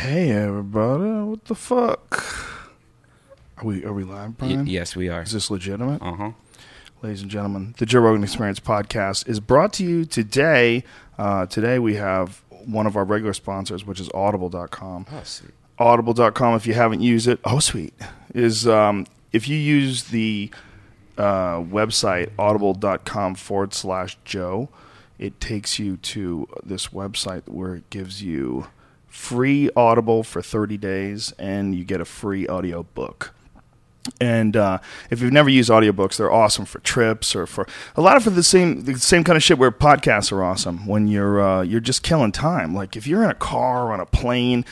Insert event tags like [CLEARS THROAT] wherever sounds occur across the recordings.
Hey everybody, what the fuck? Are we are we live, Y- yes, we are. Is this legitimate? Uh huh. Ladies and gentlemen, the Joe Rogan Experience podcast is brought to you today. Uh, today we have one of our regular sponsors, which is audible.com. Oh, sweet. audible.com if you haven't used it oh sweet is um, if you use the uh, website audible.com forward slash joe it takes you to this website where it gives you free audible for 30 days and you get a free audio book and uh, if you've never used audiobooks, they're awesome for trips or for a lot of for the same the same kind of shit where podcasts are awesome when you're uh, you're just killing time. Like if you're in a car or on a plane,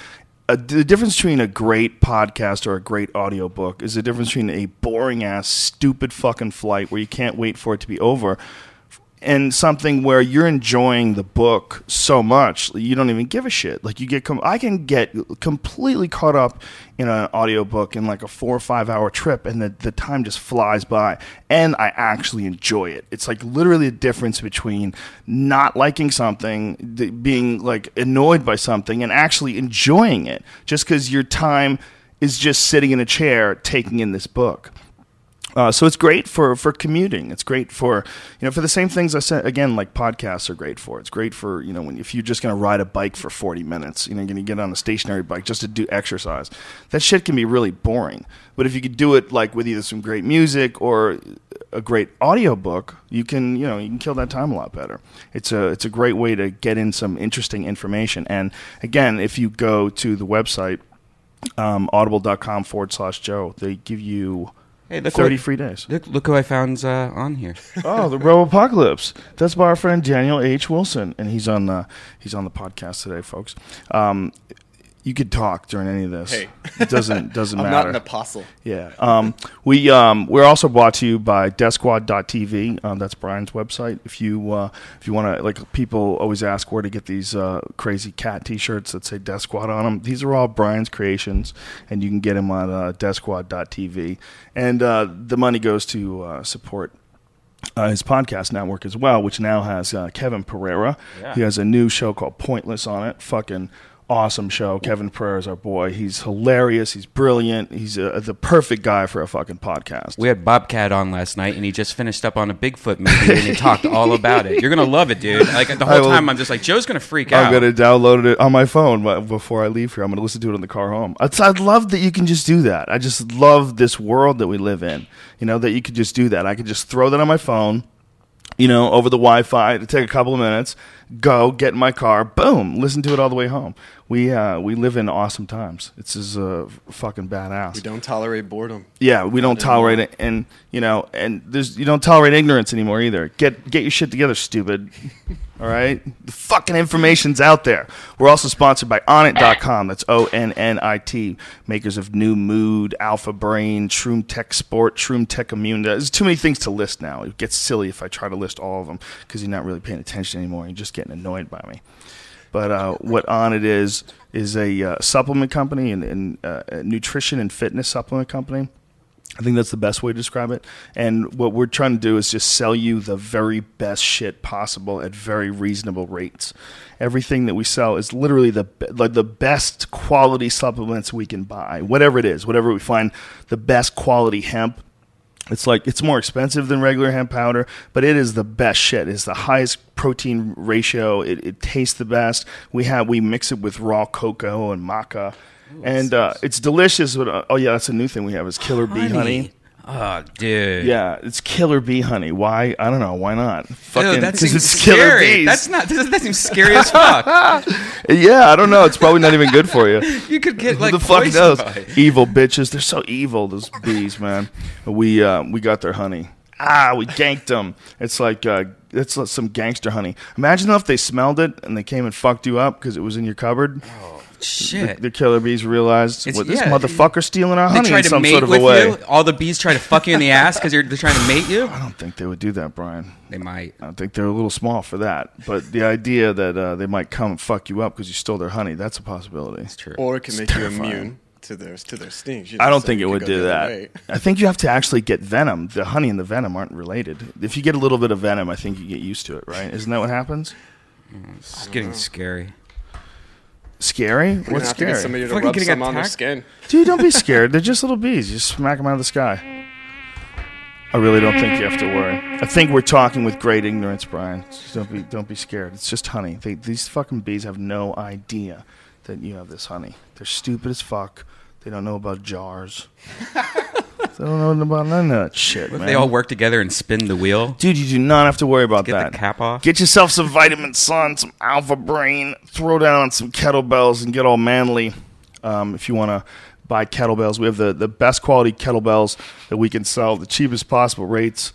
the difference between a great podcast or a great audiobook is the difference between a boring ass stupid fucking flight where you can't wait for it to be over and something where you're enjoying the book so much you don't even give a shit. Like you get com- i can get completely caught up in an audiobook in like a four or five hour trip and the, the time just flies by and i actually enjoy it. It's like literally a difference between not liking something th- being like annoyed by something and actually enjoying it just because your time is just sitting in a chair taking in this book uh, so it's great for, for commuting. It's great for you know for the same things I said again like podcasts are great for. It's great for you know when if you're just going to ride a bike for 40 minutes, you know, going to get on a stationary bike just to do exercise. That shit can be really boring. But if you could do it like with either some great music or a great audiobook, you can you know you can kill that time a lot better. It's a it's a great way to get in some interesting information. And again, if you go to the website um, audible.com forward slash Joe, they give you Hey, look 30 what, free days. look, look who I found uh, on here. [LAUGHS] Oh, the Robopocalypse. That's by our friend Daniel H. Wilson, and he's on the he's on the podcast today, folks. Um, you could talk during any of this. Hey. it doesn't [LAUGHS] doesn't I'm matter. not an apostle. Yeah. Um, we um, we're also brought to you by DeathSquad.tv. Um, that's Brian's website. If you uh, if you want to, like, people always ask where to get these uh, crazy cat T-shirts that say Death Squad on them. These are all Brian's creations, and you can get them on uh, DeathSquad.tv. And uh, the money goes to uh, support uh, his podcast network as well, which now has uh, Kevin Pereira. Yeah. He has a new show called Pointless on it. Fucking awesome show. Kevin Pereira is our boy. He's hilarious. He's brilliant. He's uh, the perfect guy for a fucking podcast. We had Bobcat on last night, and he just finished up on a Bigfoot movie, and he talked all about it. You're gonna love it, dude. Like the whole will- time, I'm just like, Joe's gonna freak out. I'm gonna download it on my phone before I leave here. I'm gonna listen to it in the car home. It's, I love that you can just do that. I just love this world that we live in. You know that you could just do that. I could just throw that on my phone. You know, over the Wi-Fi. It'd take a couple of minutes. Go get in my car. Boom. Listen to it all the way home. We uh, we live in awesome times. It's is uh, fucking badass. We don't tolerate boredom. Yeah, we don't tolerate it, and you know, and there's you don't tolerate ignorance anymore either. Get get your shit together, stupid. [LAUGHS] All right, the fucking information's out there. We're also sponsored by Onnit.com. That's O N N I T, makers of New Mood, Alpha Brain, Shroom Tech Sport, Shroom Tech Immune. There's too many things to list now. It gets silly if I try to list all of them because you're not really paying attention anymore. You're just getting annoyed by me. But uh, what Onnit is is a uh, supplement company and, and uh, nutrition and fitness supplement company. I think that's the best way to describe it. And what we're trying to do is just sell you the very best shit possible at very reasonable rates. Everything that we sell is literally the like the best quality supplements we can buy, whatever it is, whatever we find the best quality hemp. It's like it's more expensive than regular hemp powder, but it is the best shit. It's the highest protein ratio. It, it tastes the best. We have we mix it with raw cocoa and maca, and uh, it's delicious. But uh, oh yeah, that's a new thing we have is killer bee honey. Oh, dude. Yeah, it's killer bee honey. Why? I don't know. Why not? Fucking Dude, that 'cause seems it's killer scary. bees. That's not. That seems scary as fuck. [LAUGHS] yeah, I don't know. It's probably not even good for you. [LAUGHS] You could get like Who the fuck knows? by. Evil bitches. They're so evil. Those bees, man. We uh, we got their honey. Ah, we ganked them. It's like uh, it's some gangster honey. Imagine if they smelled it and they came and fucked you up because it was in your cupboard. The, Shit. the killer bees realized It's- what this yeah. motherfucker's stealing our honey in some sort of a way. you. All the bees try to fuck you in the ass because they're trying to mate you. I don't think they would do that, Brian. They might. I think they're a little small for that. But the idea that uh, they might come and fuck you up because you stole their honey, that's a possibility. It's true. Or it can It's make terrifying. you immune to their to their stings. You I know, don't so think you it could would go do the other that. way. I think you have to actually get venom. The honey and the venom aren't related. If you get a little bit of venom, I think you get used to it, right? Isn't that what happens? It's getting scary. It's scary? We're What's have to get scary? somebody to Fucking rub getting some on their attacked? skin. Dude, don't be [LAUGHS] scared. They're just little bees. You just smack them out of the sky. I really don't think you have to worry. I think we're talking with great ignorance, Brian. Just don't be don't be scared. It's just honey. They, these fucking bees have no idea that you have this honey. They're stupid as fuck. They don't know about jars. [LAUGHS] they don't know about none of that shit, man. They all work together and spin the wheel. Dude, you do not have to worry about Get that. the cap off. Get yourself some vitamin sun, some alpha brain, throw down some kettlebells and get all manly. Um, if you want to buy kettlebells, we have the, the best quality kettlebells that we can sell, the cheapest possible rates.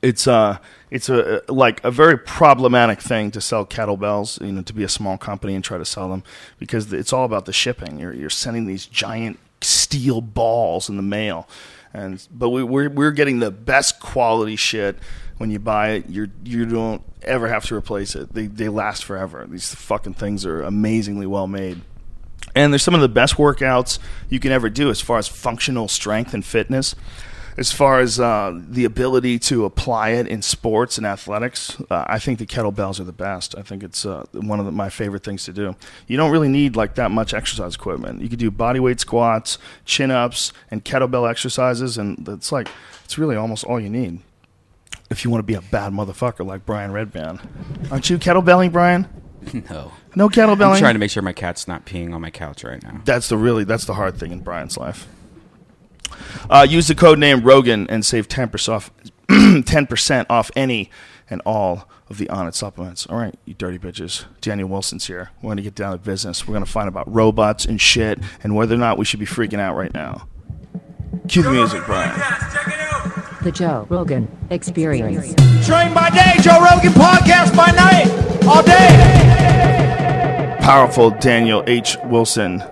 It's uh it's a like a very problematic thing to sell kettlebells, you know, to be a small company and try to sell them because it's all about the shipping. You're you're sending these giant steel balls in the mail, and but we, we're we're getting the best quality shit. When you buy it, you you don't ever have to replace it. They they last forever. These fucking things are amazingly well made. And there's some of the best workouts you can ever do as far as functional strength and fitness. As far as uh, the ability to apply it in sports and athletics, uh, I think the kettlebells are the best. I think it's uh, one of the, my favorite things to do. You don't really need like that much exercise equipment. You could do bodyweight squats, chin ups, and kettlebell exercises, and it's like it's really almost all you need if you want to be a bad motherfucker like Brian Redban. Aren't you kettlebelling, Brian? [LAUGHS] No. No kettlebelling. I'm trying to make sure my cat's not peeing on my couch right now. That's the really that's the hard thing in Brian's life. Uh, use the code name Rogan and save ten percent off [CLEARS THROAT] ten percent off any and all of the Onnit supplements. All right, you dirty bitches. Daniel Wilson's here. We're gonna get down to business. We're gonna find about robots and shit and whether or not we should be freaking out right now. Cue the music, Brian. The Joe Rogan Experience. Train by day, Joe Rogan podcast by night, all day. Powerful Daniel H. Wilson.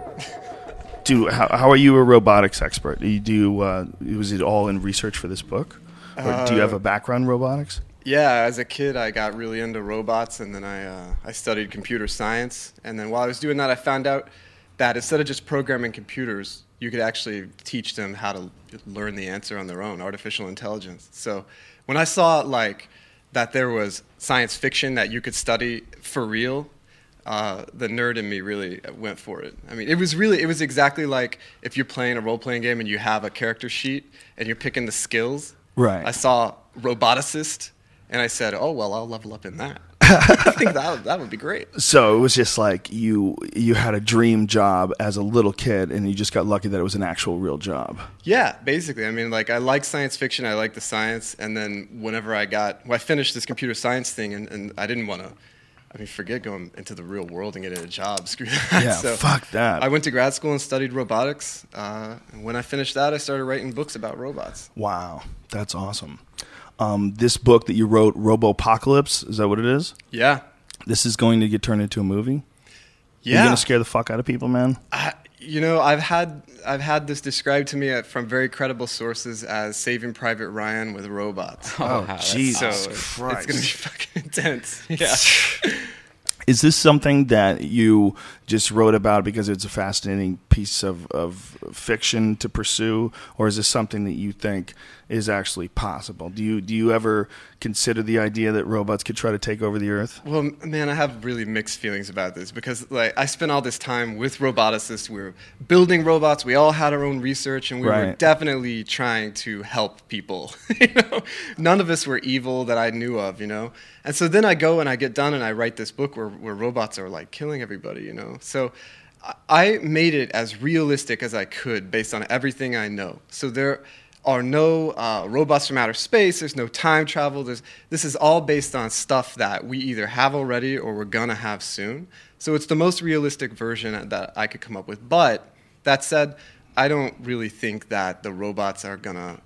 Dude, how, how are you a robotics expert? Do you do uh, was it all in research for this book, or do you have a background in robotics? Yeah, as a kid, I got really into robots, and then I uh, I studied computer science. And then while I was doing that, I found out that instead of just programming computers, you could actually teach them how to learn the answer on their own, artificial intelligence. So when I saw like that there was science fiction that you could study for real, uh, the nerd in me really went for it. I mean, it was really, it was exactly like if you're playing a role playing game and you have a character sheet and you're picking the skills. Right. I saw roboticist and I said, oh, well, I'll level up in that. [LAUGHS] I think that would, that would be great. So it was just like you you had a dream job as a little kid, and you just got lucky that it was an actual real job. Yeah, basically. I mean, like, I like science fiction, I like the science, and then whenever I got, well, I finished this computer science thing, and, and I didn't want to, I mean, forget going into the real world and getting a job. [LAUGHS] Screw that. Yeah, fuck that. I went to grad school and studied robotics. Uh, and when I finished that, I started writing books about robots. Wow, that's awesome. Um, this book that you wrote, Robopocalypse, is that what it is? Yeah. This is going to get turned into a movie. Yeah. You're gonna scare the fuck out of people, man. I, you know, I've had I've had this described to me uh, from very credible sources as Saving Private Ryan with robots. Oh, Oh, that's- Jesus so Christ. it's gonna be fucking intense. [LAUGHS] Yeah. Is this something that you just wrote about because it's a fascinating piece of, of fiction to pursue, or is this something that you think is actually possible? Do you do you ever consider the idea that robots could try to take over the earth? Well, man, I have really mixed feelings about this because, like, I spent all this time with roboticists. We were building robots. We all had our own research, and we were definitely trying to help people. [LAUGHS] you know, none of us were evil that I knew of. You know, and so then I go and I get done and I write this book where where robots are like killing everybody. You know, so. I- I made it as realistic as I could based on everything I know. So there are no uh, robots from outer space. There's no time travel. There's, this is all based on stuff that we either have already or we're gonna have soon. So it's the most realistic version that I could come up with. But that said, I don't really think that the robots are gonna,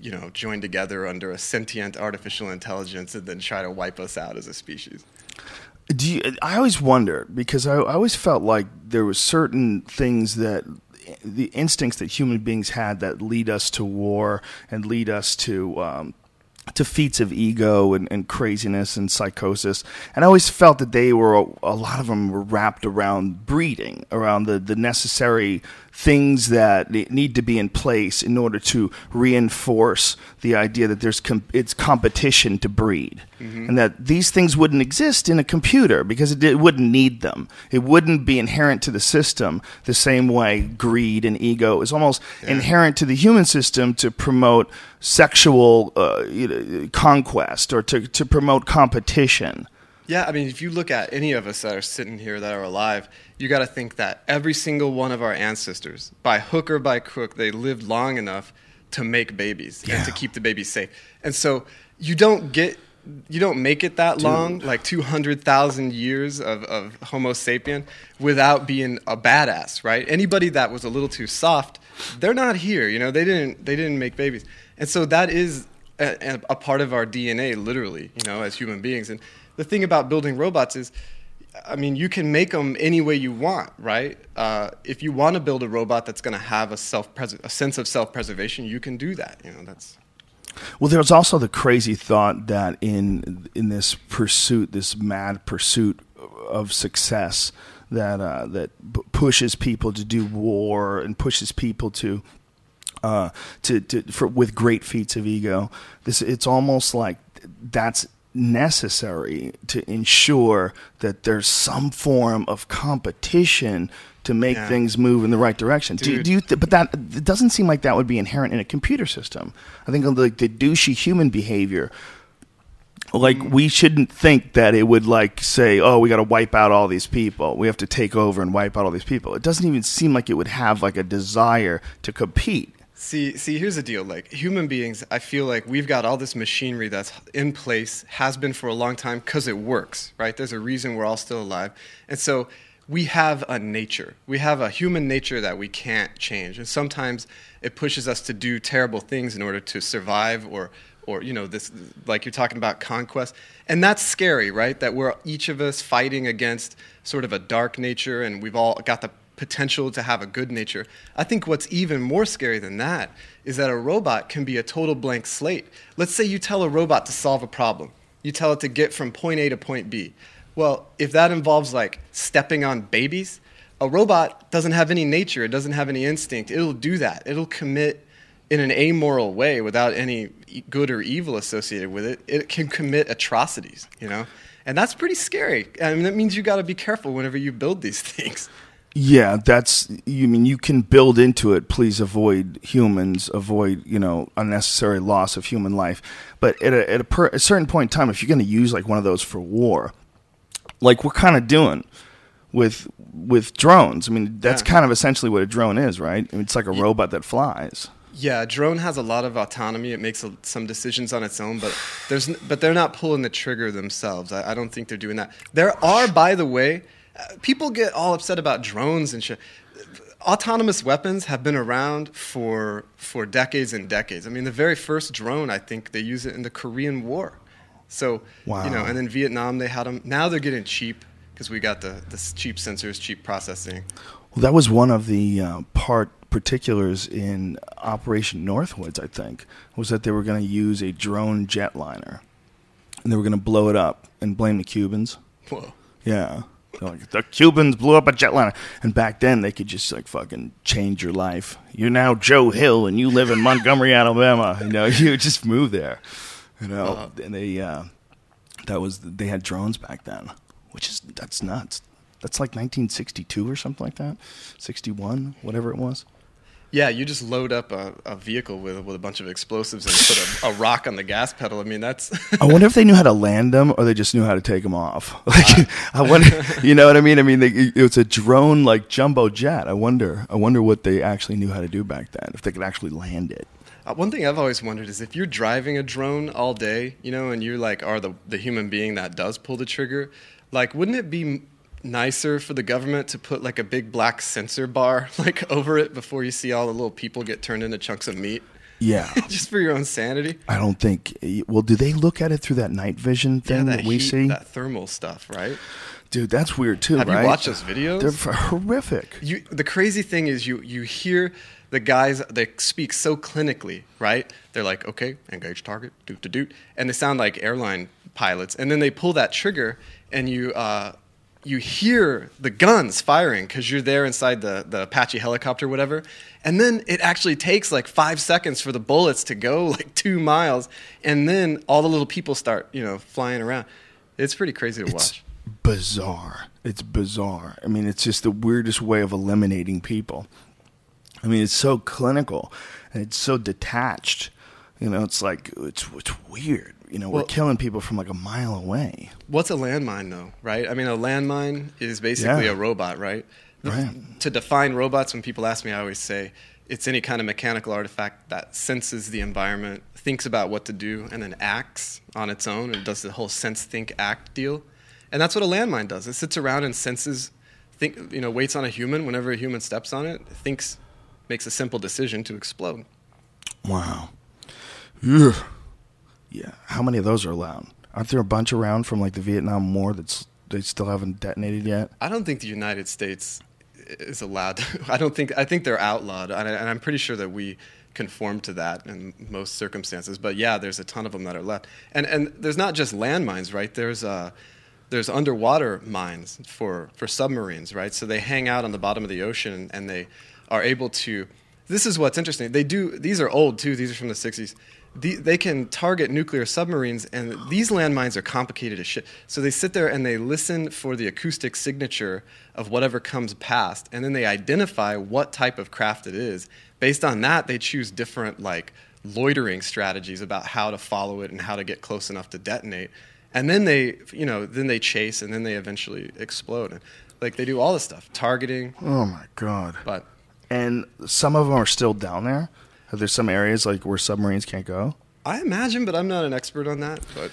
you know, join together under a sentient artificial intelligence and then try to wipe us out as a species. Do you, I always wonder because I, I always felt like there were certain things that the instincts that human beings had that lead us to war and lead us to um, to feats of ego and, and craziness and psychosis. And I always felt that they were a lot of them were wrapped around breeding, around the the necessary things that need to be in place in order to reinforce the idea that there's com- it's competition to breed. and that these things wouldn't exist in a computer because it, it wouldn't need them. It wouldn't be inherent to the system the same way greed and ego is almost inherent to the human system to promote sexual uh, you know, conquest or to, to promote competition. Yeah, I mean, if you look at any of us that are sitting here that are alive, you got to think that every single one of our ancestors, by hook or by crook, they lived long enough to make babies and to keep the babies safe. And so you don't get, you don't make it that long, like 200,000 years of, of Homo sapien, without being a badass, right? Anybody that was a little too soft, they're not here. You know, they didn't, they didn't make babies. And so that is a, a- a part of our DNA, literally, you know, as human beings. And the thing about building robots is, I mean, you can make them any way you want, right? Uh, if you want to build a robot that's going to have a self a sense of self preservation, you can do that. You know, that's Well, there's also the crazy thought that in in this pursuit, this mad pursuit of success, that uh, that pushes people to do war and pushes people to uh, to, to for, with great feats of ego. This it's almost like that's necessary to ensure that there's some form of competition to make Yeah. things move in the right direction. Do, Dude. do you? Th- but that it doesn't seem like that would be inherent in a computer system. I think like the douchey human behavior. Like Mm. we shouldn't think that it would like say, "Oh, we got to wipe out all these people. We have to take over and wipe out all these people." It doesn't even seem like it would have like a desire to compete. See, see, here's the deal. Like human beings, I feel like we've got all this machinery that's in place, has been for a long time, because it works, right? There's a reason we're all still alive, and so we have a nature. We have a human nature that we can't change, and sometimes it pushes us to do terrible things in order to survive, or, or you know, this like you're talking about conquest, and that's scary, right? That we're each of us fighting against sort of a dark nature, and we've all got the potential to have a good nature. I think what's even more scary than that is that a robot can be a total blank slate. Let's say you tell a robot to solve a problem. You tell it to get from point A to point B. Well, if that involves like stepping on babies, a robot doesn't have any nature, it doesn't have any instinct. It'll do that. It'll commit in an amoral way without any good or evil associated with it. It can commit atrocities, you know? And that's pretty scary. I mean, that means you got to be careful whenever you build these [LAUGHS] things. Yeah, that's you mean you can build into it. Please avoid humans, avoid you know unnecessary loss of human life. But at a, at a, per, a certain point in time, if you're going to use like one of those for war, like we're kind of doing with with drones. I mean, that's Yeah. kind of essentially what a drone is, right? I mean, it's like a robot that flies. Yeah, a drone has a lot of autonomy. It makes a, some decisions on its own, but there's but they're not pulling the trigger themselves. I, I don't think they're doing that. There are, by the way, people get all upset about drones and shit. Autonomous weapons have been around for for decades and decades. I mean, the very first drone, I think they used it in the Korean War. So Wow. you know, and then Vietnam they had them. Now they're getting cheap because we got the, the cheap sensors, cheap processing. Well, that was one of the uh, part particulars in Operation Northwoods. I think was that they were going to use a drone jetliner, and they were going to blow it up and blame the Cubans. Whoa. Yeah. Like, the Cubans blew up a jetliner. And back then, they could just, like, fucking change your life. You're now Joe Hill, and you live in Montgomery, [LAUGHS] Alabama. You know, [LAUGHS] you just move there. You know, Uh-huh. and they, uh, that was, they had drones back then, which is, that's nuts. That's like 1962 or something like that. 61, whatever it was. Yeah, you just load up a, a vehicle with with a bunch of explosives and put a, a rock on the gas pedal. I mean, that's [LAUGHS] I wonder if they knew how to land them or they just knew how to take them off. [LAUGHS] Like, I wonder, [LAUGHS] you know what I mean? I mean, they, it's a drone like jumbo jet. I wonder, I wonder what they actually knew how to do back then, if they could actually land it. Uh, one thing I've always wondered is if you're driving a drone all day, you know, and you like are the the human being that does pull the trigger, like wouldn't it be nicer for the government to put like a big black sensor bar [LAUGHS] like over it before you see all the little people get turned into chunks of meat, Yeah. [LAUGHS] just for your own sanity? I don't think, well, do they look at it through that night vision thing that, we heat, see? that thermal stuff, right? Dude, that's weird too, Have you watched those videos? They're horrific. You, the crazy thing is you you hear the guys they speak so clinically, right? They're like, okay, engage target, doot doot doot, and they sound like airline pilots, and then they pull that trigger, and you uh, you hear the guns firing because you're there inside the, the Apache helicopter, whatever. And then it actually takes like five seconds for the bullets to go [LAUGHS] like two miles. And then all the little people start, you know, flying around. It's pretty crazy to It's watch. bizarre. It's bizarre. I mean, it's just the weirdest way of eliminating people. I mean, it's so clinical and it's so detached. You know, it's like it's it's weird. You know, Well- we're killing people from like a mile away. What's a landmine, though, right? I mean, a landmine is basically Yeah. a robot, right? Right. To define robots, when people ask me, I always say it's any kind of mechanical artifact that senses the environment, thinks about what to do, and then acts on its own and does the whole sense, think, act deal. And that's what a landmine does. It sits around and senses, think, you know, waits on a human. Whenever a human steps on it, thinks, makes a simple decision to explode. Wow. Ugh. Yeah. How many of those are allowed? Aren't there a bunch around from like the Vietnam War that's they still haven't detonated yet? I don't think the United States is allowed. [LAUGHS] I don't think. I think they're outlawed, and, I, and I'm pretty sure that we conform to that in most circumstances. But yeah, there's a ton of them that are left, and and there's not just landmines, right? There's uh, there's underwater mines for for submarines, right? So they hang out on the bottom of the ocean, and they are able to. This is what's interesting. They do. These are old too. These are from the 60s. The, they can target nuclear submarines, and these landmines are complicated as shit. So they sit there and they listen for the acoustic signature of whatever comes past, and then they identify what type of craft it is. Based on that, they choose different like loitering strategies about how to follow it and how to get close enough to detonate. And then they, you know, then they chase, and then they eventually explode. And, like they do all this stuff, targeting, Oh my god. but And some of them are still down there. Are there some areas like where submarines can't go? I imagine, but I'm not an expert on that. But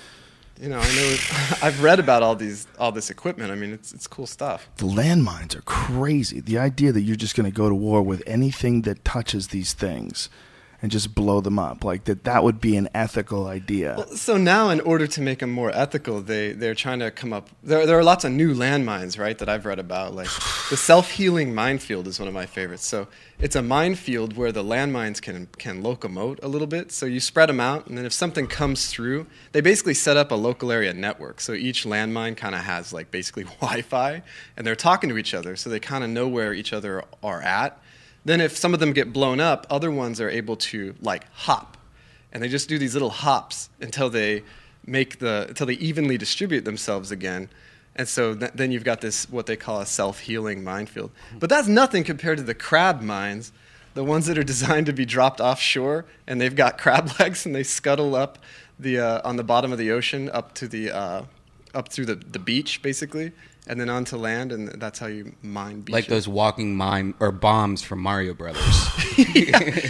you know, I know [LAUGHS] I've read about all these all this equipment. I mean, it's it's cool stuff. The landmines are crazy. The idea that you're just going to go to war with anything that touches these things and just blow them up, like that, that would be an ethical idea. So now, in order to make them more ethical, they they're trying to come up. There there are lots of new landmines, right? That I've read about. Like the self healing minefield is one of my favorites. So it's a minefield where the landmines can can locomote a little bit. So you spread them out, and then if something comes through, they basically set up a local area network. So each landmine kind of has like basically [LAUGHS] Wi-Fi, and they're talking to each other, so they kind of know where each other are at. Then if some of them get blown up, other ones are able to like hop, and they just do these little hops until they make the until they evenly distribute themselves again. And so th- then you've got this what they call a self-healing minefield. But that's nothing compared to the crab mines, the ones that are designed to be dropped offshore, and they've got crab [LAUGHS] legs and they scuttle up the uh, on the bottom of the ocean up to the uh, up through the, the beach basically, and then onto land, and that's how you mine beaches. like those walking mine or bombs from Mario Brothers. [LAUGHS]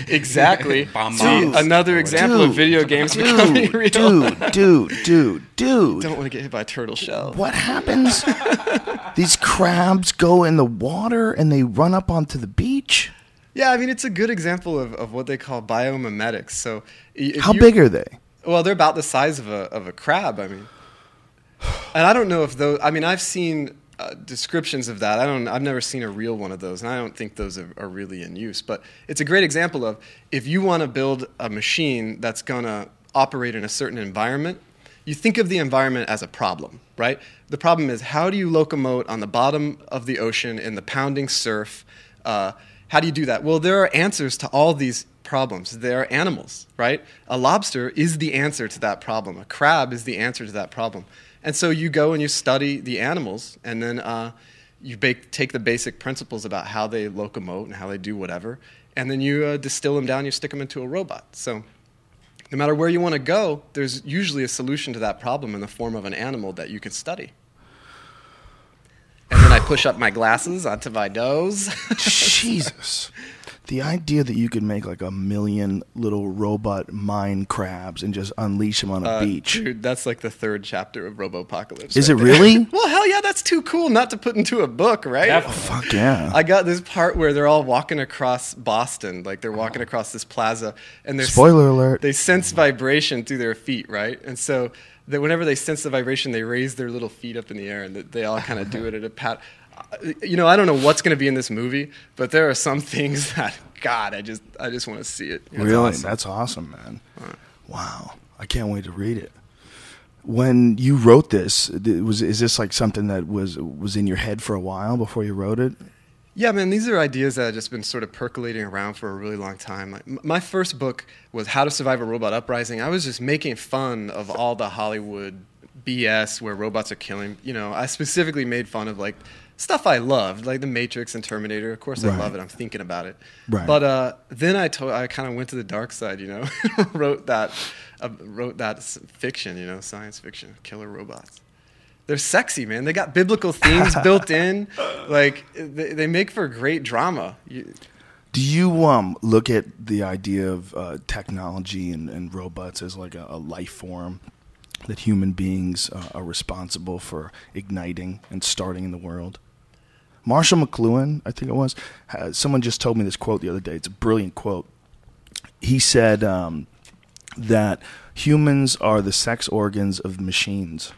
exactly. [LAUGHS] Bomb See, bombs. another example of video games becoming real. dude, dude, dude, dude. Don't want to get hit by a turtle shell. What happens? [LAUGHS] These crabs go in the water and they run up onto the beach. Yeah, I mean it's a good example of, of what they call biomimetics. So, How big are they? Well, they're about the size of a of a crab. I mean, and I don't know if those. I mean, I've seen uh, descriptions of that. I don't. I've never seen a real one of those, and I don't think those are, are really in use. But it's a great example of if you want to build a machine that's gonna operate in a certain environment. You think of the environment as a problem, right? The problem is how do you locomote on the bottom of the ocean in the pounding surf? Uh, how do you do that? Well, there are answers to all these problems. They're animals, right? A lobster is the answer to that problem. A crab is the answer to that problem. And so you go and you study the animals, and then uh, you bake, take the basic principles about how they locomote and how they do whatever, and then you uh, distill them down. You stick them into a robot. So no matter where you want to go, there's usually a solution to that problem in the form of an animal that you can study. And then I push up my glasses onto my nose. [LAUGHS] Jesus. The idea that you could make like a million little robot mine crabs and just unleash them on a Uh, beach. Dude, that's like the third chapter of Robopocalypse. Is right it there. really? [LAUGHS] well, hell yeah, that's too cool not to put into a book, right? Fuck yeah. I got this part where they're all walking across Boston, like they're walking across this plaza, and they're Spoiler alert. They sense vibration through their feet, right? And so that whenever they sense the vibration, they raise their little feet up in the air, and they all kind of do it at a pat. You know, I don't know what's going to be in this movie, but there are some things [LAUGHS] that God, I just, I just want to see it. It's really? awesome. That's awesome, man. Wow. I can't wait to read it. When you wrote this, was is this like something that was was in your head for a while before you wrote it? Yeah, man, these are ideas that have just been sort of percolating around for a really long time. Like, my first book was How to Survive a Robot Uprising. I was just making fun of all the Hollywood BS where robots are killing. You know, I specifically made fun of like stuff I loved, like The Matrix and Terminator. Of course, I Right. love it. I'm thinking about it. Right. But uh, then I I kind of went to the dark side. You know, [LAUGHS] wrote that uh, wrote that fiction. You know, science fiction, killer robots. They're sexy, man. They got biblical themes [LAUGHS] built in. Like they, they make for great drama. You, Do you um, look at the idea of uh, technology and, and robots as like a, a life form that human beings uh, are responsible for igniting and starting in the world? Marshall McLuhan, I think it was, someone just told me this quote the other day. It's a brilliant quote. He said um, that humans are the sex organs of machines.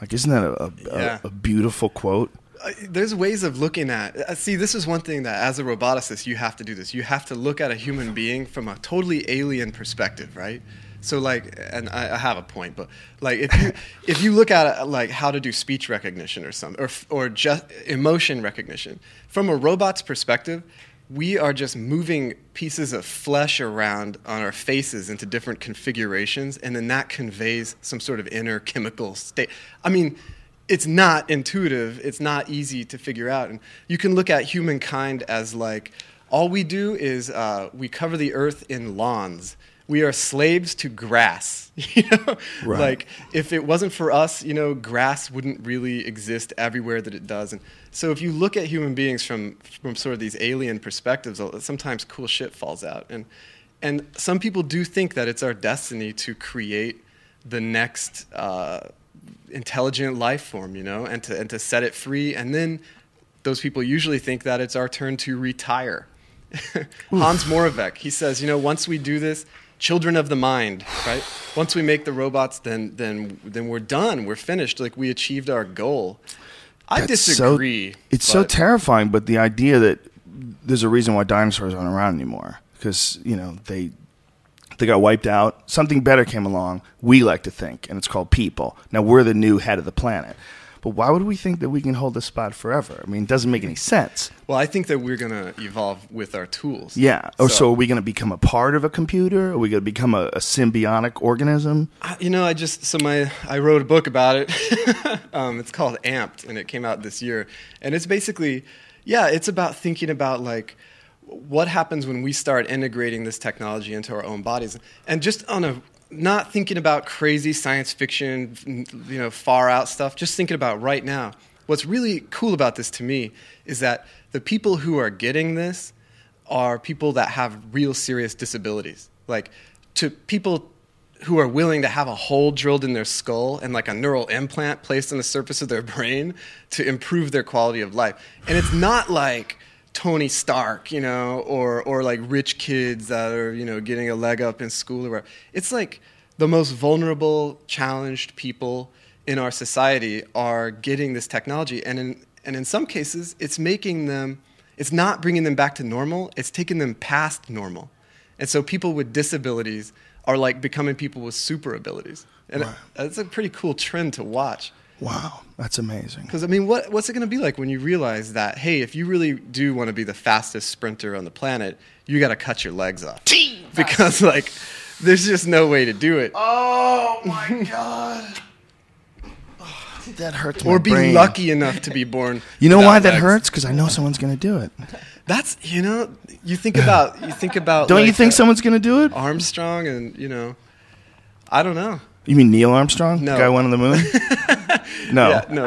Like, isn't that a, a, Yeah. a, a beautiful quote? there's ways of looking at. Uh, see, this is one thing that as a roboticist you have to do this. You have to look at a human being from a totally alien perspective, right? So like, and I, I have a point, but like if you [LAUGHS] if you look at it, like how to do speech recognition or something, or or just emotion recognition from a robot's perspective, we are just moving pieces of flesh around on our faces into different configurations, and then that conveys some sort of inner chemical state. I mean, it's not intuitive, it's not easy to figure out. And you can look at humankind as like all we do is uh, we cover the earth in lawns. We are slaves to grass. [LAUGHS] You know, Right. like if it wasn't for us, you know, grass wouldn't really exist everywhere that it does. And so if you look at human beings from from sort of these alien perspectives, uh, sometimes cool shit falls out. And and some people do think that it's our destiny to create the next uh, intelligent life form, you know, and to and to set it free. And then those people usually think that it's our turn to retire. [LAUGHS] Hans Moravec, he says, you know, once we do this, children of the mind, right? Once we make the robots, then then then we're done. We're finished. Like we achieved our goal. I That's so- disagree. it's so terrifying, but the idea that there's a reason why dinosaurs aren't around anymore because you know they they got wiped out. Something better came along. We like to think, and it's called people. Now we're the new head of the planet. But why would we think that we can hold this spot forever? I mean, it doesn't make any sense. Well, I think that we're gonna evolve with our tools. Yeah. Or so, are we going to become a part of a computer? Are we going to become a, a symbiotic organism? I- You know, I just so my I wrote a book about it. [LAUGHS] um, it's called Amped, and it came out this year. And it's basically, yeah, it's about thinking about like what happens when we start integrating this technology into our own bodies, and just on a not thinking about crazy science fiction, you know, far out stuff. Just thinking about right now. What's really cool about this to me is that the people who are getting this are people that have real serious disabilities. Like to people who are willing to have a hole drilled in their skull and like a neural implant placed on the surface of their [LAUGHS] brain to improve their quality of life. And it's not like Tony Stark, you know, or or like rich kids that are, you know, getting a leg up in school or whatever. It's like the most vulnerable, challenged people in our society are getting this technology and in and in some cases it's making them it's not bringing them back to normal, it's taking them past normal. And so people with disabilities are like becoming people with super abilities. And Right. it's a pretty cool trend to watch. Wow, that's amazing. Because, I mean, what, what's it going to be like when you realize that, hey, if you really do want to be the fastest sprinter on the planet, you got to cut your legs off? Because, like, there's just no way to do it. Oh my [LAUGHS] god. That hurts or my be brain. lucky enough to be born. You know without why that legs. hurts? Because I know someone's going to do it. That's, you know, you think about, you think about. Don't you think uh, someone's going to do it? Armstrong and, you know, I don't know. You mean Neil Armstrong? No. The guy went on the moon? [LAUGHS] [LAUGHS] no. Yeah, no.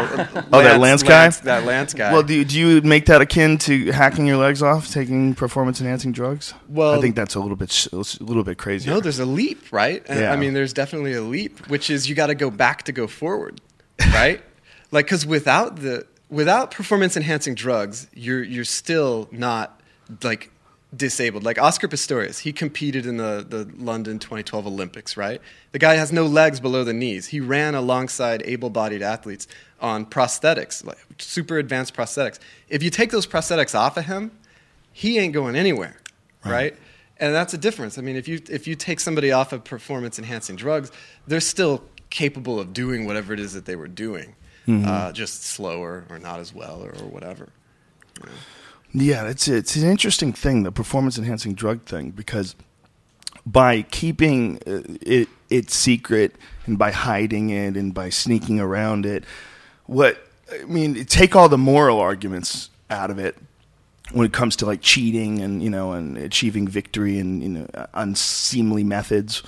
Oh, that Lance guy? That Lance guy. Well, do you, do you make that akin to hacking your legs off, taking performance enhancing drugs? Well- I think that's a little bit a little bit crazy. No, there's a leap, right? Yeah. I mean, there's definitely a leap, which is you got to go back to go forward, right? [LAUGHS] like, because without the without performance enhancing drugs, you're you're still not like disabled. Like Oscar Pistorius, he competed in the the London 2012 Olympics, right? The guy has no legs below the knees. He ran alongside able-bodied athletes on prosthetics, like super advanced prosthetics. If you take those prosthetics off of him, he ain't going anywhere, right? And that's a difference. I mean, if you if you take somebody off of performance enhancing drugs, they're still capable of doing whatever it is that they were doing, Mm-hmm. uh, just slower or not as well or, or whatever. Yeah, it's it's an interesting thing, the performance enhancing drug thing, because by keeping uh, it it secret and by hiding it and by sneaking around it, what I mean, take all the moral arguments out of it when it comes to like cheating and you know and achieving victory and you know unseemly methods.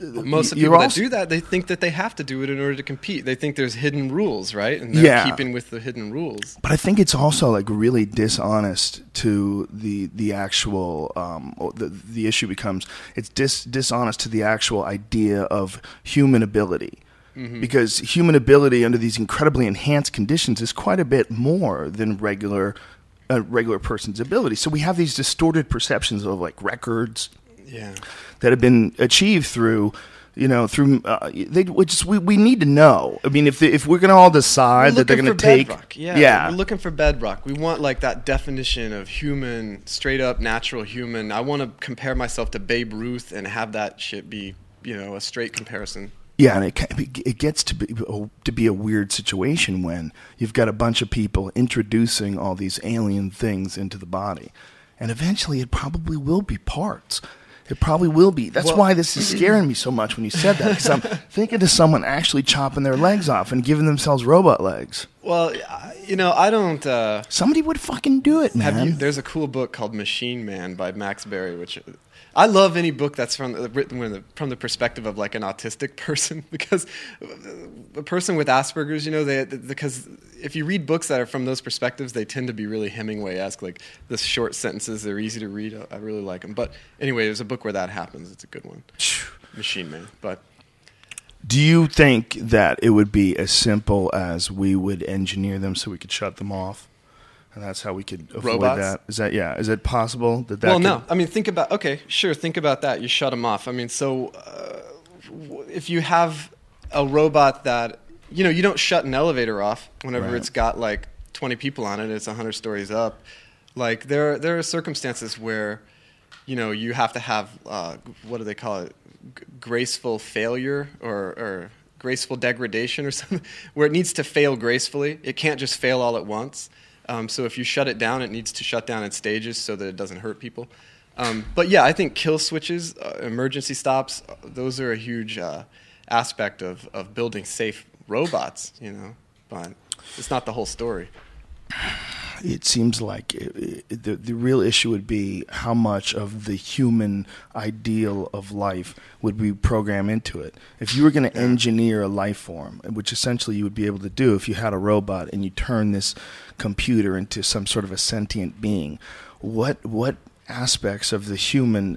Uh, most of the people that do that, they think that they have to do it in order to compete. They think there's hidden rules, right? And they're Yeah. keeping with the hidden rules. But I think it's also like really dishonest to the the actual um, the the issue becomes it's dis, dishonest to the actual idea of human ability. Mm-hmm. Because human ability under these incredibly enhanced conditions is quite a bit more than regular a regular person's ability. So we have these distorted perceptions of like records, Yeah. that have been achieved through you know through uh, they we just we, we need to know i mean if the, if we're going to all decide that they're going to take bedrock. Yeah, yeah we're looking for bedrock. We want like that definition of human, straight up natural human. I want to compare myself to Babe Ruth and have that shit be, you know, a straight comparison. yeah and it it gets to be to be a weird situation when you've got a bunch of people introducing all these alien things into the body and eventually it probably will be parts it probably will be. That's Well- why this is scaring me so much when you said that, because I'm [LAUGHS] thinking of someone actually chopping their legs off and giving themselves robot legs. Well, you know, I don't. Uh, Somebody would fucking do it, man. Have you, there's a cool book called Machine Man by Max Barry, which I love any book that's from the, written from the perspective of like an autistic [LAUGHS] person because a person with Asperger's, you know, they because if you read books that are from those perspectives, they tend to be really Hemingway-esque, like the short sentences. They're easy to read. I really like them. But anyway, there's a book where that happens. It's a good one, Machine Man. But Do you think that it would be as simple as we would engineer them so we could shut them off, and that's how we could avoid Robots? that? Is that yeah? Is it possible that that? well, could- no. I mean, think about okay, sure. Think about that. You shut them off. I mean, so uh, if you have a robot that you know, you don't shut an elevator off whenever Right. it's got like 20 people on it. It's 100 stories up. Like there, there are circumstances where you know you have to have uh, what do they call it? G- graceful failure or, or graceful degradation or [LAUGHS] something, where it needs to fail gracefully. It can't just fail all at once. Um, so if you shut it down, it needs to shut down in stages so that it doesn't hurt people. Um, but yeah, I think kill switches, uh, emergency stops, uh, those are a huge uh, aspect of, of building safe robots, you know. But it's not the whole story. It seems like it, it, the the real issue would be how much of the human ideal of life would we program into it. If you were going to engineer a life form, which essentially you would be able to do if you had a robot and you turn this computer into some sort of a sentient being, what what aspects of the human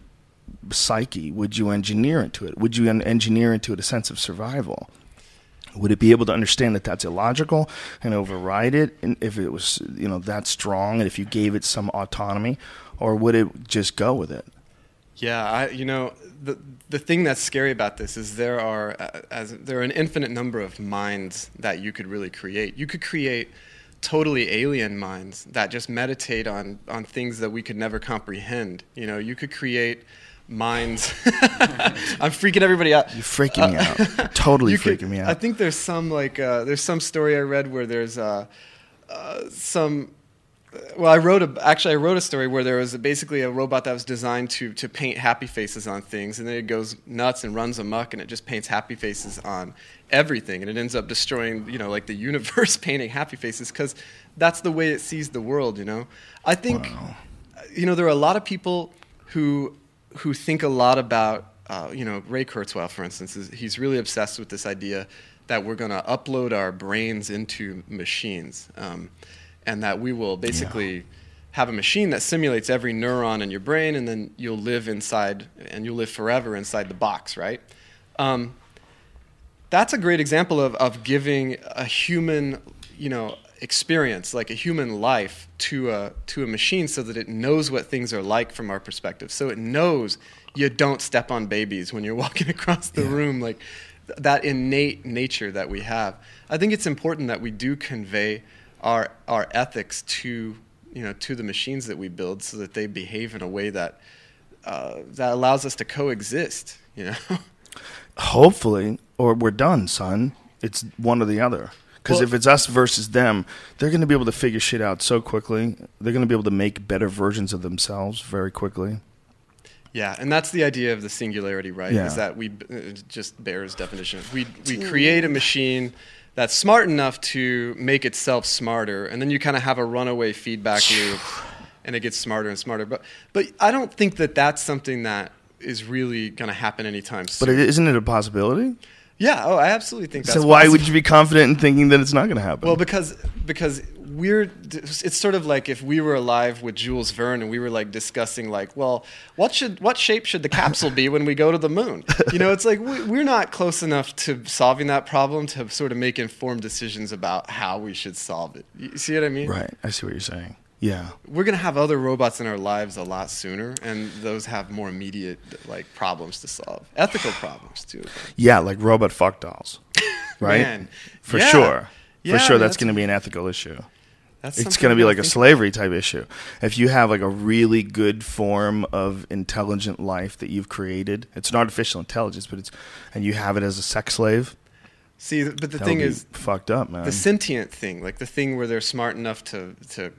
psyche would you engineer into it? Would you engineer into it a sense of survival? Would it be able to understand that that's illogical and override it if it was you know that strong and if you gave it some autonomy, or would it just go with it? Yeah, I, you know, the the thing that's scary about this is there are uh, as there are an infinite number of minds that you could really create. You could create totally alien minds that just meditate on on things that we could never comprehend. You know, you could create minds. [LAUGHS] I'm freaking everybody out. You're freaking me out. [LAUGHS] Totally freaking could- me out. I think there's some like uh, there's some story I read where there's uh, uh, some. Well, I wrote a actually I wrote a story where there was basically a robot that was designed to to paint happy faces on things, and then it goes nuts and runs amok, and it just paints happy faces on everything, and it ends up destroying you know like the [LAUGHS] universe painting happy faces because that's the way it sees the world. You know, I think you know there are a lot of people who who think a lot about uh, you know Ray Kurzweil, for instance, is, he's really obsessed with this idea that we're going to upload our brains into machines, um, and that we will basically have a machine that simulates every neuron in your brain, and then you'll live inside and you'll live forever inside the box, right? Um, that's a great example of, of giving a human, you know, experience, like a human life, to a to a machine, so that it knows what things are like from our perspective. So it knows you don't step on babies when you're [LAUGHS] walking across the room, like th- that innate nature that we have. I think it's important that we do convey our our ethics to you know to the machines that we build, so that they behave in a way that uh, that allows us to coexist. You know. [LAUGHS] Hopefully, or we're done, son. It's one or the other. Because Well- if it's us versus them, they're going to be able to figure shit out so quickly. They're going to be able to make better versions of themselves very quickly. Yeah, and that's the idea of the singularity, right? Yeah. Is that we uh, just bears definition. We we create a machine that's smart enough to make itself smarter, and then you kind of have a runaway feedback [SIGHS] loop, and it gets smarter and smarter. But but I don't think that that's something that is really going to happen anytime soon. But isn't it a possibility? Yeah, oh, I absolutely think that's so why possible. would you be confident in thinking that it's not going to happen? Well, because because we're it's sort of like if we were alive with Jules Verne and we were like discussing like, well, what should what shape should the capsule be when we go to the moon? You know, it's like we, we're not close enough to solving that problem to sort of make informed decisions about how we should solve it. You see what I mean? right, I see what you're saying. Yeah. We're gonna have other robots in our lives a lot sooner, and those have more immediate like problems to solve, ethical [SIGHS] problems too. Yeah, like robot fuck dolls. [LAUGHS] Right? Man, For yeah. sure. Yeah, For sure, man, that's, that's- going to be an ethical issue. That's It's going to be like a slavery type issue. If you have like a really good form of intelligent life that you've created, it's an artificial intelligence, but it's and you have it as a sex slave. See, but the that thing is, fucked up, man. the sentient thing, like the thing where they're smart enough to to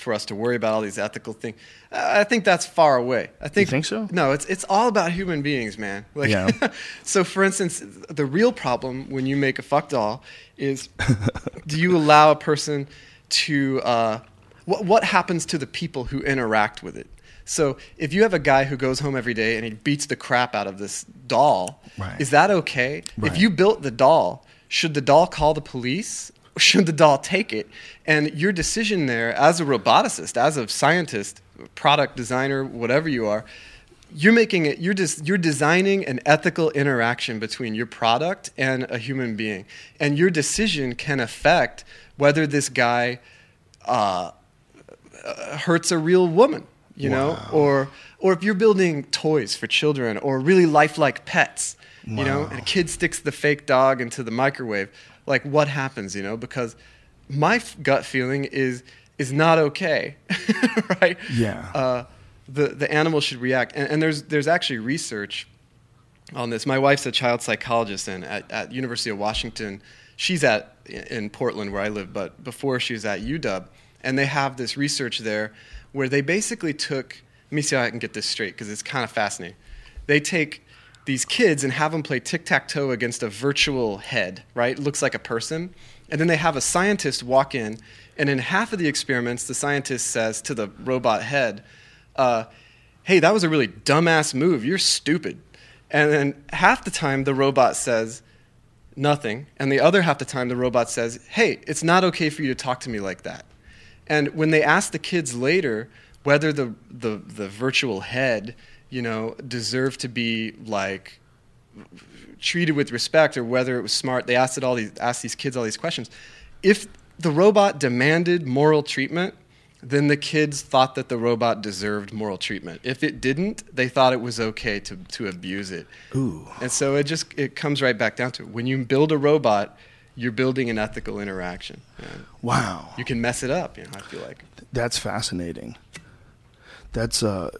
for us to worry about all these ethical things. I think that's far away. I think think so? No, it's it's all about human beings, man. Like, Yeah. [LAUGHS] so, for instance, the real problem when you make a fuck doll is, [LAUGHS] do you allow a person to uh, what what happens to the people who interact with it? So if you have a guy who goes home every day and he beats the crap out of this doll, Right. is that okay? Right. If you built the doll, should the doll call the police? Should the doll take it? And your decision there, as a roboticist, as a scientist, product designer, whatever you are, you're making it. You're just you're designing an ethical interaction between your product and a human being, and your decision can affect whether this guy uh, uh, hurts a real woman, you know, or or if you're building toys for children or really lifelike pets, you know, and a kid sticks the fake dog into the microwave, like what happens, you know? Because my f- gut feeling is is not okay, [LAUGHS] right? Yeah. Uh, the the animal should react, and, and there's there's actually research on this. My wife's a child psychologist, and at, at University of Washington, she's at in Portland where I live, but before she was at UW, and they have this research there where they basically took. Let me see how I can get this straight because it's kind of fascinating. They take these kids and have them play tic tac toe against a virtual head, right? Looks like a person. And then they have a scientist walk in, and in half of the experiments, the scientist says to the robot head, uh, Hey, that was a really dumbass move. You're stupid. And then half the time, the robot says, Nothing. And the other half the time, the robot says, Hey, it's not okay for you to talk to me like that. And when they ask the kids later whether the, the, the virtual head, you know, deserved to be like treated with respect or whether it was smart, they asked it all these asked these kids all these questions. If the robot demanded moral treatment, then the kids thought that the robot deserved moral treatment. If it didn't, they thought it was okay to, to abuse it. Ooh. And so it just it comes right back down to it. When you build a robot, you're building an ethical interaction. Wow. you can mess it up, you know, I feel like. That's fascinating. That's uh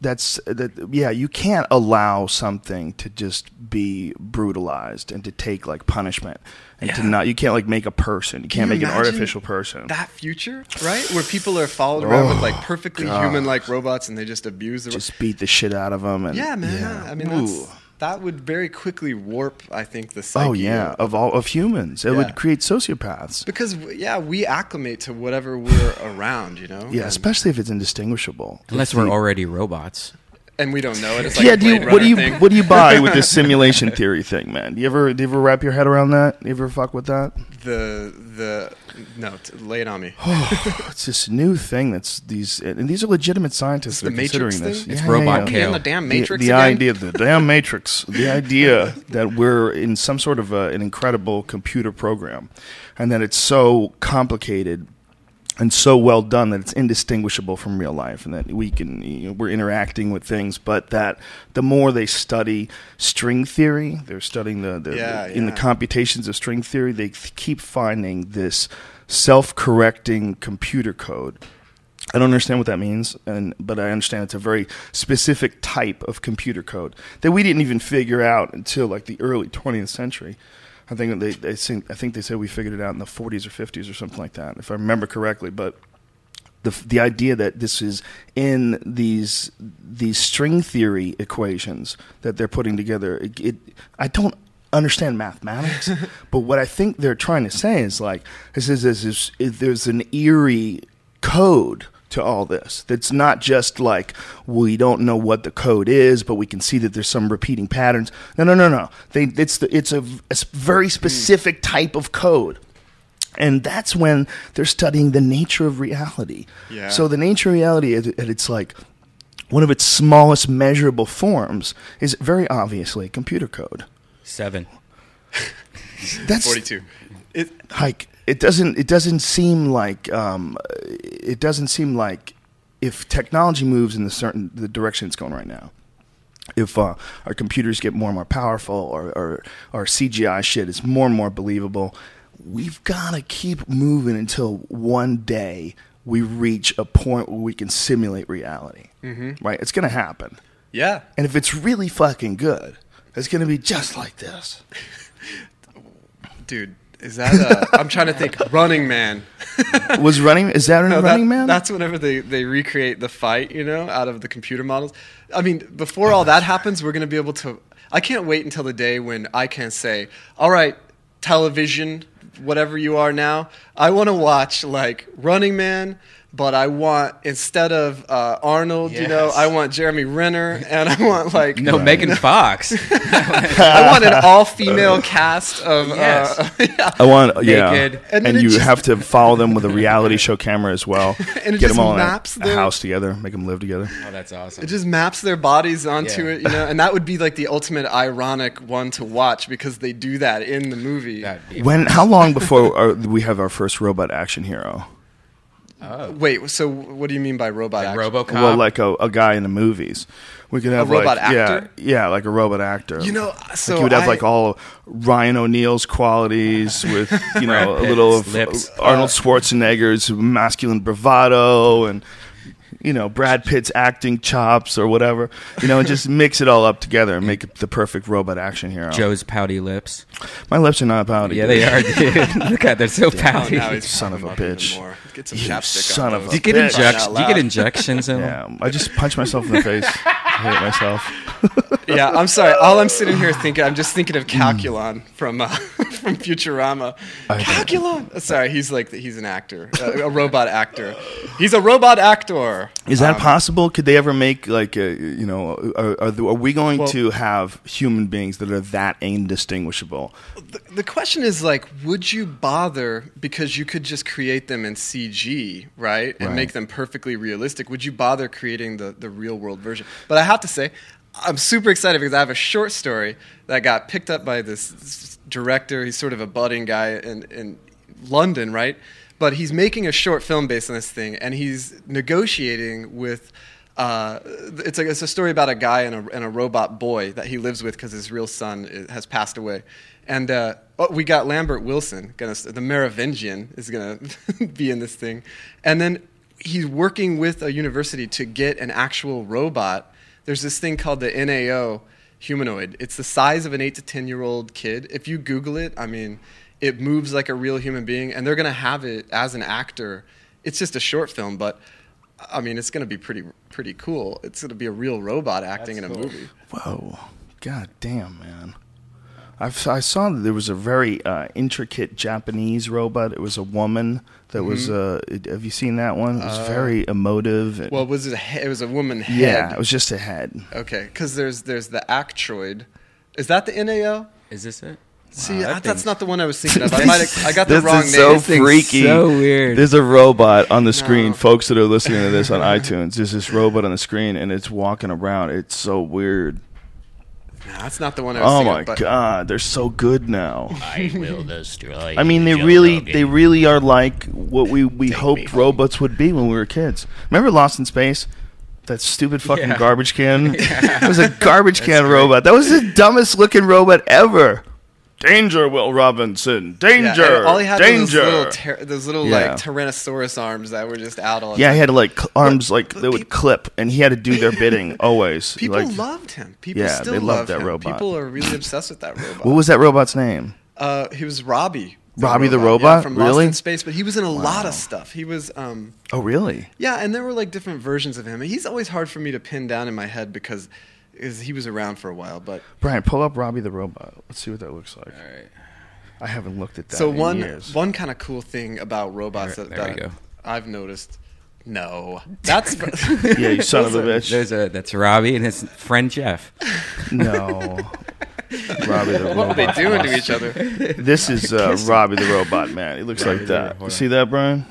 that's that yeah, you can't allow something to just be brutalized and to take like punishment and to not you can't like make a person. You can't you make an artificial person. That future, right? Where people are followed around with like Oh, perfectly human-like robots, and they just abuse the. just beat the shit out of them and yeah, man. yeah. I mean, Ooh. That's, that would very quickly warp, I think, the oh, psyche. Oh yeah, of- of all of humans. It Yeah. would create sociopaths. because yeah, we acclimate to whatever we're around, you know. Yeah, and, especially if it's indistinguishable. Unless If we're the- already robots. and we don't know it. It's like yeah, a do you, what do you thing. what do you buy with this [LAUGHS] simulation theory thing, man? Do you ever do you ever wrap your head around that? Do you ever fuck with that? the the no, t- lay it on me. [SIGHS] Oh, it's this new thing that's these and these are legitimate scientists the that are considering Matrix this. thing? It's Yeah, robot yeah, yeah. kale. In the damn The- Matrix the, again? idea, the damn Matrix, the [LAUGHS] idea that we're in some sort of a, an incredible computer program, and that it's so complicated and so well done that it's indistinguishable from real life, and that we can you know, we're interacting with things. But that the more they study string theory, they're studying the, the, Yeah, in the computations of string theory, they th- keep finding this self-correcting computer code I don't understand what that means, and but I understand it's a very specific type of computer code that we didn't even figure out until like the early 20th century. I think they, they think, I think they said we figured it out in the 40s or 50s or something like that, if I remember correctly. But the the idea that this is in these these string theory equations that they're putting together, it, it I don't understand mathematics, [LAUGHS] but what I think they're trying to say is like this is, this is, there's an eerie code to all this. That's not just like we don't know what the code is, but we can see that there's some repeating patterns. No, no, no, no. They, it's the, it's a, a s- very hmm. specific type of code. And that's when they're studying the nature of reality. Yeah. So the nature of reality, at at its like one of its smallest measurable forms, is very obviously computer code. Seven. [LAUGHS] That's 42. It, like it doesn't it doesn't seem like um, it doesn't seem like if technology moves in the certain the direction it's going right now if uh, our computers get more and more powerful or, or our CGI shit is more and more believable we've got to keep moving until one day we reach a point where we can simulate reality. Right? It's going to happen. Yeah. and if it's really fucking good it's going to be just like this. [LAUGHS] Dude, is that uh, I'm trying to think Running Man. [LAUGHS] was running is that No, that- running man That's whenever they, they recreate the fight, you know, out of the computer models. I mean, before all that happens, we're going to be able to. I can't wait until the day when I can say, all right, television, whatever you are now, I want to watch like Running Man. But I want instead of uh, Arnold, you know, I want Jeremy Renner, and I want like No, Megan Fox. [LAUGHS] I want an all-female [LAUGHS] cast of Yes. uh, [LAUGHS] yeah. I want, yeah, Naked. and, And you just- have to follow them with a reality show camera as well. And it Get just them all maps in a, a house together, make them live together. oh, that's awesome. It just maps their bodies onto Yeah. it, you know, and that would be like the ultimate ironic one to watch because they do that in the movie. When? How long before our, we have our first robot action hero? Uh, wait, so what do you mean by robot like action? RoboCop. well, like a, a guy in the movies. We could have a robot like, actor? Yeah, yeah, like a robot actor. You know, like so you would have I- like all Ryan O'Neal's qualities [LAUGHS] with you know a little of lips. Uh, Arnold uh, Schwarzenegger's masculine bravado and you know Brad Pitt's acting chops or whatever. You know, and just [LAUGHS] mix it all up together and make the perfect robot action hero. Joe's pouty lips. My lips are not pouty. Yeah, dude. they are, dude. [LAUGHS] Look at they're so Oh, pouty. now he's Son of a pumping them bitch. More. Get some You chapstick son on of those. a do you get bitch. injections? Do you get injections in them? Yeah, I just punched myself in the face. [LAUGHS] I hate myself. [LAUGHS] yeah, I'm sorry. All I'm sitting here thinking, I'm just thinking of Calculon from uh, [LAUGHS] from Futurama. Calculon. Uh, Sorry, he's like he's an actor, uh, a robot actor. He's a robot actor. Is that Um, possible? Could they ever make like a, you know? Are, are, the- are we going Well- to have human beings that are that indistinguishable? The, the question is like, would you bother because you could just create them in CG, right, and Right. make them perfectly realistic? Would you bother creating the the real world version? But I have to say, I'm super excited because I have a short story that got picked up by this, director. He's sort of a budding guy in in London, right? But he's making a short film based on this thing, and he's negotiating with. Uh, it's a, it's a story about a guy and a, and a robot boy that he lives with because his real son has passed away. And uh, oh, we got Lambert Wilson, gonna, the Merovingian, is going [LAUGHS] to be in this thing. And then he's working with a university to get an actual robot. There's this thing called the NAO humanoid. It's the size of an 8 to 10 year old kid. If you Google it, I mean, it moves like a real human being, and they're going to have it as an actor. It's just a short film, but I mean, it's going to be pretty pretty cool. It's going to be a real robot acting in a movie. Whoa, god damn, man! I've, I saw that there was a very uh, intricate Japanese robot. It was a woman that was. Uh, have you seen that one? It was very emotive. and- Mm-hmm. Uh, Well, was it? A, he- it was a woman head. yeah, it was just a head. Okay, because there's there's the Actroid. Is that the NAO? Is this it? See, that I- that's not the one I was [LAUGHS] thinking of. I might have, I got the This wrong is name. so This thing's freaky. so weird. There's a robot on the screen, No. folks that are listening to this on [LAUGHS] iTunes. There's this robot on the screen, and it's walking around. It's so weird. No, that's not the one I was Oh thinking my. But god, they're so good now. I will destroy. I mean, they Joe really, Rogan. they really are like what we we Take hoped robots would be when we were kids. Remember Lost in Space? That stupid fucking Yeah. garbage can. [LAUGHS] It was a garbage can robot. That was the dumbest looking robot ever. Danger, Will Robinson, danger, and all he had was those little, ter- those little Yeah. like Tyrannosaurus arms that were just out all the yeah, he had like cl- arms like they would people- clip, and he had to do their bidding [LAUGHS] always. People like, loved him. People Yeah, still they loved that him. robot. People are really obsessed with that [LAUGHS] robot. what was that robot's name? Uh, he was Robbie. Robbie the yeah, robot? from Really? Lost in Space, but he was in a lot of stuff. He was, um, Oh, really? yeah, and there were like different versions of him. He's always hard for me to pin down in my head because is he was around for a while. But Brian, pull up Robbie the robot. Let's see what that looks like. All right. I haven't looked at that. so in one years. one kind of cool thing about robots There- that, there we that go. I've noticed. No, that's [LAUGHS] [LAUGHS] yeah, you son of a bitch. There's a that's Robbie and his friend Jeff. No, Robbie the What are they doing to each other? This is [LAUGHS] uh, Robbie the robot man. He looks like that. You see that, Brian?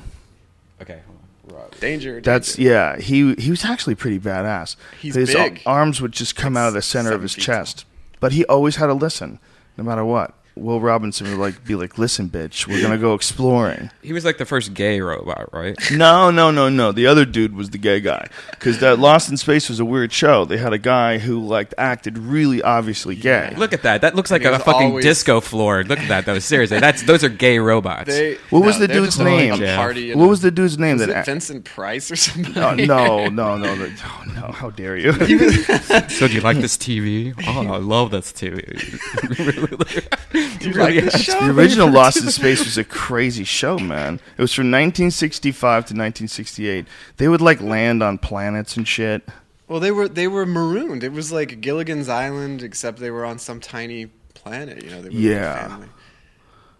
Okay. hold on. Robbie. Danger. That's danger. yeah. He he was actually pretty badass. He's his uh, big. arms would just come Like out of the center of his chest, but he always had to listen, no matter what. Will Robinson would like be like, "Listen, bitch, we're gonna go exploring." He was like the first gay robot, right? No, no, no, no. The other dude was the gay guy because that Lost in Space was a weird show. They had a guy who like acted really obviously gay. Look at that. That looks like he a was fucking always- disco floor. Look at that though. Seriously, that's those are gay robots. They, What was the they're dude's just like name? A party and What a- was the dude's name Was that? it act- Vincent Price or something? Oh, no, no, [LAUGHS] no, no, oh, no! How dare you? [LAUGHS] so do you like this TV? Oh, I love this TV. [LAUGHS] Do you like this show? the original Lost in Space was a crazy show, man. It was from 1965 to 1968. They would like land on planets and shit. Well, they were they were marooned. It was like Gilligan's Island, except they were on some tiny planet. You know, they were Yeah. family.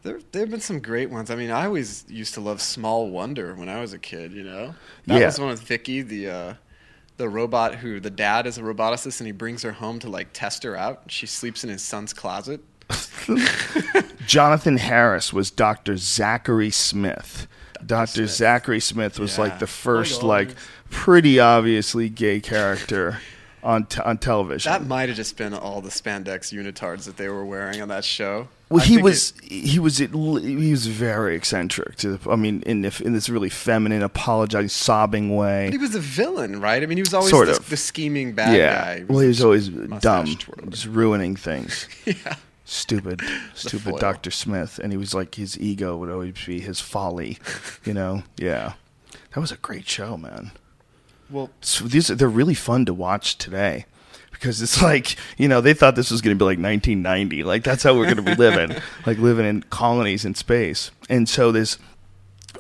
There, there have been some great ones. I mean, I always used to love Small Wonder when I was a kid. You know, that Yeah. was one with Vicky, the uh, the robot who the dad is a roboticist, and he brings her home to like test her out. She sleeps in his son's closet. [LAUGHS] Jonathan Harris was Dr. Zachary Smith. Dr. Zachary Smith was Yeah. like the first, like, pretty obviously gay character on t- on television. That might have just been all the spandex unitards that they were wearing on that show. well, I he was it- he was he was very eccentric. To the, I mean, in if, in this really feminine, apologizing, sobbing way. But he was a villain, right? I mean, he was always Sort the, of. the scheming bad yeah. guy. well, he was always dumb, just ruining things. [LAUGHS] yeah. Stupid, [LAUGHS] stupid. Dr. Smith, and he was like his ego would always be his folly, you know. [LAUGHS] Yeah, that was a great show, man. Well, So these they're really fun to watch today because it's [LAUGHS] like you know they thought this was going to be like 1990, like that's how we're going to be living, like living in colonies in space, and so this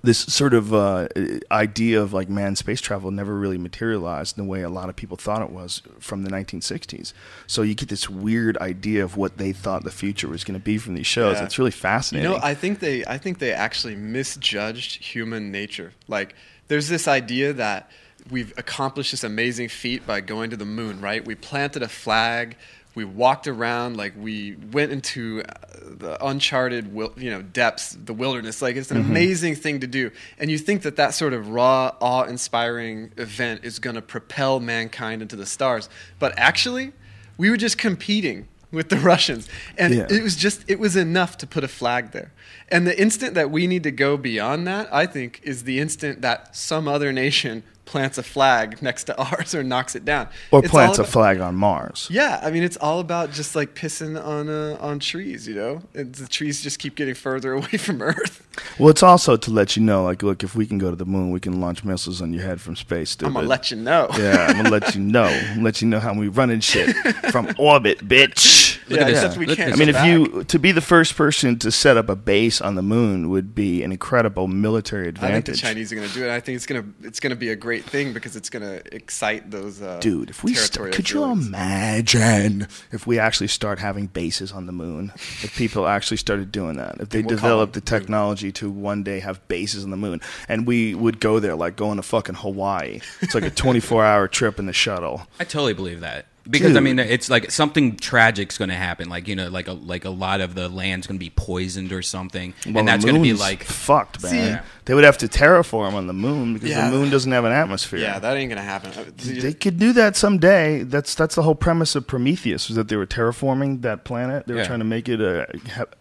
this sort of uh, idea of like manned space travel never really materialized in the way a lot of people thought it was from the 1960s. So you get this weird idea of what they thought the future was going to be from these shows. Yeah. It's really fascinating. you know, I think they, I think they actually misjudged human nature. Like, there's this idea that we've accomplished this amazing feat by going to the moon, right? We planted a flag. We walked around like we went into uh, the uncharted, you know, depths, the wilderness. Like it's an amazing thing to do, and you think that that sort of raw, awe-inspiring event is going to propel mankind into the stars. But actually, we were just competing with the [LAUGHS] Russians, and Yeah. it was just it was enough to put a flag there. And the instant that we need to go beyond that, I think, is the instant that some other nation plants a flag next to [LAUGHS] ours or knocks it down. or It's plants all a flag on Mars. Yeah, I mean, it's all about just like pissing on uh, on trees, you know. And the trees just keep getting further [LAUGHS] away from Earth. Well, it's also to let you know, like, look, if we can go to the moon, we can launch missiles on your head from space. I'm gonna let you know. Yeah, I'm gonna let you [LAUGHS] know. let you know how we running shit from orbit, bitch. Look Yeah, at except we Look can't I mean, this. if back. you to be the first person to set up a base on the moon would be an incredible military advantage. I think advantage. the Chinese are going to do it. I think it's going to it's going to be a great thing because it's going to excite those. Uh, Dude, if we st- territorial could you imagine if we actually start having bases on the moon? If people actually started doing that, if they We'll developed the them moon. technology to one day have bases on the moon, and we would go there like going to fucking Hawaii. It's like a [LAUGHS] 24 hour trip in the shuttle. I totally believe that because I mean it's like something tragic's going to happen. Like you know, like a like a lot of the land's going to be poisoned or something, Well, and that's going to be like fucked, man. See- they would have to terraform on the moon because Yeah. the moon doesn't have an atmosphere. Yeah, that ain't going to happen. Uh, They could do that someday. That's that's the whole premise of Prometheus was that they were terraforming that planet. They were Yeah. trying to make it uh,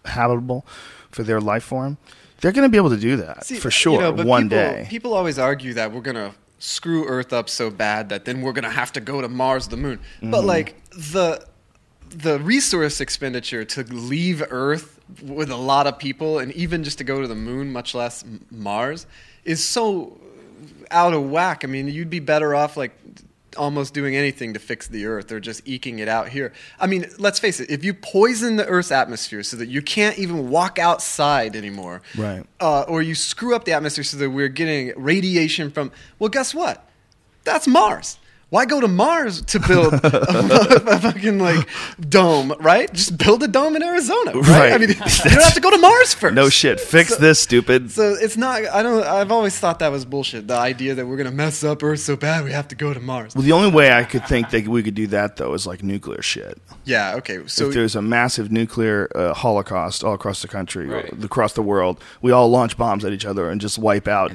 habitable for their life form. They're going to be able to do that See, for sure you know, but one people, day. People always argue that we're gonna screw Earth up so bad that then we're gonna have to go to Mars, the Moon. Mm-hmm. But like the the resource expenditure to leave Earth with a lot of people, and even just to go to the moon, much less Mars, is so out of whack. I mean, you'd be better off like almost doing anything to fix the earth or just eking it out here. I mean, let's face it, if you poison the earth's atmosphere so that you can't even walk outside anymore, Right. uh, or you screw up the atmosphere so that we're getting radiation from, well, guess what? That's Mars. Why go to Mars to build a, [LAUGHS] a fucking like dome, right? Just build a dome in Arizona, right? Right. I mean, [LAUGHS] you don't have to go to Mars first. No shit. Fix this, stupid. So it's not. I don't. I've always thought that was bullshit. The idea that we're gonna mess up Earth so bad we have to go to Mars. Well, the only way I could think that we could do that though is like nuclear shit. Yeah. Okay. So if there's a massive nuclear uh, holocaust all across the country, Right. across the world, we all launch bombs at each other and just wipe out.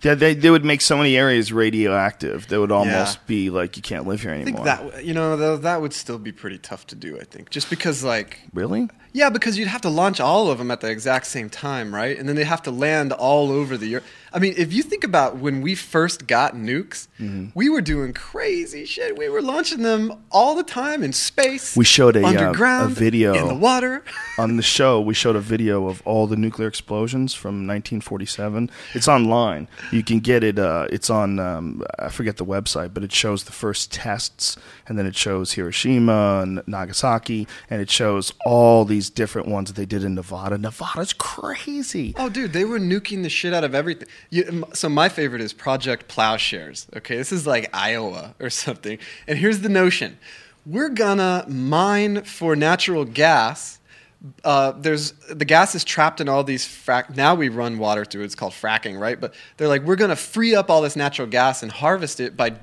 They, they, they would make so many areas radioactive. They would almost Yeah. be like you can't live here I anymore. think that you know though that would still be pretty tough to do. I think just because like really? yeah, because you'd have to launch all of them at the exact same time, right? And then they have to land all over the earth. I mean, if you think about when we first got nukes, Mm-hmm. we were doing crazy shit. We were launching them all the time in space. We showed a, uh, a video. in the water. [LAUGHS] On the show, we showed a video of all the nuclear explosions from 1947. It's online. You can get it. Uh, it's on. Um, I forget the website, but it shows the first tests, and then it shows Hiroshima and Nagasaki, and it shows all these different ones that they did in Nevada. Nevada's crazy. Oh, dude, they were nuking the shit out of everything. You, so my favorite is Project Plowshares. Okay, this is like Iowa [LAUGHS] or something. And here's the notion: we're gonna mine for natural gas. Uh, there's the gas is trapped in all these frac. Now we run water through it. It's called fracking, right? But they're like, we're gonna free up all this natural gas and harvest it by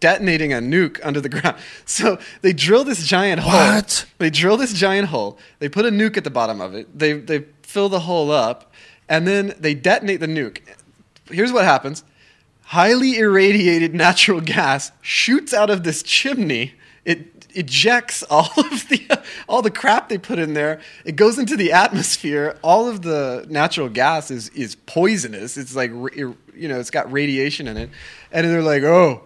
detonating a nuke under the [LAUGHS] ground. So they drill this giant hole. What? They drill this giant hole. They put a nuke at the bottom of it. They they fill the hole up, and then they detonate the nuke. Here's what happens: highly irradiated natural gas shoots out of this chimney. It ejects all [LAUGHS] of the all the crap they put in there. It goes into the atmosphere. All of the natural gas is is poisonous. It's like you know, it's got radiation in it, and they're like, oh.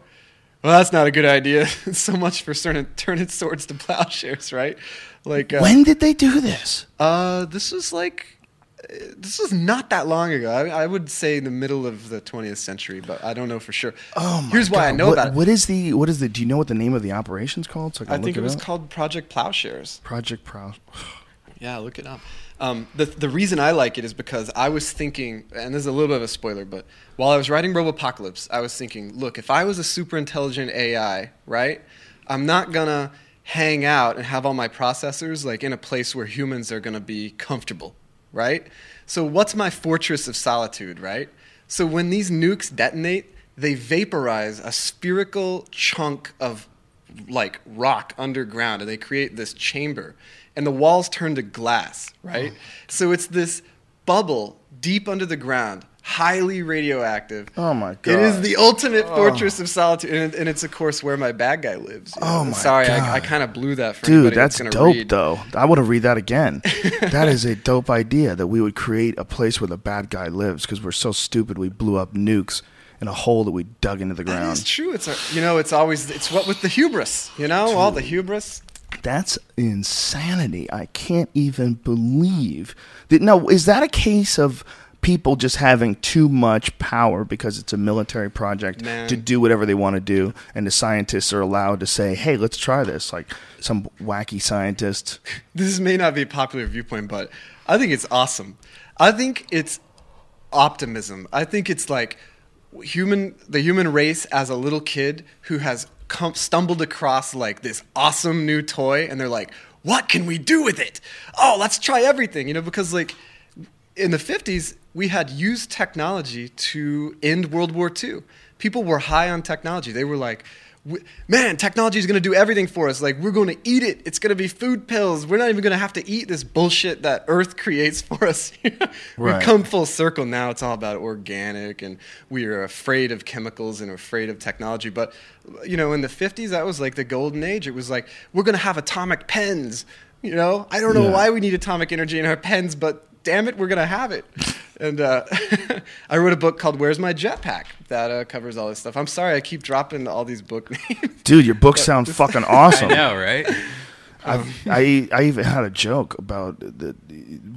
Well, that's not a good idea. [LAUGHS] so much for turning turning swords to [LAUGHS] plowshares, right? Like, uh, When did they do this? uh, this was like, this was not that long ago. I, I would say the middle of the 20th century, but I don't know for sure. Oh my Here's why I know what, about it. What is the? What is the? Do you know what the name of the operation's called? So I, I think it was up? called Project Plowshares. Project Pro. [SIGHS] Yeah, look it up. Um, the the reason I like it is because I was thinking, and this is a little bit of a spoiler, but while I was writing Robopocalypse, I was thinking, look, if I was a super intelligent AI, right, I'm not gonna hang out and have all my processors like in a place where humans are gonna be comfortable, right? So what's my fortress of solitude, right? So when these nukes detonate, they vaporize a spherical chunk of like rock underground and they create this chamber and the walls turn to glass right so it's this bubble deep under the ground highly radioactive Oh my god! it is the ultimate oh. fortress of solitude and, and it's of course where my bad guy lives you Oh know. my sorry God. i, I kind of blew that for Dude, anybody that's gonna dope, read. though. I want to read that again. [LAUGHS] that is a dope idea that we would create a place where the bad guy lives because we're so stupid we blew up nukes in a hole that we dug into the ground. is true it's a, you know it's always it's what with the hubris you know all the hubris That's insanity. I can't even believe that. Now, is that a case of people just having too much power because it's a military project Man. to do whatever they want to do, and the scientists are allowed to say, "Hey, let's try this"? Like some wacky scientist. [LAUGHS] this may not be a popular viewpoint, but I think it's awesome. I think it's optimism. I think it's like human the human race as a little kid who has come, stumbled across like this awesome new toy and they're like, "What can we do with it? Oh, let's try everything." You know, because like in the 50s, we had used technology to end World War II. People were high on technology. They were like, man, technology is going to do everything for us. Like, we're going to eat it. It's going to be food pills. We're not even going to have to eat this bullshit that Earth [LAUGHS] creates for us. [LAUGHS] We've come full circle now. It's all about organic, and we are afraid of chemicals and afraid of technology. But, you know, in the 50s, that was like the golden age. It was like, we're going to have atomic pens. You know, I don't know Yeah. why we need atomic energy in our pens, but damn it, we're gonna have it. And uh, [LAUGHS] I wrote a book called "Where's My Jetpack" that uh, covers all this stuff. I'm sorry, I keep dropping all these book [LAUGHS] names. Dude, your books sound [LAUGHS] fucking awesome. I awesome. know, right? I've, I I even had a joke about that.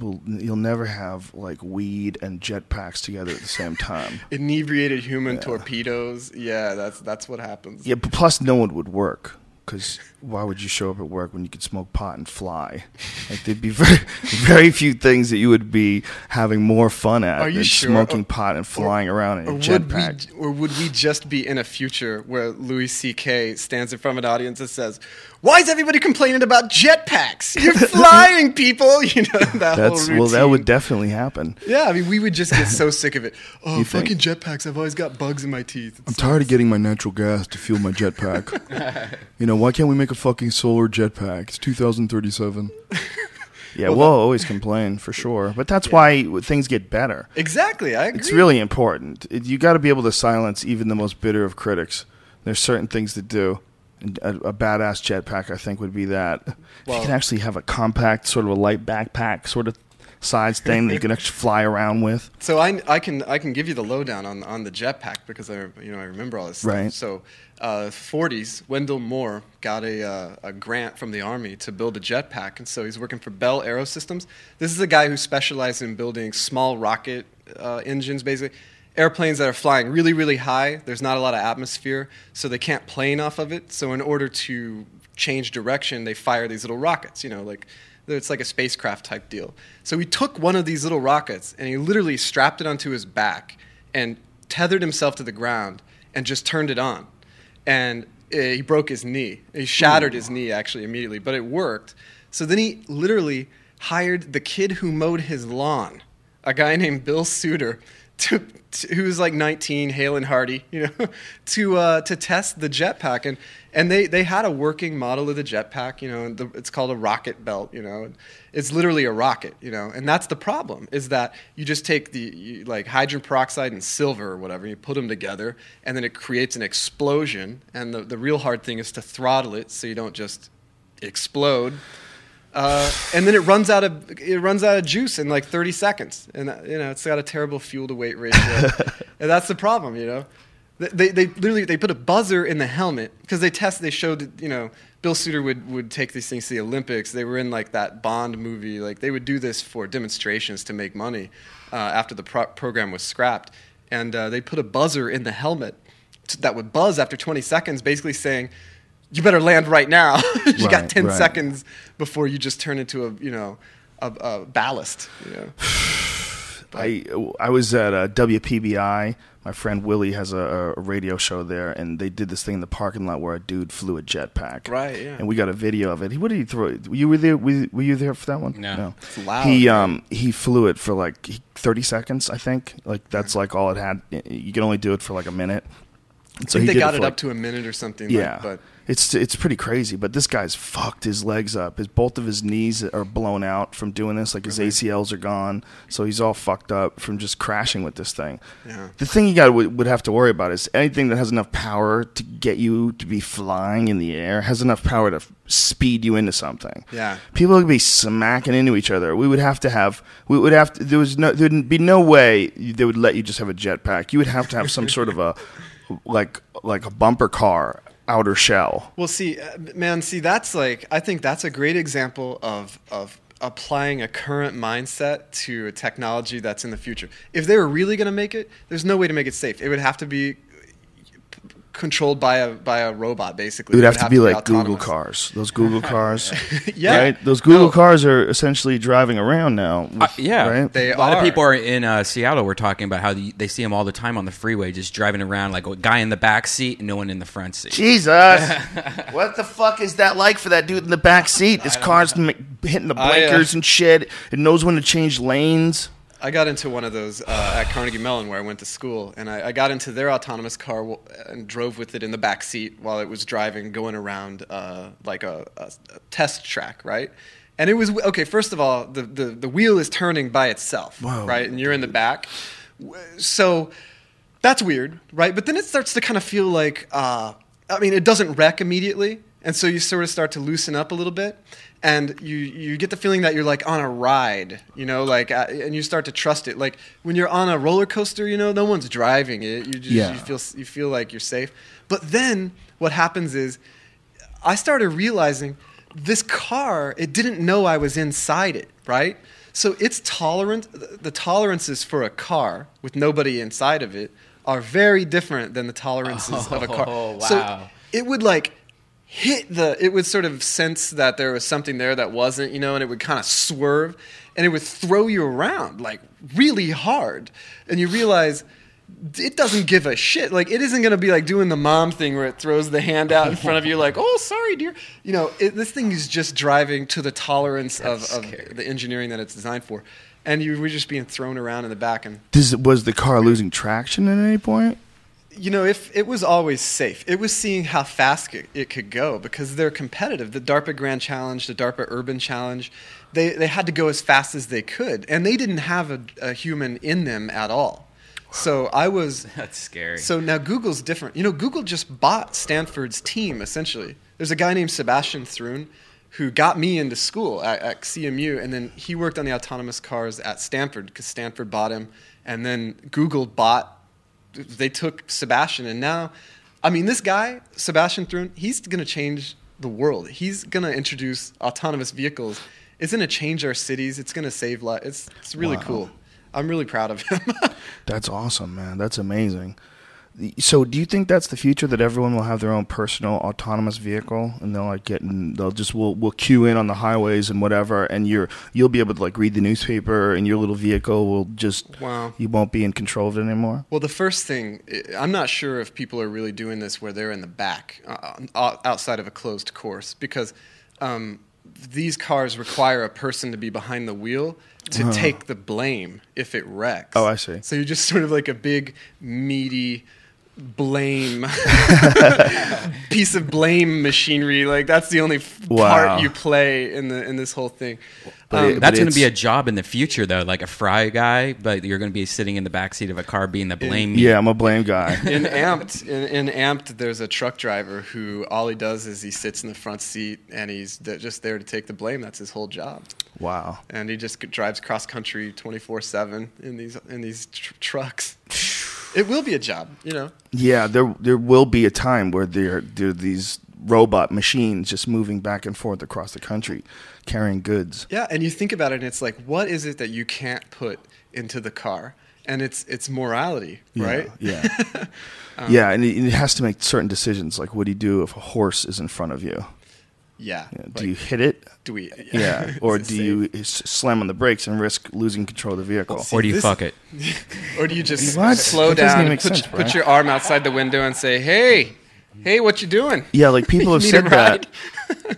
Well, you'll never have like weed and jetpacks together at the same time. Inebriated human torpedoes. Yeah, that's that's what happens. Yeah, but plus no one would work because why would you show up at work when you could smoke pot and fly? Like there'd be [LAUGHS] very very few things that you would be having more fun at Are you than sure? smoking Or- pot and flying around in a Or would, jetpack. we, or would we just be in a future where Louis C.K. stands in front of an audience and says, "Why is everybody complaining about jetpacks? You're [LAUGHS] flying, people!" [LAUGHS] You know that That's whole well, that would definitely happen. Yeah, I mean, we would just get so sick of it. Oh, You think? fucking jetpacks! I've always got bugs in my teeth. I'm tired of getting my natural gas to fuel my jetpack. you know, why can't we make a fucking solar jetpack? It's 2037. [LAUGHS] yeah, we'll always complain for sure, but that's why things get better. Exactly, I agree. It's really important. It, you got to be able to silence even the most bitter of critics. There's certain things to do. And A, a badass jetpack, I think, would be that. If Well- you can actually have a compact, sort of a light backpack, sort of size thing that you can actually fly around with. So I, I can I can give you the lowdown on on the jetpack because I you know I remember all this stuff. Right. So, uh, 40s Wendell Moore got a uh, a grant from the army to build a jetpack, and so he's working for Bell Aerosystems. This is a guy who specialized in building small rocket uh, engines, basically. Airplanes that are flying really, really high. There's not a lot of atmosphere, so they can't plane off of it. So, in order to change direction, they fire these little rockets. You know, like it's like a spacecraft type deal. So he took one of these little rockets and he literally strapped it onto his back and tethered himself to the ground and just turned it on. And uh, he broke his knee. He shattered his knee actually immediately, but it worked. So then he literally hired the kid who mowed his lawn, a guy named Bill Suitor, to, to who's like 19, hale and hearty, you know, [LAUGHS] to uh, to test the jetpack. And and they, they had a working model of the jetpack, you know, and the, it's called a rocket belt, you know. It's literally a rocket, you know, and that's the problem is that you just take the you, like hydrogen peroxide and silver or whatever, you put them together, and then it creates an explosion. And the, the real hard thing is to throttle it so you don't just explode. Uh, and then it runs out of it runs out of juice in like 30 seconds, and uh, you know it's got a terrible fuel to weight ratio, [LAUGHS] and that's the problem. You know, they, they, literally they put a buzzer in the helmet because they test they showed that, you know Bill Suitor would would take these things to the Olympics. They were in like that Bond movie, like they would do this for demonstrations to make money uh, after the pro- program was scrapped, and uh, they put a buzzer in the helmet that would buzz after 20 seconds, basically saying. You better land right now. [LAUGHS] you got 10 right. seconds before you just turn into a you know a, a ballast. You know? [SIGHS] I I was at uh, WPBI. My friend Willie has a, a radio show there, and they did this thing in the parking lot where a dude flew a jetpack. Right, yeah. And we got a video of it. He, what did he throw? You were there? Were, were you there for that one? No. It's loud, He um he flew it for like thirty seconds, I think. Like that's like all it had. You can only do it for like a minute. So I think they got for, it like, up to a minute or something. yeah, like, but it's it's pretty crazy. But this guy's fucked his legs up. His both of his knees are blown out from doing this. Like his ACLs are gone, so he's all fucked up from just crashing with this thing. Yeah. The thing you got would, would have to worry about is anything that has enough power to get you to be flying in the air has enough power to f- speed you into something. Yeah. people would be smacking into each other. We would have to have. We would have to. There was no. There would be no way they would let you just have a jetpack. You would have to have some sort of a [LAUGHS] like like a bumper car outer shell. Well, see, uh, man, see, that's like I think that's a great example of of applying a current mindset to a technology that's in the future. If they were really going to make it, there's no way to make it safe. It would have to be controlled by a by a robot, basically. It would have to be like Google cars. Those Google [LAUGHS] cars. Yeah, Right? Those Google No. cars are essentially driving around now. with- Uh, yeah, Right? They a lot are. of people are in uh, Seattle. Were talking about how the, they see them all the time on the freeway, just driving around like a guy in the back seat and no one in the front seat. Jesus. [LAUGHS] what the fuck is that like for that dude in the back seat? This car's m- hitting the I, uh, blinkers and shit. It knows when to change lanes. I got into one of those uh, at Carnegie Mellon where I went to school, and I, I got into their autonomous car w- and drove with it in the back seat while it was driving, going around uh, like a, a, a test track, right? And it was okay. First of all, the, the, the wheel is turning by itself, Whoa. right? And you're in the back, so that's weird, right? But then it starts to kind of feel like, uh, I mean, it doesn't wreck immediately, and so you sort of start to loosen up a little bit, and you you get the feeling that you're like on a ride, you know, like, uh, and you start to trust it. Like when you're on a roller coaster, you know, no one's driving it. You just Yeah. you feel you feel like you're safe. But then what happens is, I started realizing this car, it didn't know I was inside it, right? So its tolerance, the tolerances for a car with nobody inside of it are very different than the tolerances of a car. Oh, So it would like hit the, it would sort of sense that there was something there that wasn't, you know, and it would kind of swerve and it would throw you around like really hard. And you realize, it doesn't give a shit. Like it isn't gonna be like doing the mom thing where it throws the hand out in front of you, like, "Oh, sorry, dear." You know, it, this thing is just driving to the tolerance of, of the engineering that it's designed for, and you were just being thrown around in the back. And Does, was the car losing traction at any point? You know, if it was always safe, it was seeing how fast it, it could go because they're competitive. The DARPA Grand Challenge, the DARPA Urban Challenge, they they had to go as fast as they could, and they didn't have a, a human in them at all. So I was [LAUGHS] That's scary. So now Google's different. You know, Google just bought Stanford's team essentially. There's a guy named Sebastian Thrun who got me into school at, at CMU, and then he worked on the autonomous cars at Stanford because Stanford bought him, and then Google bought. They took Sebastian, and now, I mean, this guy Sebastian Thrun, he's going to change the world. He's going to introduce autonomous vehicles. It's going to change our cities. It's going to save lives. It's it's really Wow. cool. I'm really proud of him. [LAUGHS] That's awesome, man. That's amazing. So, do you think that's the future that everyone will have their own personal autonomous vehicle, and they'll like get in, they'll just will will queue in on the highways and whatever, and you're you'll be able to like read the newspaper, and your little vehicle will just Wow. you won't be in control of it anymore. Well, the first thing, I'm not sure if people are really doing this where they're in the back, uh, uh, outside of a closed course, because um, these cars require a person to be behind the wheel to take the blame if it wrecks. Oh, I see. So you're just sort of like a big, meaty blame [LAUGHS] piece of blame machinery. Like that's the only f- Wow. part you play in the in this whole thing. Um, it- That's going to be a job in the future, though, like a fry guy, but you're going to be sitting in the backseat of a car being the blame. Yeah, I'm a blame guy. [LAUGHS] in Amped, in, in Amped, there's a truck driver who all he does is he sits in the front seat and he's th- just there to take the blame. That's his whole job, wow. and he just drives cross country 24/7 in these in these tr- trucks. [LAUGHS] It will be a job, you know. Yeah, there there will be a time where there there are these robot machines just moving back and forth across the country, carrying goods. Yeah, and you think about it, and it's like, what is it that you can't put into the car? And it's it's morality, Yeah, right? Yeah. [LAUGHS] Um, yeah, and it, it has to make certain decisions. Like, what do you do if a horse is in front of you? Yeah. Yeah, like, do you hit it? do we? Yeah. Or [LAUGHS] do safe? you slam on the brakes and risk losing control of the vehicle? see, Or do you this- fuck it? [LAUGHS] Or do you just What? slow That down, and make put, sense, put Brian. your arm outside the window, and say, "Hey, hey, what you doing?" yeah, like people [LAUGHS] have said that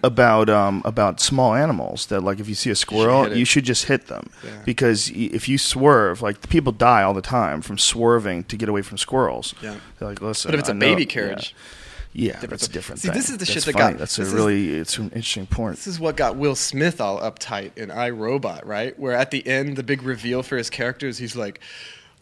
about um, about small animals. That like if you see a squirrel, hit you should just hit them Yeah. because if you swerve, like people die all the time from swerving to get away from squirrels. Yeah. They're like, listen, But if it's I a baby yeah. carriage, Yeah, Different that's a different See, thing. this is the That's shit that funny. got- That's a is- really it's an interesting point. This is what got Will Smith all uptight in I, Robot, right? Where at the end, the big reveal for his character is he's like,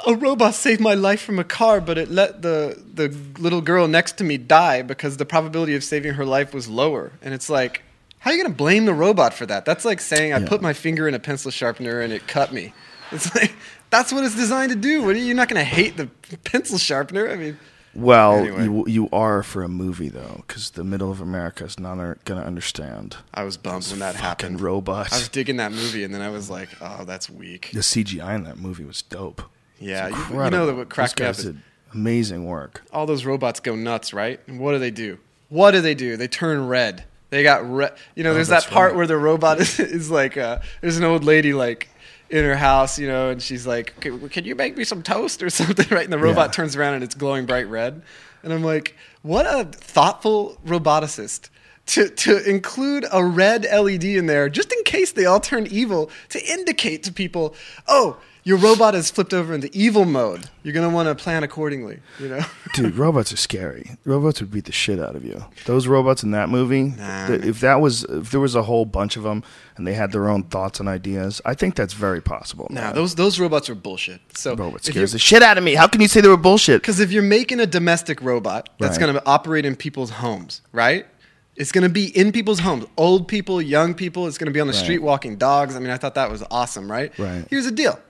"A robot saved my life from a car, but it let the the little girl next to me die because the probability of saving her life was lower." And it's like, how are you gonna blame the robot for that? That's like saying I Yeah. put my finger in a pencil sharpener and it cut me. It's like [LAUGHS] that's what it's designed to do. What are you, you're not gonna hate the pencil sharpener? I mean, Well, Anyway. you you are for a movie though, because the middle of America is not going to understand. I was bummed when that happened. robots. I was digging that movie, and then I was like, oh, that's weak. the CGI in that movie was dope. Yeah, you- you know that what cracked me up is- did amazing work. all those robots go nuts, right? And what do they do? What do they do? They turn red. They got red. You know, Oh, there's that part right. where the robot [LAUGHS] is, is like, uh, there's an old lady like in her house, you know, and she's like, "Can you make me some toast or [LAUGHS] something?" Right? And the robot Yeah. turns around and it's glowing bright red. And I'm like, what a thoughtful roboticist. To, to include a red LED in there just in case they all turn evil to indicate to people, oh, your robot has flipped over into evil mode. You're going to want to plan accordingly, you know? [LAUGHS] Dude, robots are scary. Robots would beat the shit out of you. Those robots in that movie, nah, th- if that was if there was a whole bunch of them and they had their own thoughts and ideas, I think that's very possible. Nah, those those robots are bullshit. So robot scares the shit out of me. How can you say they were bullshit? because if you're making a domestic robot that's Right. going to operate in people's homes, right? It's going to be in people's homes, old people, young people. It's going to be on the Right. street walking dogs. I mean, I thought that was awesome, right? Right. Here's the deal: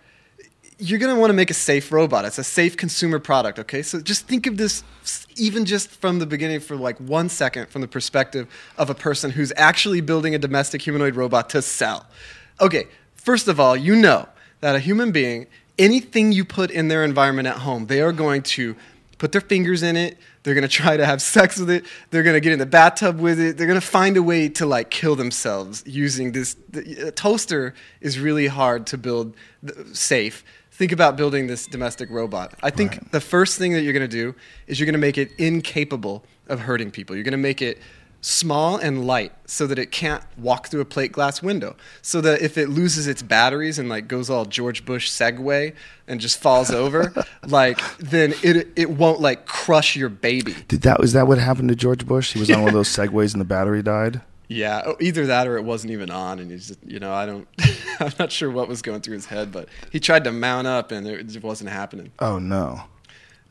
you're going to want to make a safe robot. It's a safe consumer product, okay? So just think of this even just from the beginning for like one second from the perspective of a person who's actually building a domestic humanoid robot to sell. Okay, first of all, you know that a human being, anything you put in their environment at home, they are going to put their fingers in it. They're gonna try to have [LAUGHS] sex with it. They're gonna get in the bathtub with it. They're gonna find a way to like kill themselves using this. The, toaster is really hard to build safe. Think about building this domestic robot. I think the first thing that you're gonna do is you're gonna make it incapable of hurting people. You're gonna make it small and light so that it can't walk through a plate glass window so that if it loses its batteries and like goes all george bush segway and just falls over [LAUGHS] like then it it won't like crush your baby Did that was that what happened to George Bush? He was on one of those [LAUGHS] segways and the battery died. Yeah oh, either that or it wasn't even on and he's just, you know i don't [LAUGHS] i'm not sure what was going through his head but he tried to mount up and it just wasn't happening Oh no.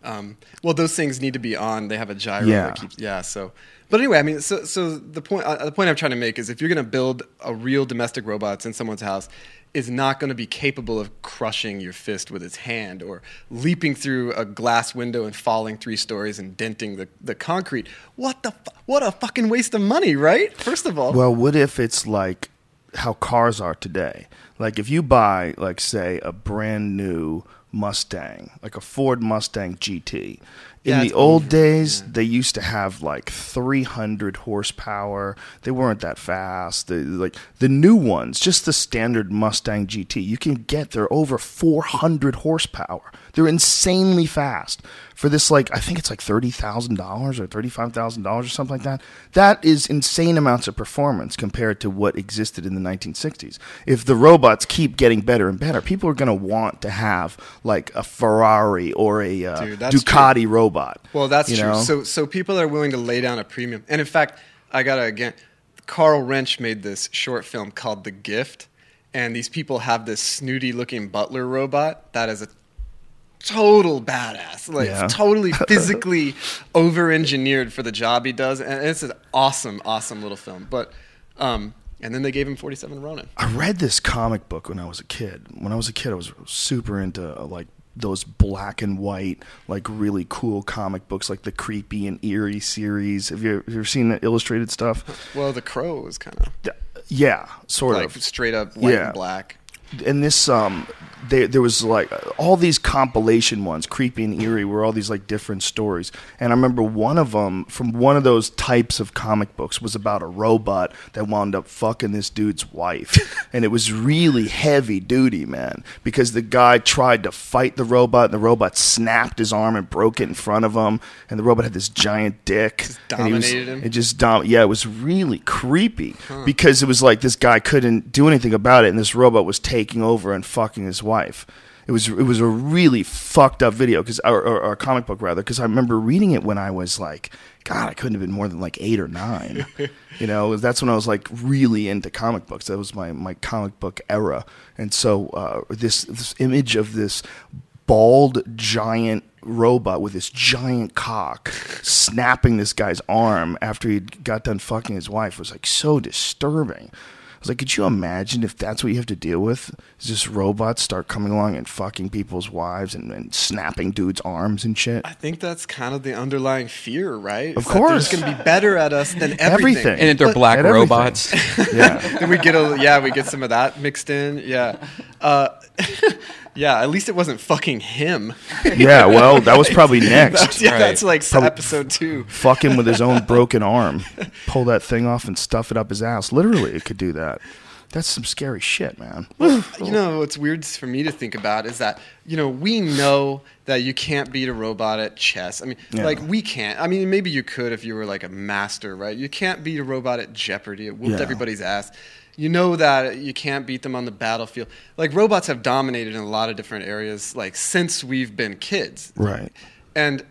Um, well, those things need to be on. They have a gyro Yeah. that keeps. Yeah. So, but anyway, I mean, so so the point uh, the point I'm trying to make is if you're going to build a real domestic robot that's in someone's house, is not going to be capable of crushing your fist with its hand or leaping through a glass window and falling three stories and denting the, the concrete. What the fu- what a fucking waste of money, right? First of all, Well, what if it's like how cars are today? Like if you buy, like say, a brand new Mustang, like a Ford Mustang GT. In Yeah, the old over, days, yeah. they used to have like 300 horsepower. They weren't that fast. The, like the new ones, just the standard Mustang GT, you can get they're over 400 horsepower. They're insanely fast. For this, like I think it's like thirty thousand dollars or thirty-five thousand dollars or something like that. That is insane amounts of performance compared to what existed in the 1960s. If the robots keep getting better and better, people are going to want to have like a Ferrari or a uh, Dude, Ducati robot. Well, that's true. know? So, so people are willing to lay down a premium. And in fact, I gotta again, Carl Rinsch made this short film called The Gift, and these people have this snooty-looking butler robot that is a total badass, like Yeah. totally [LAUGHS] physically over-engineered for the job he does, and it's an awesome, awesome little film. But, um, and then they gave him 47 Ronin. I read this comic book when I was a kid. When I was a kid, I was super into uh, like those black and white, like really cool comic books, like the creepy and eerie series. Have you, have you ever seen the illustrated stuff? Well, the Crow is kind of Yeah, Yeah, sort like of. straight up white Yeah. and black. And this um there there was like all these compilation ones creepy and eerie were all these like different stories. And i remember one of them from one of those types of comic books was about a robot that wound up fucking this dude's wife. [LAUGHS] And it was really heavy duty man because the guy tried to fight the robot and the robot snapped his arm and broke it in front of him and the robot had this giant dick. And he was- dominated him? it just dom- yeah it was really creepy because it was like this guy couldn't do anything about it and this robot was taking over and fucking his wife. It was it was a really fucked up video because or, or, or comic book rather because i remember reading it when i was like god i couldn't have been more than like eight or nine. [LAUGHS] You know that's when i was like really into comic books. That was my my comic book era. And so uh, this this image of this bald giant robot with this giant cock snapping this guy's arm after he got done fucking his wife was like so disturbing. I was like, could you imagine if that's what you have to deal with? Is just robots start coming along and fucking people's wives and, and snapping dudes' arms and shit? I think that's kind of the underlying fear, right? Of Is that they're course. just going to be better at us than everything. Everything. And if they're But- black At everything. robots, Yeah. [LAUGHS] then we get a yeah, we get some of that mixed in. Yeah, uh, [LAUGHS] yeah. At least it wasn't fucking him. yeah, well, that was [LAUGHS] probably next. That's, yeah, Right. that's like episode two. Fuck him with his own broken arm. [LAUGHS] Pull that thing off and stuff it up his ass. Literally, it could do that. That's some scary shit, man. You know what's weird for me to think about is that you know we know that you can't beat a robot at chess. I mean, Yeah. like we can't. I mean, maybe you could if you were like a master, right? You can't beat a robot at Jeopardy. It whooped Yeah. everybody's ass. You know that you can't beat them on the battlefield. Like robots have dominated in a lot of different areas, like since we've been kids. Right. And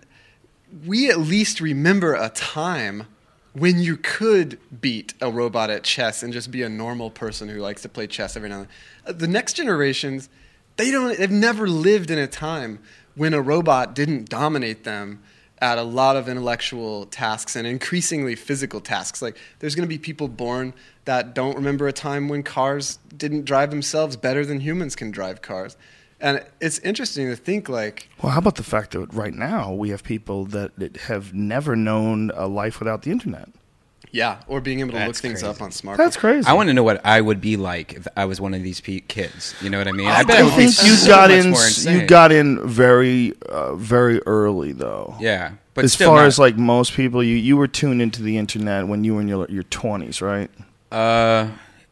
we at least remember a time when you could beat a robot at chess and just be a normal person who likes to play chess every now and then. The next generations, they don't they've never lived in a time when a robot didn't dominate them at a lot of intellectual tasks and increasingly physical tasks. Like there's going to be people born that don't remember a time when cars didn't drive themselves better than humans can drive cars. And it's interesting to think like Well, how about the fact that right now we have people that, have never known a life without the internet? Yeah, or being able to look things crazy. up on smartphones. That's crazy. I want to know what I would be like if I was one of these pe- kids. You know what I mean? I, bet I it would be think you so got much in. more You got in very, uh, very early, though. yeah, but as still far not- as like most people, you you were tuned into the internet when you were in your your twenties, right? uh,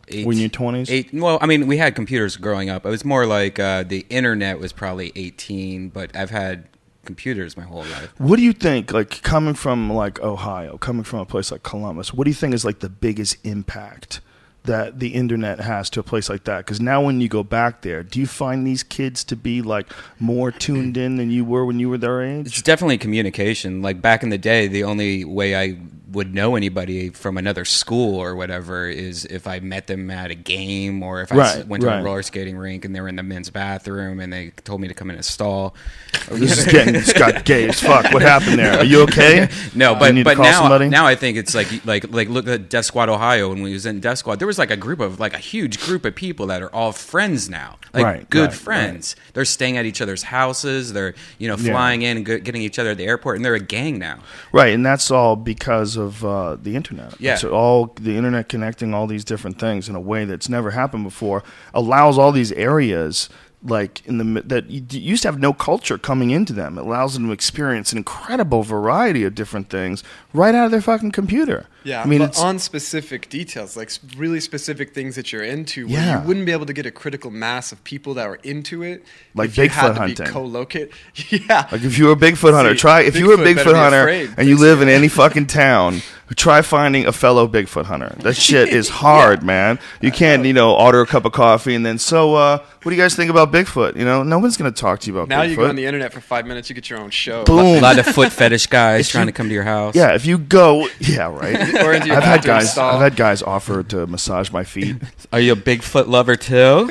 eight, When you're 20s? eight. Well, I mean, we had computers growing up. It was more like uh, the internet was probably eighteen, but I've had computers my whole life. What do you think? Like coming from like Ohio, coming from a place like Columbus, what do you think is like the biggest impact that the internet has to a place like that? Because now when you go back there, do you find these kids to be like more tuned in than you were when you were their age? It's definitely communication. Like back in the day, the only way I would know anybody from another school or whatever is if I met them at a game or if I Right, went to right. a roller skating rink and they were in the men's bathroom and they told me to come in a stall. [LAUGHS] This is getting this got gay as fuck. What happened there? Are you okay? [LAUGHS] No, Do but you need to but now somebody? now I think it's like like like look at Death Squad Ohio when we was in Death Squad there was like a group of like a huge group of people that are all friends now like Right, good friends they're staying at each other's houses they're you know Yeah. flying in and getting each other at the airport and they're a gang now Right, and that's all because of uh, the internet. Yeah. So all the internet connecting all these different things in a way that's never happened before allows all these areas like in the that used to have no culture coming into them. It allows them to experience an incredible variety of different things right out of their fucking computer. Yeah, I mean, but on specific details, like really specific things that you're into, where Yeah. you wouldn't be able to get a critical mass of people that were into it, Like if you had Bigfoot to hunting. Be co-locate, [LAUGHS] yeah. Like if you were a Bigfoot hunter, See, try if you were a Bigfoot better Bigfoot be hunter afraid. and you live in any [LAUGHS] fucking town, try finding a fellow Bigfoot hunter. That shit is [LAUGHS] hard, man. You can't, you know, order a cup of coffee and then so uh what do you guys think about Bigfoot? You know, no one's gonna talk to you about now Bigfoot. you go on the internet for five minutes, you get your own show. Boom, a lot of foot fetish guys If trying you- to come to your house Yeah, if you go yeah, right. Or into [LAUGHS] your I've had bathroom guys stall. I've had guys offer to massage my feet. [LAUGHS] are you a Bigfoot lover too [LAUGHS]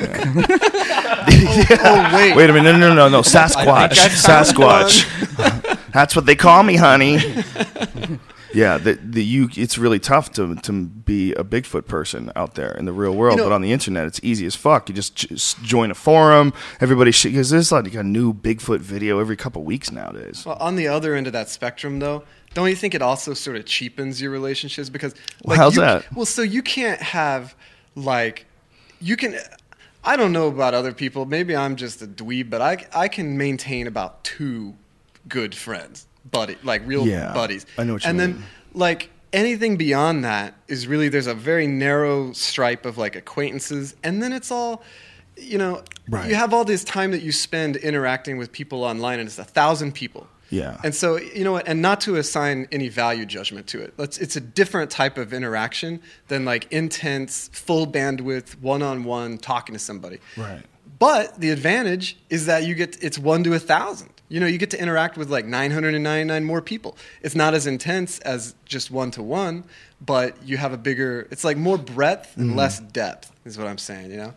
oh wait, Wait a minute, no no no no Sasquatch. Sasquatch. That's what they call me, honey. Yeah, the, the you it's really tough to to be a Bigfoot person out there in the real world, You know- but on the internet it's easy as fuck. You just, just join a forum, everybody because there's like a new Bigfoot video every couple weeks nowadays. Well, on the other end of that spectrum, though, don't you think it also sort of cheapens your relationships? Because Well, how's you- that? Well, so you can't have like you can. I don't know about other people. Maybe I'm just a dweeb, but I I can maintain about two good friends, buddy, like real Yeah, buddies. I know what you and mean. then like anything beyond that is really there's a very narrow stripe of like acquaintances, and then it's all. You know, Right. you have all this time that you spend interacting with people online, and it's a thousand people. Yeah. And so, you know what, and not to assign any value judgment to it. Let's, it's a different type of interaction than like intense, full bandwidth, one on one talking to somebody. Right. But the advantage is that you get it's one to a thousand. You know, you get to interact with like 999 more people. It's not as intense as just one to one, but you have a bigger. It's like more breadth and Mm-hmm. less depth. Is what I'm saying. You know.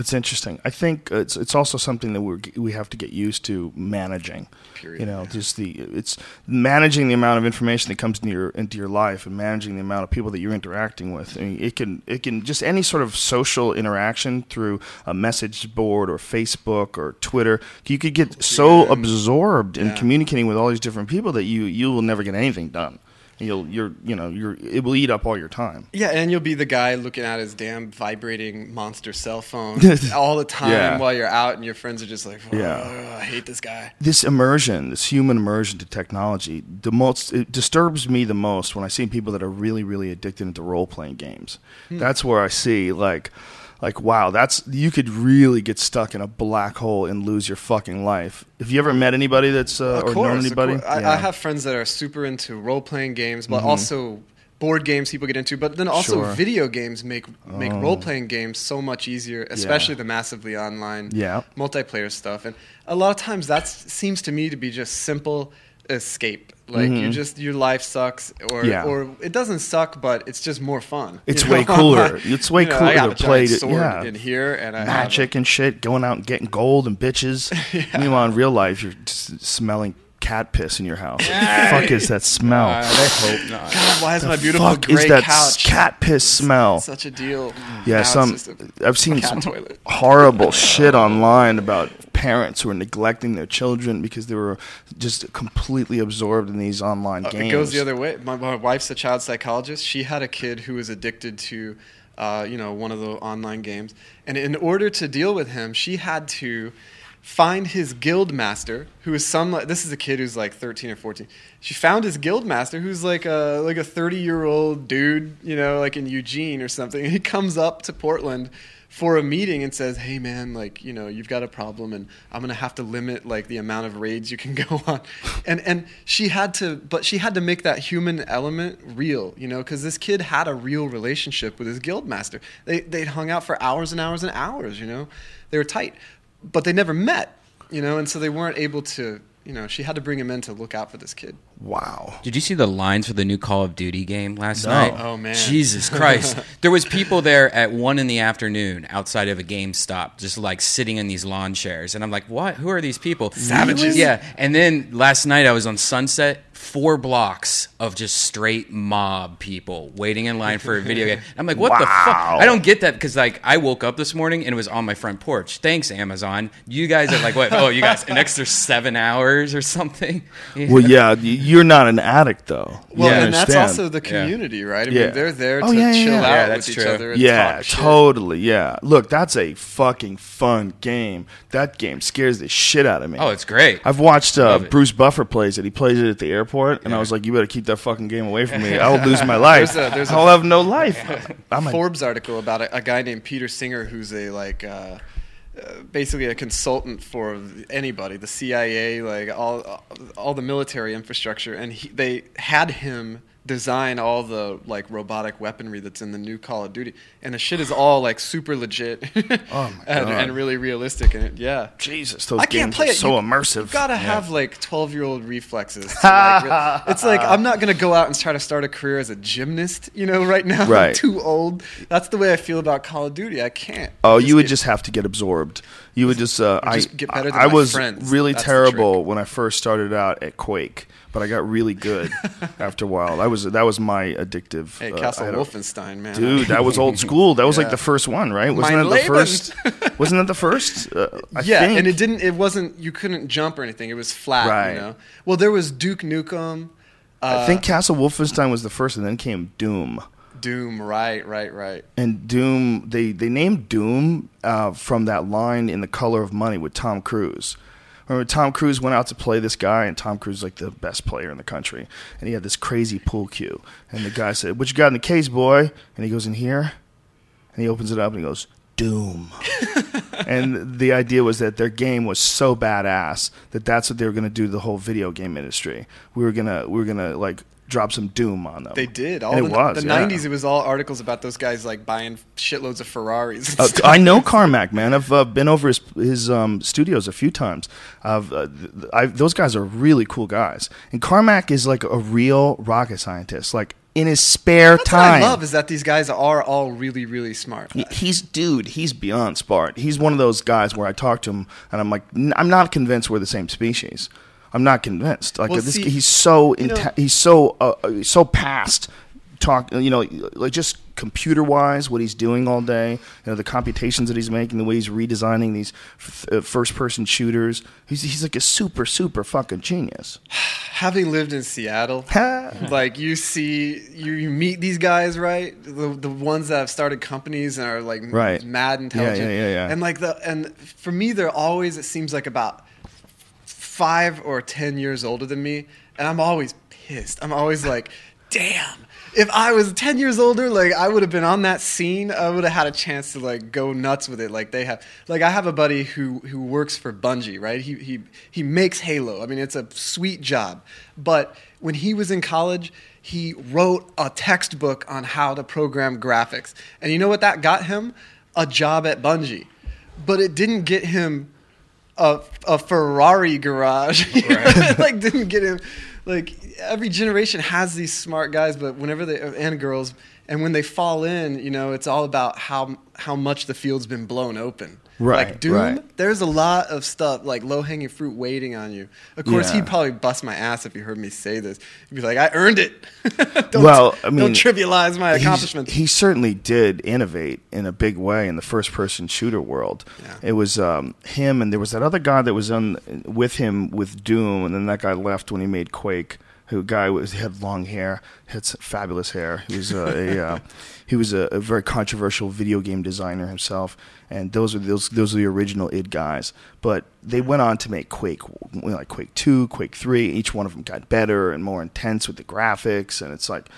It's interesting. I think it's it's also something that we we have to get used to managing. Period. You know, just the it's managing the amount of information that comes into your into your life and managing the amount of people that you're interacting with. I mean, it can it can just any sort of social interaction through a message board or Facebook or Twitter. You could get so absorbed in Yeah. communicating with all these different people that you you will never get anything done. You'll you're you know you're it will eat up all your time. Yeah, and you'll be the guy looking at his damn vibrating monster cell phone [LAUGHS] all the time Yeah. while you're out, and your friends are just like, Yeah. I hate this guy. this immersion, this human immersion to technology, the most it disturbs me the most when I see people that are really, really addicted into role playing games. Hmm. That's where I see like, like wow, that's you could really get stuck in a black hole and lose your fucking life. Have you ever met anybody that's uh, Of or course, known anybody? I, Yeah. Mm-hmm. I have friends that are super into role playing games, but also board games people get into. But then also Sure. Oh. video games make make role playing games so much easier, especially the massively online Yeah. multiplayer stuff. And a lot of times that seems to me to be just simple escape. Like you just your life sucks, or Mm-hmm. Yeah. or it doesn't suck, but it's just more fun. It's way know? cooler. [LAUGHS] It's way You know, cooler to play sword yeah. in here, and I have a- magic and shit, going out and getting gold and bitches. [LAUGHS] Meanwhile, in real life, you're just smelling cat piss in your house? What the fuck is that smell? Uh, they hope not. God, why is my beautiful fuck gray is that couch cat piss smell? such a deal? Yeah, Now some it's just a I've seen some toilet. horrible [LAUGHS] shit online about parents who are neglecting their children because they were just completely absorbed in these online Uh, games. It goes the other way. My, my wife's a child psychologist. She had a kid who was addicted to, uh, you know, one of the online games, and in order to deal with him, she had to find his guild master, who is some. Like this is a kid who's like 13 or 14. She found his guild master, who's like a like a 30 year old dude, you know, like in Eugene or something. [LAUGHS] He comes up to Portland for a meeting and says, "Hey man, like you know, you've got a problem, and I'm gonna have to limit like the amount of raids you can [LAUGHS] go on." And and she had to, but she had to make that human element real, you know, because this kid had a real relationship with his guild master. They they hung out for hours and hours and hours, you know, they were tight, but they never met, you know, and so they weren't able to, you know, she had to bring him in to look out for this kid. wow. Did you see the lines for the new Call of Duty game last No. night? Oh, man. Jesus Christ! [LAUGHS] there was people there at one in the afternoon outside of a GameStop, just like sitting in these lawn chairs, and I'm like, "What? Who are these people?" Savages. Yeah. And then last night I was on Sunset, four blocks of just straight mob people waiting in line for a video [LAUGHS] game. I'm like, "What the fuck?" I don't get that because like I woke up this morning and it was on my front porch. Thanks, Amazon. You guys are like, what? [LAUGHS] Oh, you guys an extra seven hours or something? [LAUGHS] Well, yeah, you're not an addict though. You Well, and that's also the community, right? I Yeah. mean, they're there to Oh, yeah, yeah, chill yeah. out Yeah, with that's each other. And yeah, talk shit. totally. Yeah. Look, that's a fucking fun game. That game scares the shit out of me. Oh, it's great. I've watched uh, Bruce Buffer plays it. He plays it at the airport, and I was like, "You better keep that fucking game away from me. [LAUGHS] I'll lose my life. There's a- there's a- I'll have no life." [LAUGHS] I'm a, Forbes article about a, a guy named Peter Singer who's a like uh, uh, basically a consultant for anybody, the CIA, like all all the military infrastructure, and he, they had him design all the like robotic weaponry that's in the new Call of Duty, and the shit is all like super legit [LAUGHS] Oh my and, God. and really realistic. And it, yeah, Jesus, those I can't games play are it. so You- immersive. You gotta have like twelve-year-old reflexes. To, like, re- [LAUGHS] it's like I'm not gonna go out and try to start a career as a gymnast. You know, right now Right. I'm too old. That's the way I feel about Call of Duty. I can't. Oh, Just you would get- just have to get absorbed. You would just. Uh, I just get better than I my was friends. really That's terrible when I first started out at Quake, but I got really good [LAUGHS] after a while. I was that was my addictive. Hey, uh, Castle had Wolfenstein, man. Dude, that was old school. That was like the first one, right? Wasn't Mein that the first? [LAUGHS] Wasn't that the first? Uh, I yeah, think. and it didn't. It wasn't. You couldn't jump or anything. It was flat. Right. You know. Well, there was Duke Nukem. Uh, I think Castle Wolfenstein was the first, and then came Doom. Doom. Right. Right. Right. And Doom, they they named Doom uh, from that line in The Color of Money with Tom Cruise. Remember, Tom Cruise went out to play this guy, and Tom Cruise is like the best player in the country, and he had this crazy pool cue. And the guy said, "What you got in the case, boy?" And he goes in here, and he opens it up, and he goes, "Doom." [LAUGHS] and the idea was that their game was so badass that that's what they were going to do to the whole video game industry. We were gonna we were gonna like drop some Doom on them. They did. All the, it was the yeah. 90s, it was all articles about those guys like buying shitloads of Ferraris. and Uh, stuff. I know Carmack, man. I've uh, been over his his um, studios a few times. Uh, those guys are really cool guys. And Carmack is like a real rocket scientist. Like in his spare That's time, what I love is that these guys are all really, really smart. he's dude. He's beyond smart. He's one of those guys where I talk to him and I'm like, "N- I'm not convinced we're the same species. I'm not convinced. Like Well, this, see, he's so you know- he's so uh, uh, so past talk. You know, like just computer wise, what he's doing all day. You know, the computations that he's making, the way he's redesigning these f- uh, first person shooters. He's he's like a super super fucking genius. [SIGHS] Having lived in Seattle, [LAUGHS] like you see, you, you meet these guys, right? The, the ones that have started companies and are like Right. mad intelligent. yeah, yeah, yeah. And like the and for me, they're always it seems like about five or ten years older than me, and I'm always pissed. I'm always like, damn. If I was ten years older, like I would have been on that scene, I would have had a chance to like go nuts with it, like they have. Like I have a buddy who who works for Bungie, right? He he he makes Halo. I mean, it's a sweet job, but when he was in college, he wrote a textbook on how to program graphics, and you know what that got him? A job at Bungie, but it didn't get him a, a Ferrari garage. [LAUGHS] like didn't get him. Like every generation has these smart guys, but whenever they and girls, And when they fall in, you know, it's all about how how much the field's been blown open. Right, Like Doom, right. there's a lot of stuff like low hanging fruit waiting on you. Of course, Yeah. he'd probably bust my ass if he heard me say this. He'd be like, "I earned it." [LAUGHS] don't, Well, I mean, don't trivialize my accomplishments. He certainly did innovate in a big way in the first-person shooter world. Yeah. It was um, him, and there was that other guy that was on with him with Doom, and then that guy left when he made Quake. Who guy was had long hair, had fabulous hair. He was uh, a uh, [LAUGHS] he was a, a very controversial video game designer himself, and those are those those are the original id guys. But they went on to make Quake, like Quake Two, Quake Three. Each one of them got better and more intense with the graphics, and it's like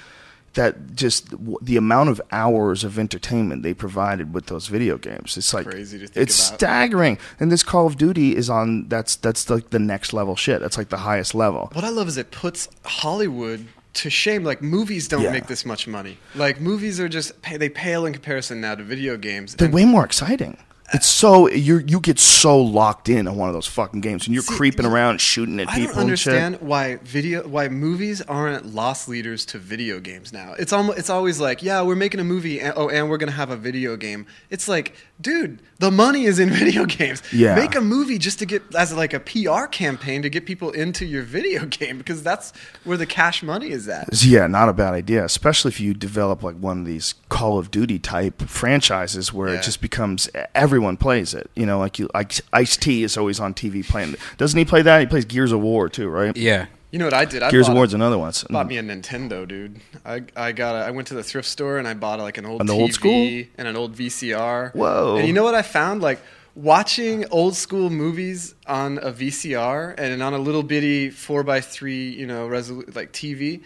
that just the amount of hours of entertainment they provided with those video games it's like Crazy to think it's about. staggering and this call of duty is on that's that's like the next level shit that's like the highest level What I love is it puts Hollywood to shame. Like movies don't Yeah. make this much money. Like movies are just they pale in comparison now to video games. they're And- way more exciting it's so you you get so locked in on one of those fucking games and you're See, creeping around shooting at I people don't and shit. understand why video why movies aren't lost leaders to video games now. It's almost it's always like, yeah, we're making a movie and, oh and we're going to have a video game. It's like, dude, the money is in [LAUGHS] video games. Yeah. Make a movie just to get as like a PR campaign to get people into your video [LAUGHS] game because that's where the cash money is at. Yeah, not a bad idea, especially if you develop like one of these Call of Duty type franchises where Yeah. it just becomes everyone plays it. You know, like you, like Ice T is always on TV playing. Doesn't he play that? He plays Gears of War too, right? Yeah. You know what I did? I Gears bought of a- War's another one. Bought me a Nintendo, dude. I I got a, I went to the thrift store and I bought like an old An TV old school? and an old VCR. Whoa. And you know what I found? Like watching old school movies on a VCR and on a little bitty four by three, you know, resolu- like TV.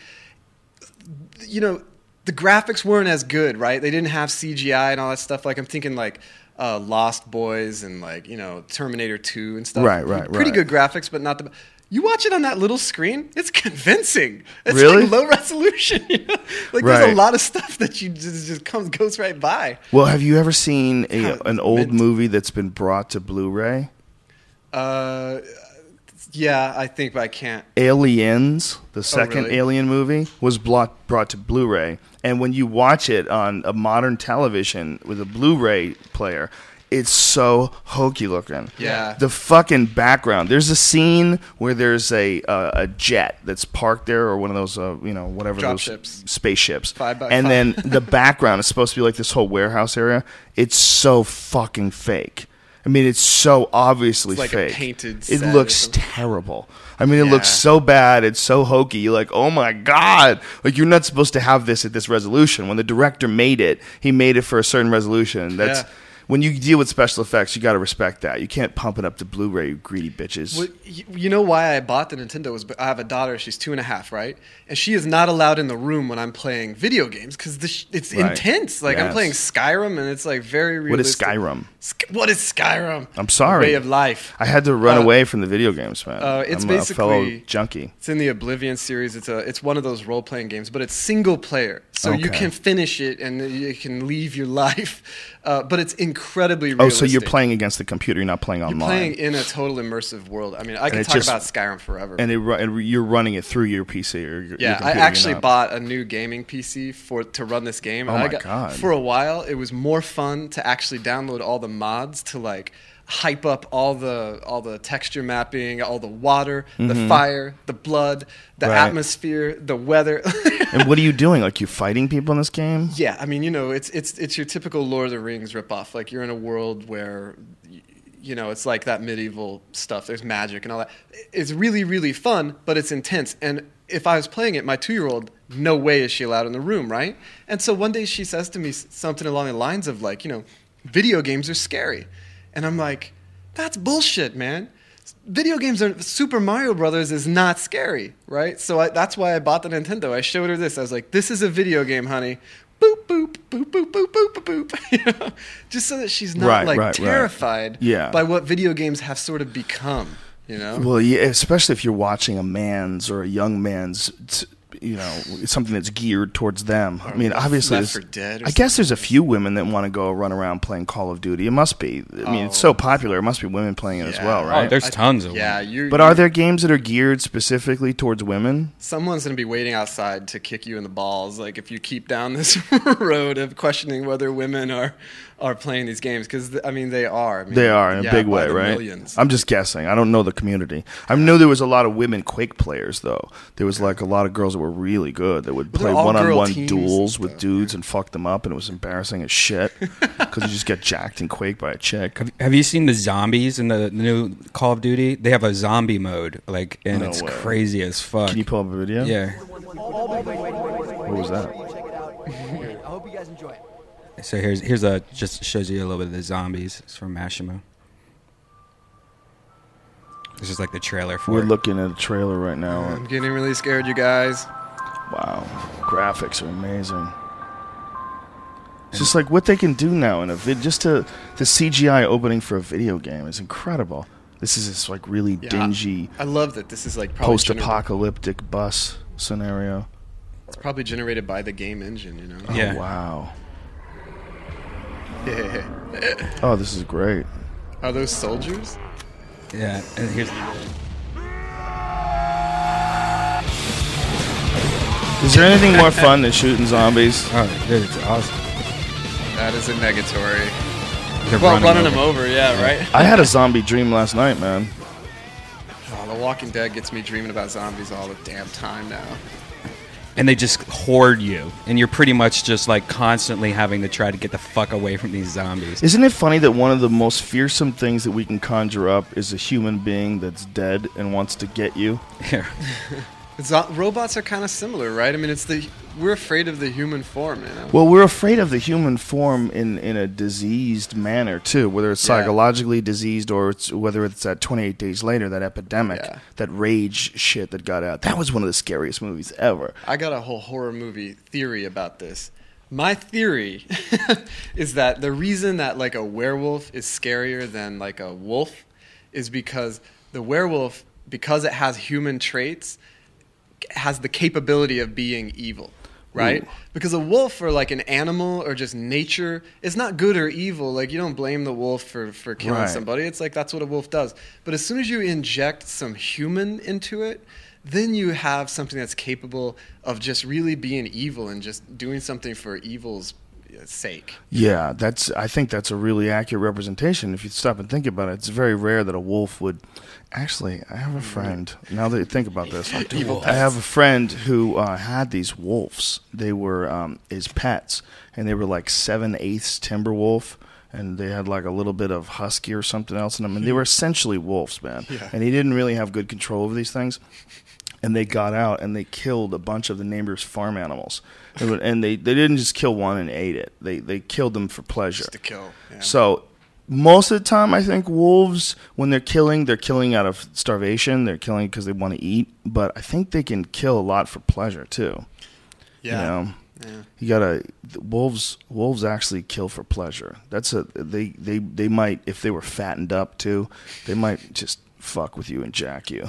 You know, the graphics weren't as good, right? They didn't have CGI and all that stuff. Like I'm thinking like. Uh, Lost Boys and like you know Terminator Two and stuff. Right, right, Pretty right. good graphics, but not the. You watch it on that little screen, it's convincing. It's Really? like low resolution. [LAUGHS] You know? Like there's a lot of stuff that you just, just comes goes right by. Well, have you ever seen a, an old mint. movie that's been brought to Blu-ray? Uh, yeah, I think, but I can't. Aliens, the second Oh, really? Alien movie, was brought brought to Blu-ray, and when you watch it on a modern television with a Blu-ray player, it's so hokey looking. Yeah. the fucking background. There's a scene where there's a uh, a jet that's parked there, or one of those, uh, you know, whatever Drop those ships. spaceships, Five by and five. then the [LAUGHS] background is supposed to be like this whole warehouse area. It's so fucking fake. I mean, it's so obviously It's like fake. painted it looks terrible. I mean, it looks so bad. It's so hokey. You're like, oh my god! Like you're not supposed to have this at this resolution. When the director made it, he made it for a certain resolution. That's Yeah. When you deal with special effects, you got to respect that. You can't pump it up to Blu-ray, you greedy bitches. Well, you know why I bought the Nintendo was I have a daughter. She's two and a half, right? And she is not allowed in the room when I'm playing video games because it's Right. intense. Like I'm playing Skyrim, and it's like very real. What is. Skyrim? Sk- what is Skyrim? I'm sorry. Way of life. I had to run Uh, away from the video games, man. uh, it's I'm a fellow basically- junkie. It's in the Oblivion series. It's a it's one of those role playing games, but it's single player, so you can finish it and you can leave your [LAUGHS] life. Uh, but it's incredibly realistic. Oh, so you're playing against the computer. You're not playing online. You're playing in a total immersive world. I mean, I can talk just- about Skyrim forever. and, it, and you're running it through your PC or your, your yeah, I actually bought a new gaming PC for to run this game. Oh my got, God. For a while, it was more fun to actually download all the mods to like hype up all the all the texture mapping, all the water, the fire, the blood, the Mm-hmm. Right. atmosphere, the weather. [LAUGHS] And what are you doing? Like you fighting people in this game? Yeah, I mean, you know, it's it's it's your typical Lord of the Rings ripoff. Like you're in a world where, y- you know, it's like that medieval stuff. There's magic and all that. It's really really fun, but it's intense. And if I was playing it, my two year old, no way is she allowed in the room, right? And so one day she says to me something along the lines of like, you know, video games are scary, and I'm like, that's bullshit, man. Video games are Super Mario Brothers is not scary, right? So I, that's why I bought the Nintendo. I showed her this. I was like, "This is a video game, honey." Boop boop boop boop boop boop boop boop. [LAUGHS] You know, just so that she's not Right, like right, right. terrified Yeah. by what video games have sort of become. You know, Well, yeah, especially if you're watching a man's or a young man's t- you know something that's geared towards them. I mean, obviously, Left there's- 4 Dead I guess there's a few women that want to go run around playing Call of Duty. It must be. I mean, it's so oh. popular. It must be women playing it as Yeah. well, Oh, right? there's I- tons of Yeah, them. you. but are there games that are geared specifically towards women? Someone's going to be waiting outside to kick you in the balls. Like if you keep down this [LAUGHS] road of questioning whether women are are playing these games, because I mean they are. I mean, They are in a yeah, big way, right? Millions. I'm just guessing. I don't know the community. I know there was a lot of women Quake players, though. There was like a lot of girls that were really good that would play they're all girl one-on-one duels with stuff, dudes and fuck them up, and it was embarrassing as shit [LAUGHS] because you just get jacked in Quake by a chick. Have, have you seen the zombies in the new Call of Duty? They have a zombie mode, like, and No it's way. crazy as fuck. Can you pull up a video? yeah. What was that? [LAUGHS] I hope you guys enjoy it. So here's here's a just shows you a little bit of the zombies. It's from Machinima. This is like the trailer for We're it. looking at a trailer right now. I'm getting really scared, you guys. Wow, graphics are amazing. It's just like what they can do now in a vid. Just to the CGI opening for a video game is incredible. This is this like really Yeah, dingy I love that this is like post-apocalyptic bus scenario. It's probably generated by the game engine, you know. Yeah. Oh, wow. [LAUGHS] Oh, this is great. Are those soldiers? Yeah, and here's Is there anything more fun than shooting zombies? [LAUGHS] oh, dude, it's awesome. That is a negatory. They're Well, running, over. them over, yeah, right. I had a zombie dream last night, man. Oh, the Walking Dead gets me dreaming about zombies all the damn time now. And they just hoard you, and you're pretty much just like constantly having to try to get the fuck away from these zombies. Isn't it funny that one of the most fearsome things that we can conjure up is a human being that's dead and wants to get you? Yeah. [LAUGHS] Zo- robots are kind of similar, right? I mean, it's the we're afraid of the human form, you know. Well, we're afraid of the human form in, in a diseased manner too, whether it's Yeah. psychologically diseased or it's whether it's that 28 days later that epidemic, Yeah. that rage shit that got out. That was one of the scariest movies ever. I got a whole horror movie theory about this. My theory [LAUGHS] is that the reason that like a werewolf is scarier than like a wolf is because the werewolf, because it has human traits, has the capability of being evil, right? Ooh. Because a wolf or like an animal or just nature is not good or evil. Like you don't blame the wolf for for killing Right. somebody. It's like that's what a wolf does. But as soon as you inject some human into it, then you have something that's capable of just really being evil and just doing something for evil's sake. Yeah, that's. I think that's a really accurate representation. If you stop and think about it, it's very rare that a wolf would. Actually, I have a friend. Now that you think about this, [LAUGHS] I have a friend who uh, had these wolves. They were um, his pets, and they were like seven eighths timber wolf, and they had like a little bit of husky or something else in them, and they were essentially wolves, man. Yeah. And he didn't really have good control over these things and they got out and they killed a bunch of the neighbors' farm animals. And And they, they didn't just kill one and ate it. They they killed them for pleasure. Just to kill. Yeah. So most of the time, I think wolves, when they're killing, they're killing out of starvation. They're killing because they want to eat. But I think they can kill a lot for pleasure too. yeah. You know, Yeah. you gotta wolves. Wolves actually kill for pleasure. That's a they they they might if they were fattened up too. They might just fuck with you and jack you.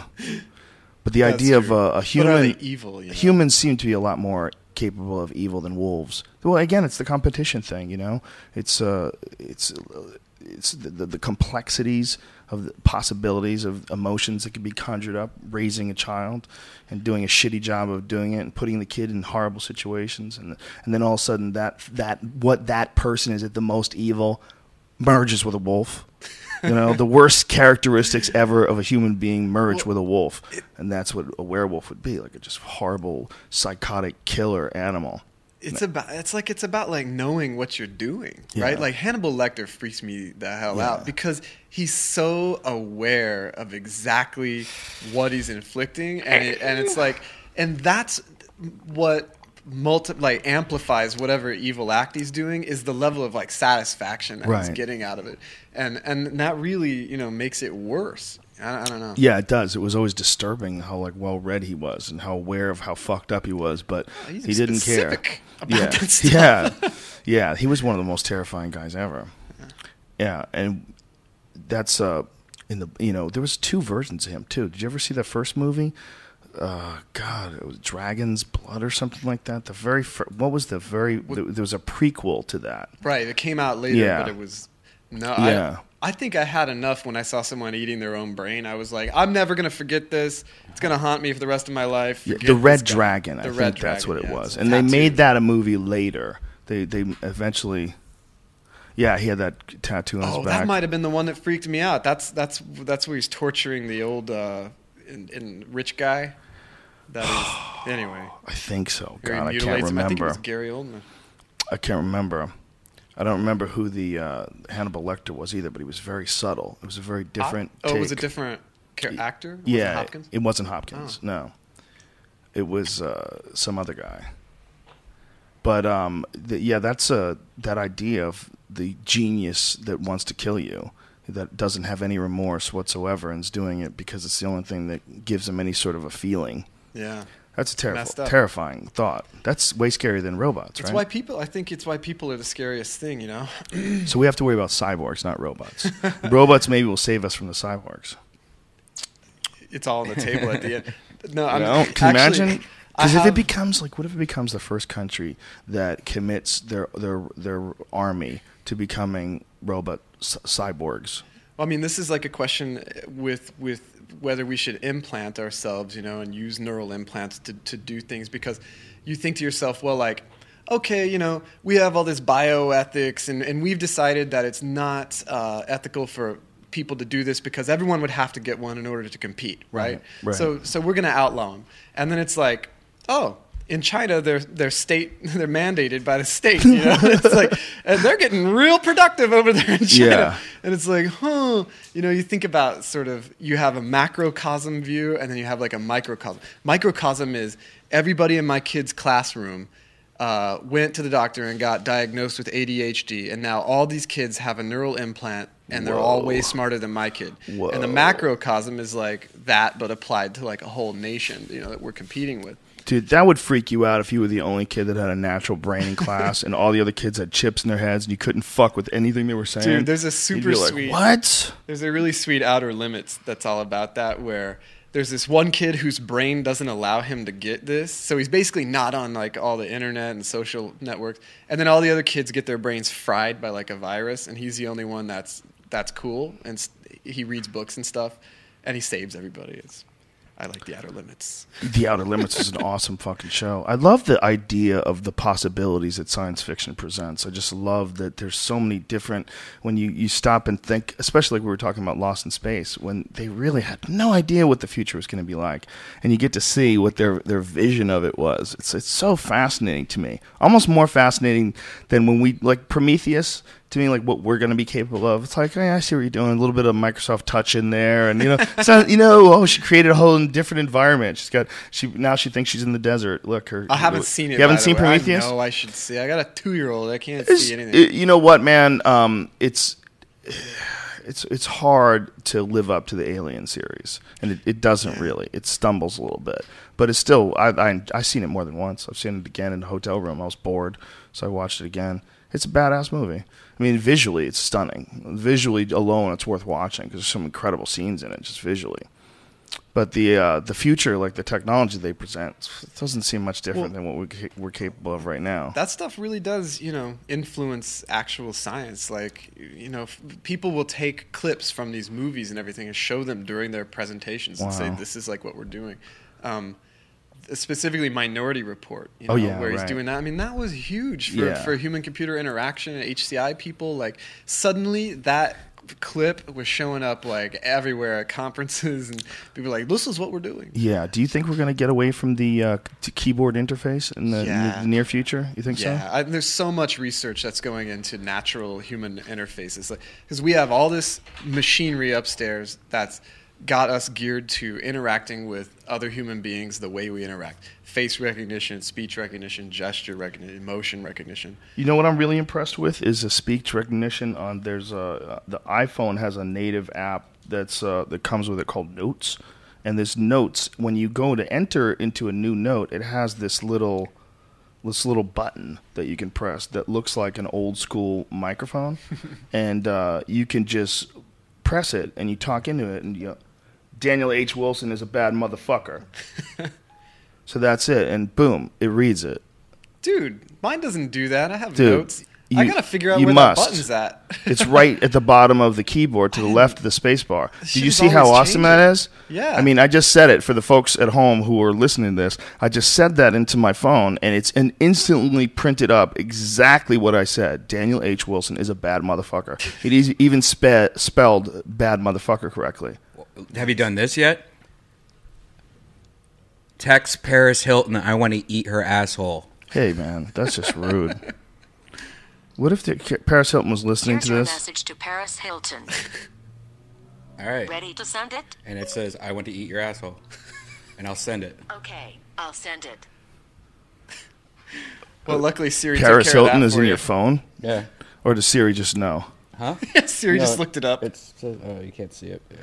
But the That's idea of a, a human evil? You know? humans seem to be a lot more capable of evil than wolves. Well, again, it's the competition thing, you know. It's uh, it's it's the, the, the complexities of the possibilities of emotions that can be conjured up, raising a child and doing a shitty job of doing it, and putting the kid in horrible situations, and and then all of a sudden that that what that person is at the most evil merges with a wolf. You know, the worst characteristics ever of a human being merge with a wolf, and that's what a werewolf would be—like a just horrible, psychotic killer animal. It's about it's like it's about like knowing what you're doing, Yeah. right? Like Hannibal Lecter freaks me the hell Yeah. out because he's so aware of exactly what he's inflicting, and it, and it's like, and that's what multi like amplifies whatever evil act he's doing is the level of like satisfaction that he's getting out of it, and and that really you know makes it worse. I, I don't know. Yeah, it does. It was always disturbing how like well read he was and how aware of how fucked up he was, but he didn't care. yeah, [LAUGHS] yeah, yeah. He was one of the most terrifying guys ever. Yeah, and that's uh in the you know there was two versions of him too. Did you ever see that first movie? Uh, God, it was Dragon's Blood or something like that. The very what was the very there there was a prequel to that. Right. It came out later, Yeah. but it was no. Yeah. I, I think I had enough when I saw someone eating their own brain. I was like, I'm never gonna forget this. It's gonna haunt me for the rest of my life. Yeah, the Red guy. Dragon. I The think Red that's what it yeah, was, and they made that a movie later. They they eventually. Yeah, he had that tattoo on Oh, his back. that might have been the one that freaked me out. That's that's that's where he's torturing the old uh, in, in rich guy. That is [SIGHS] anyway. I think so. God, I can't him. I think it remember. was Gary Oldman. I can't remember. I don't remember who the uh, Hannibal Lecter was either, but he was very subtle. It was a very different. Oh, it was a different char- actor. Yeah, it Hopkins. it wasn't Hopkins. Oh. No, it was uh, some other guy. But um, th- yeah, that's uh, that idea of the genius that wants to kill you, that doesn't have any remorse whatsoever, and is doing it because it's the only thing that gives him any sort of a feeling. Yeah. That's a terrible, terrifying thought. That's way scarier than robots, It's right? why people. I think it's why people are the scariest thing. You know. So we have to worry about cyborgs, not robots. [LAUGHS] robots maybe will save us from the cyborgs. it's all on the table at the end. [LAUGHS] No, I'm know? Can actually, imagine? Because if it becomes like, what if it becomes the first country that commits their their their army to becoming robot cyborgs? Well, I mean, this is like a question with with whether we should implant ourselves, you know, and use neural implants to to do things because you think to yourself, well, like, okay, you know, we have all this bioethics, and and we've decided that it's not uh, ethical for people to do this because everyone would have to get one in order to compete, right? Right, right. So so we're going to outlaw them, and then it's like, oh. In China, they're they're state [LAUGHS] they're mandated by the state, you know. [LAUGHS] it's like, and they're getting real productive over there in China. Yeah. And it's like, huh, you know, you think about sort of you have a macrocosm view and then you have like a microcosm. Microcosm is everybody in my kid's classroom uh, went to the doctor and got diagnosed with ADHD, and now all these kids have a neural implant and they're all way smarter than my kid. And the macrocosm is like that, but applied to like a whole nation, you know, that we're competing with. Dude, that would freak you out if you were the only kid that had a natural brain in [LAUGHS] class, and all the other kids had chips in their heads, and you couldn't fuck with anything they were saying. Dude, there's a super like, sweet- What? There's a really sweet Outer Limits that's all about that, where there's this one kid whose brain doesn't allow him to get this. So he's basically not on like all the internet and social networks. And then all the other kids get their brains fried by like a virus, and he's the only one that's that's cool. And he reads books and stuff, and he saves everybody. It's I like the Outer Limits. The Outer Limits is an awesome fucking show. I love the idea of the possibilities that science fiction presents. I just love that there's so many different when you, you stop and think, especially like we were talking about Lost in Space, when they really had no idea what the future was going to be like, and you get to see what their their vision of it was. It's it's so fascinating to me, almost more fascinating than when we like Prometheus. To me, like what we're going to be capable of. It's like, oh, I see what you're doing. A little bit of Microsoft Touch in there, and you know, [LAUGHS] so, you know, oh, she created a whole different environment. She's got she now she thinks she's in the desert. Look, her. I haven't seen it. You haven't seen way. Prometheus? I know I should see. I got a two year old. I can't It's- see anything. it- you know what, man? Um, it's it's it's hard to live up to the Alien series, and it, it doesn't really. It stumbles a little bit, but it's still. I I I've seen it more than once. I've seen it again in the hotel room. I was bored, so I watched it again. It's a badass movie. I mean, visually, it's stunning. Visually alone, it's worth watching because there's some incredible scenes in it, just visually. But the uh, the future, like the technology they present, doesn't seem much different than what we ca- we're capable of right now. that stuff really does, you know, influence actual science. Like, you know, f- people will take clips from these movies and everything and show them during their presentations and say, "This is like what we're doing." Um, specifically, Minority Report. You know, Oh, yeah, where he's right. doing that. I mean, that was huge for, Yeah. for human-computer interaction and HCI people. Like, suddenly that clip was showing up like everywhere at conferences and people were like this is what we're doing Yeah. Do you think we're going to get away from the uh, keyboard interface in the, Yeah. n- near future? You think Yeah, so? I, there's so much research that's going into natural human interfaces because we have all this machinery upstairs that's got us geared to interacting with other human beings the way we interact face recognition speech recognition gesture recognition emotion recognition You know what I'm really impressed with is the speech recognition on. There's a the iPhone has a native app that's uh, that comes with it called Notes, and this Notes when you go to enter into a new note, it has this little this little button that you can press that looks like an old school microphone, [LAUGHS] and uh, you can just press it and you talk into it and you. Daniel H. Wilson is a bad motherfucker. [LAUGHS] so that's it, and boom, it reads it. Dude, mine doesn't do that. I have Dude, notes. I gotta figure out you where must. that button's at. [LAUGHS] It's right at the bottom of the keyboard to the [LAUGHS] left of the space bar. Shit you see how awesome that changing. is? Yeah. I mean, I just said it for the folks at home who are listening to this. I just said that into my phone, and it's an instantly printed up exactly what I said. Daniel H. Wilson is a bad motherfucker. It is even spe- spelled bad motherfucker correctly. Have you done this yet? Text Paris Hilton. I want to eat her asshole. Hey, man, that's just rude. What if the, Paris Hilton was listening Here's to this? message to Paris Hilton. [LAUGHS] All right. Ready to send it? And it says, I want to eat your asshole. And I'll send it. Okay, I'll send it. Well, luckily Siri Paris took care of Hilton that is for in you. your phone, Yeah. or does Siri just know? Huh? [LAUGHS] Siri just looked it up. It's uh, oh, you can't see it. Yeah.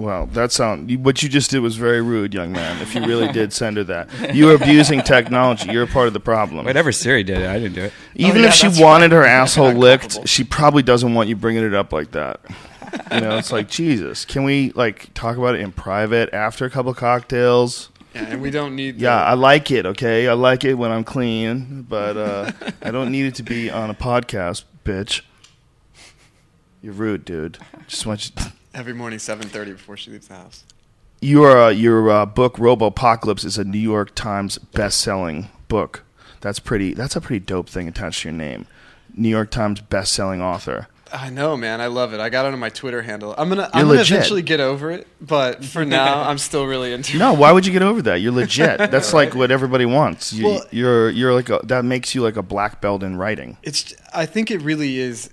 Well, that sound what you just did was very rude, young man. If you really did send her that, you are abusing technology. You're a part of the problem. Whatever Siri did, I didn't do it. Even Oh, yeah, if she wanted right. her asshole licked, she probably doesn't want you bringing it up like that. You know, it's like Jesus. Can we like talk about it in private after a couple cocktails? Yeah, and we don't need. the- Yeah, I like it. Okay, I like it when I'm clean, but uh, I don't need it to be on a podcast, bitch. You're rude, dude. Just want you. Every morning, seven thirty before she leaves the house. Your uh, your uh, book Robopocalypse is a New York Times best-selling book. That's pretty. That's a pretty dope thing attached to your name. New York Times best-selling author. I know, man. I love it. I got it on my Twitter handle. I'm gonna. You're I'm gonna legit. eventually get over it, but for now, [LAUGHS] I'm still really into. It. No, why would you get over that? You're legit. [LAUGHS] That's like what everybody wants. You, Well- you're you're like a, that makes you like a black belt in writing. it's i think it really is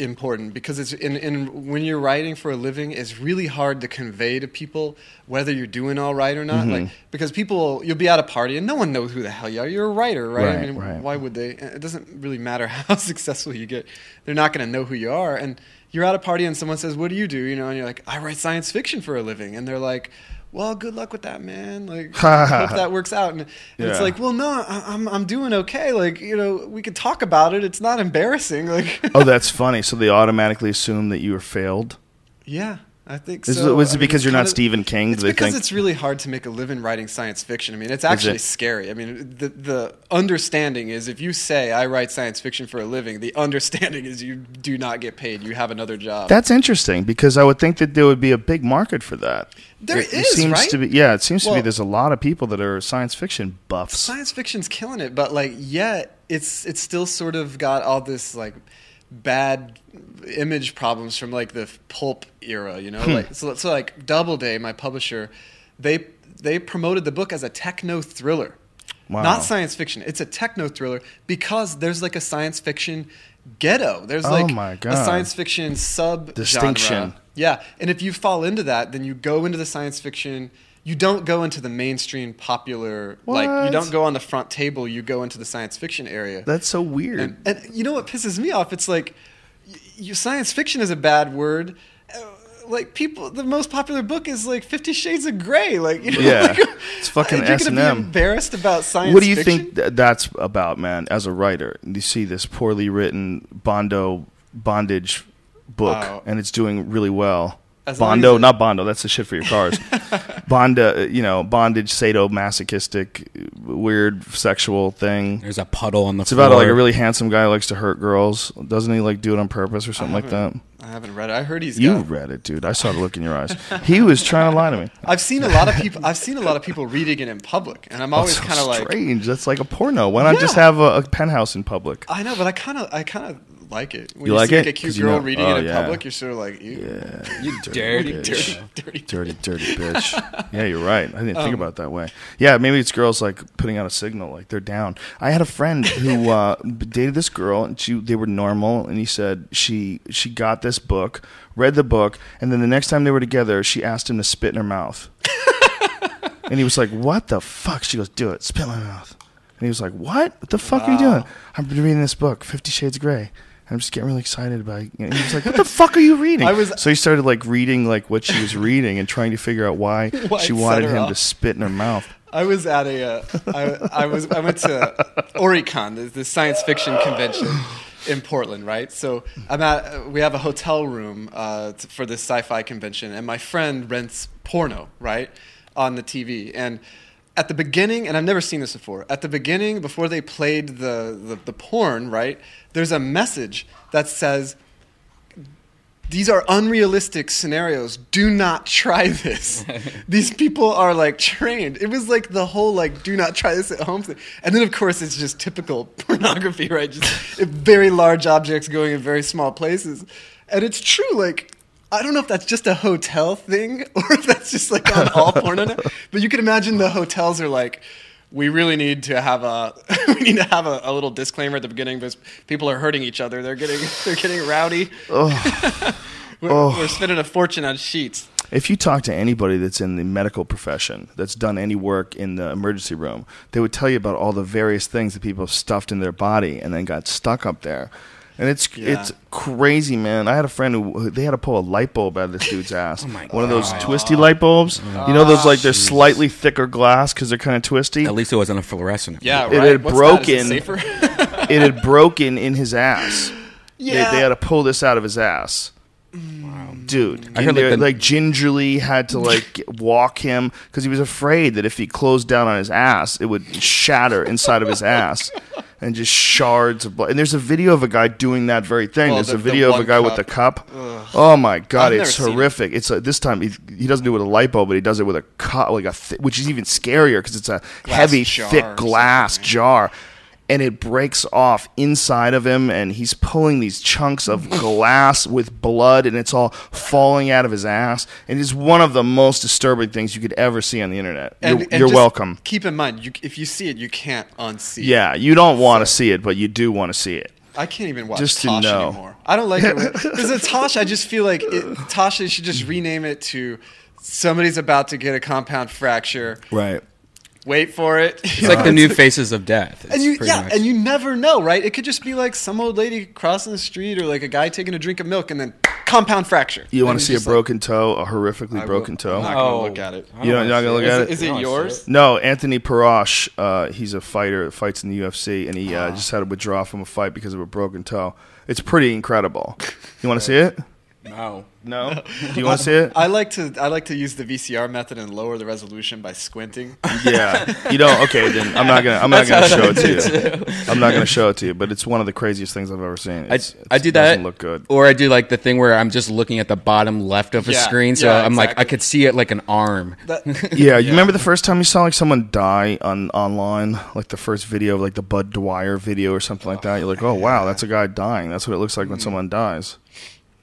important because it's in, in when you're writing for a living it's really hard to convey to people whether you're doing all right or not Mm-hmm. like because people you'll be at a party and no one knows who the hell you are. You're a writer right, Right, i mean right. why would they? It doesn't really matter [LAUGHS] how successful you get. They're not going to know who you are. And you're at a party and someone says what do you do? You know and you're like i write science fiction for a living. And they're like well, good luck with that, man. Like, [LAUGHS] hope that works out. And, and it's like, well, no, I, I'm I'm doing okay. Like, you know, we could talk about it. It's not embarrassing. [LAUGHS] Like, Oh, that's funny. So they automatically assume that you were failed. yeah, I think Is so. it, was I it mean, because you're not kinda- Stephen King? It's because think it's really hard to make a living writing science fiction. I mean, it's actually it? scary. I mean, the the understanding is if you say I write science fiction for a living, the [LAUGHS] understanding is you do not get paid. You have another job. that's interesting because I would think that there would be a big market for that. There it, it is, seems right? to be. Yeah, it seems to be. There's a lot of people that are science fiction buffs. science fiction's killing it, but like yet it's it's still sort of got all this like bad image problems from like the pulp era, you know? Hmm. Like so, so like Doubleday, my publisher, they they promoted the book as a techno thriller. Wow. Not science fiction. It's a techno thriller because there's like a science fiction ghetto. There's Oh like a science fiction sub Distinction. Yeah, and if you fall into that, then you go into the science fiction. You don't go into the mainstream popular like you don't go on the front table. You go into the science fiction area. That's so weird. and, and you know what pisses me off? It's like you, science fiction is a bad word. Uh, Like people, the most popular book is like Fifty Shades of Grey. Like you know, Yeah. like, It's fucking [LAUGHS] You're gonna be S&M. embarrassed about science. what do you fiction? think th- that's about, man? As a writer, you see this poorly written Bondo bondage book, Oh. and it's doing really well. As Bondo, not Bondo. That's the shit for your cars. [LAUGHS] Bonda, uh, you know, bondage, sadomasochistic, weird sexual thing. There's a puddle on the It's floor. about like a really handsome guy who likes to hurt girls. Doesn't he like do it on purpose or something like that? I haven't read it. I heard he's You got. read it, dude. I saw the look in your eyes. He was trying to lie to me. I've seen a lot of people. I've seen a lot of people reading it in public, and I'm always so kind of like, strange. That's like a porno. Why not just have a, a penthouse in public? I know, but I kind of, I kind of like it. When You you, like see it? like a cute 'Cause you girl know- reading oh, it in yeah. public, you're sort of like, Ew. [LAUGHS] You dirty, dirty, [LAUGHS] dirty. dirty, dirty bitch. [LAUGHS] Yeah, you're right. I didn't Um, think about it that way. Yeah, maybe it's girls like putting out a signal, like they're down. I had a friend who uh, dated this girl, and she they were normal, and he said she she got this book, read the book, and then the next time they were together, she asked him to spit in her mouth, and he was like, "What the fuck?" She goes, "Do it, spit in my mouth," and he was like, "What? What the fuck are you doing?" I've been reading this book, Fifty Shades of Grey. I'm just getting really excited about it. And he was like, "What the fuck are you reading?" I was- so he started like reading like what she was reading and trying to figure out why, [LAUGHS] Why she wanted him off. to spit in her mouth. I was at a, uh, I, I was, I went to Orycon, the, the science fiction convention, in Portland, right? So I'm at we have a hotel room uh, for this sci-fi convention, and my friend rents porno, right, on the TV. And at the beginning, and I've never seen this before. At the beginning, before they played the the, the porn, right, there's a message that says. These are unrealistic scenarios. Do not try this. [LAUGHS] These people are like trained. It was like the whole like do not try this at home thing. And then of course it's just typical [LAUGHS] pornography, right? Just very large objects going in very small places. And it's true, like I don't know if that's just a hotel thing [LAUGHS] or if that's just like on all porno. now. But you can imagine the hotels are like, we really need to have a [LAUGHS] we need to have a, a little disclaimer at the beginning because people are hurting each other. They're getting [LAUGHS] they're getting rowdy. we're, we're spending a fortune on sheets. If you talk to anybody that's in the medical profession, that's done any work in the emergency room, they would tell you about all the various things that people have stuffed in their body and then got stuck up there. And it's Yeah. it's crazy, man. I had a friend who who- they had to pull a light bulb out of this dude's [LAUGHS] ass. Oh my One of those God. twisty light bulbs. Oh, you know those like they're slightly thicker glass because they're kind of twisty. At least it wasn't a fluorescent. Yeah, It right. had What's that? Is broken. it safer? it had [LAUGHS] broken in his ass. Yeah. They, they had to pull this out of his ass. Dude, I heard, they, like, the- like gingerly had to like walk him because he was afraid that if he closed down on his ass, it would shatter inside of his ass and just shards of blood. And there's a video of a guy doing that very thing. Well, there's the- a the video of a one guy with a cup. Oh my god, I've it's never seen it. horrific. It's a, this time he, he doesn't do it with a lipo, but he does it with a cup, like a th- which is even scarier because it's a Glass heavy, jar thick glass jar and it breaks off inside of him and he's pulling these chunks of [LAUGHS] glass with blood and it's all falling out of his ass and it's one of the most disturbing things you could ever see on the internet you're, And- and you're just welcome Keep in mind, you, if you see it, you can't unsee. it. yeah you don't want to see it but you do want to see it I can't even watch Just to Tosh know. anymore. I don't like it. Because [LAUGHS] it's Tosh, I just feel like it, Tosh they should just rename it to somebody's about to get a compound fracture. right Wait for it. It's like the new faces of death. And you, yeah, much- and you never know, right? It could just be like some old lady crossing the street, or like a guy taking a drink of milk, and then compound fracture. you want to see a just like, broken toe a horrifically I will- broken toe I'm not Oh. gonna look at it. You don't don't- you're not gonna see look at Is it? it I don't wanna see yours? No, Anthony Perosh, uh, he's a fighter that fights in the UFC, and he Ah. uh, just had to withdraw from a fight because of a broken toe. It's pretty incredible. You want to see it? No. No. Do you want to see it? I like to I like to use the VCR method and lower the resolution by squinting. Yeah. You don't. Okay, then I'm not gonna. I'm not gonna show it to you. I'm not gonna show it to you. But it's one of the craziest things I've ever seen. I, It's, I do that, Doesn't look good. or I do like the thing where I'm just looking at the bottom left of a Yeah, screen, so yeah, I'm like I could see it like an arm. That, [LAUGHS] Yeah, you remember the first time you saw like someone die on online, like the first video of like the Bud Dwyer video or something like that. You're like, oh wow, that's a guy dying. That's what it looks like when Mm-hmm. someone dies.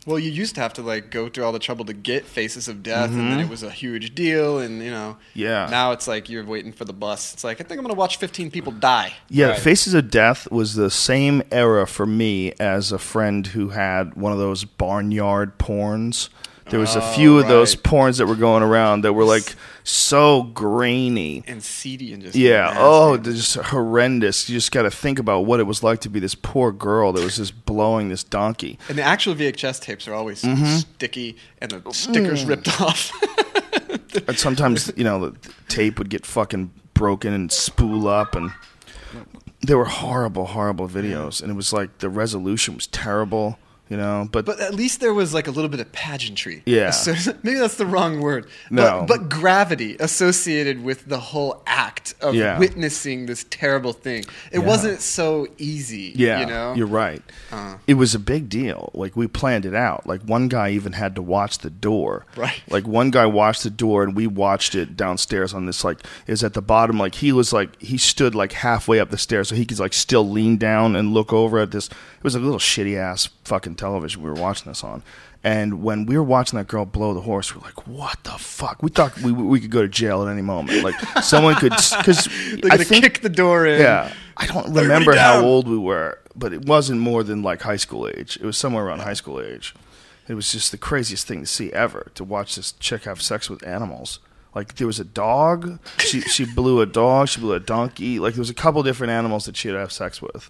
Well, you used to have to like go through all the trouble to get Faces of Death, and Mm-hmm. then it was a huge deal, and you know. Yeah. Now it's like you're waiting for the bus. It's like I think I'm gonna watch 15 people die. Yeah, Right. Faces of Death was the same era for me as a friend who had one of those barnyard porns. There was a few of those porns that were going around that were like so grainy. and seedy and just Yeah. nasty. Oh, just horrendous. You just got to think about what it was like to be this poor girl that was just blowing this donkey. And the actual VHS tapes are always Mm-hmm. sticky and the stickers Mm. ripped off. [LAUGHS] And sometimes, you know, the tape would get fucking broken and spool up and they were horrible, horrible videos. And it was like the resolution was terrible, you know, but, but at least there was like a little bit of pageantry. Yeah. So, [LAUGHS] maybe that's the wrong word. No. But, but gravity associated with the whole act of Yeah. witnessing this terrible thing. It wasn't so easy. Yeah, You know? you're right. Uh. it was a big deal. Like we planned it out. Like one guy even had to watch the door. Right. Like one guy watched the door, and we watched it downstairs on this. Like is at the bottom. Like he was like he stood like halfway up the stairs, so he could like still lean down and look over at this. It was a little shitty ass fucking television we were watching this on. And when we were watching that girl blow the horse, we were like, "What the fuck?" We thought we we could go to jail at any moment. Like [LAUGHS] someone could because I think kick the door in. yeah, I don't remember how old we were, but it wasn't more than like high school age. It was somewhere around high school age. It was just the craziest thing to see ever to watch this chick have sex with animals. Like there was a dog, she she [LAUGHS] blew a dog, she blew a donkey. Like there was a couple different animals that she'd have sex with.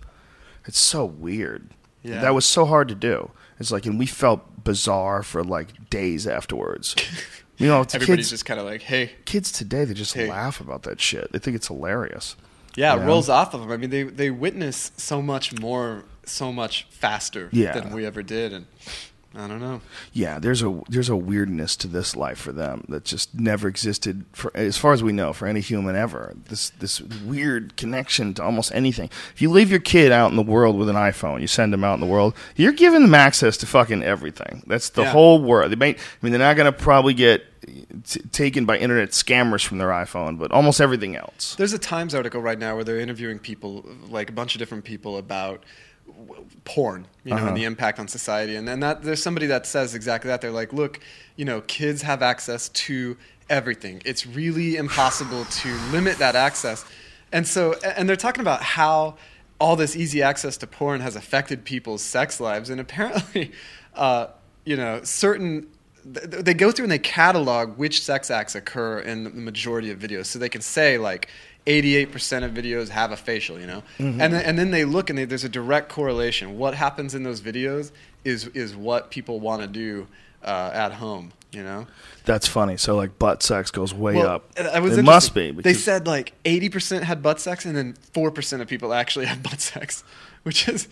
It's so weird. Yeah. That was so hard to do. It's like, and we felt bizarre for like days afterwards. [LAUGHS] You know, Everybody's kids, just kind of like, hey. kids today they just Hey. laugh about that shit. They think it's hilarious. Yeah, it rolls off of them. I mean, they, they witness so much more so much faster Yeah. than we ever did, and I don't know. yeah, there's a there's a weirdness to this life for them that just never existed for as far as we know for any human ever. This this weird connection to almost anything. If you leave your kid out in the world with an iPhone, you send them out in the world, you're giving them access to fucking everything. That's the Yeah. whole world. They may, I mean, they're not going to probably get t- taken by internet scammers from their iPhone, but almost everything else. There's a Times article right now where they're interviewing people, like a bunch of different people, about porn, you know, Uh-huh. and the impact on society. And then that there's somebody that says exactly that. They're like, look, you know, kids have access to everything. It's really impossible [SIGHS] to limit that access. And so, and they're talking about how all this easy access to porn has affected people's sex lives. And apparently, [LAUGHS] uh, you know, certain they go through and they catalog which sex acts occur in the majority of videos so they can say like 88% of videos have a facial you know and, then, and then they look and they, there's a direct correlation what happens in those videos is is what people want to do uh, at home you know That's funny. So like butt sex goes way Well, up. it, must be. They said like 80% had butt sex and then 4% of people actually had butt sex [LAUGHS] which is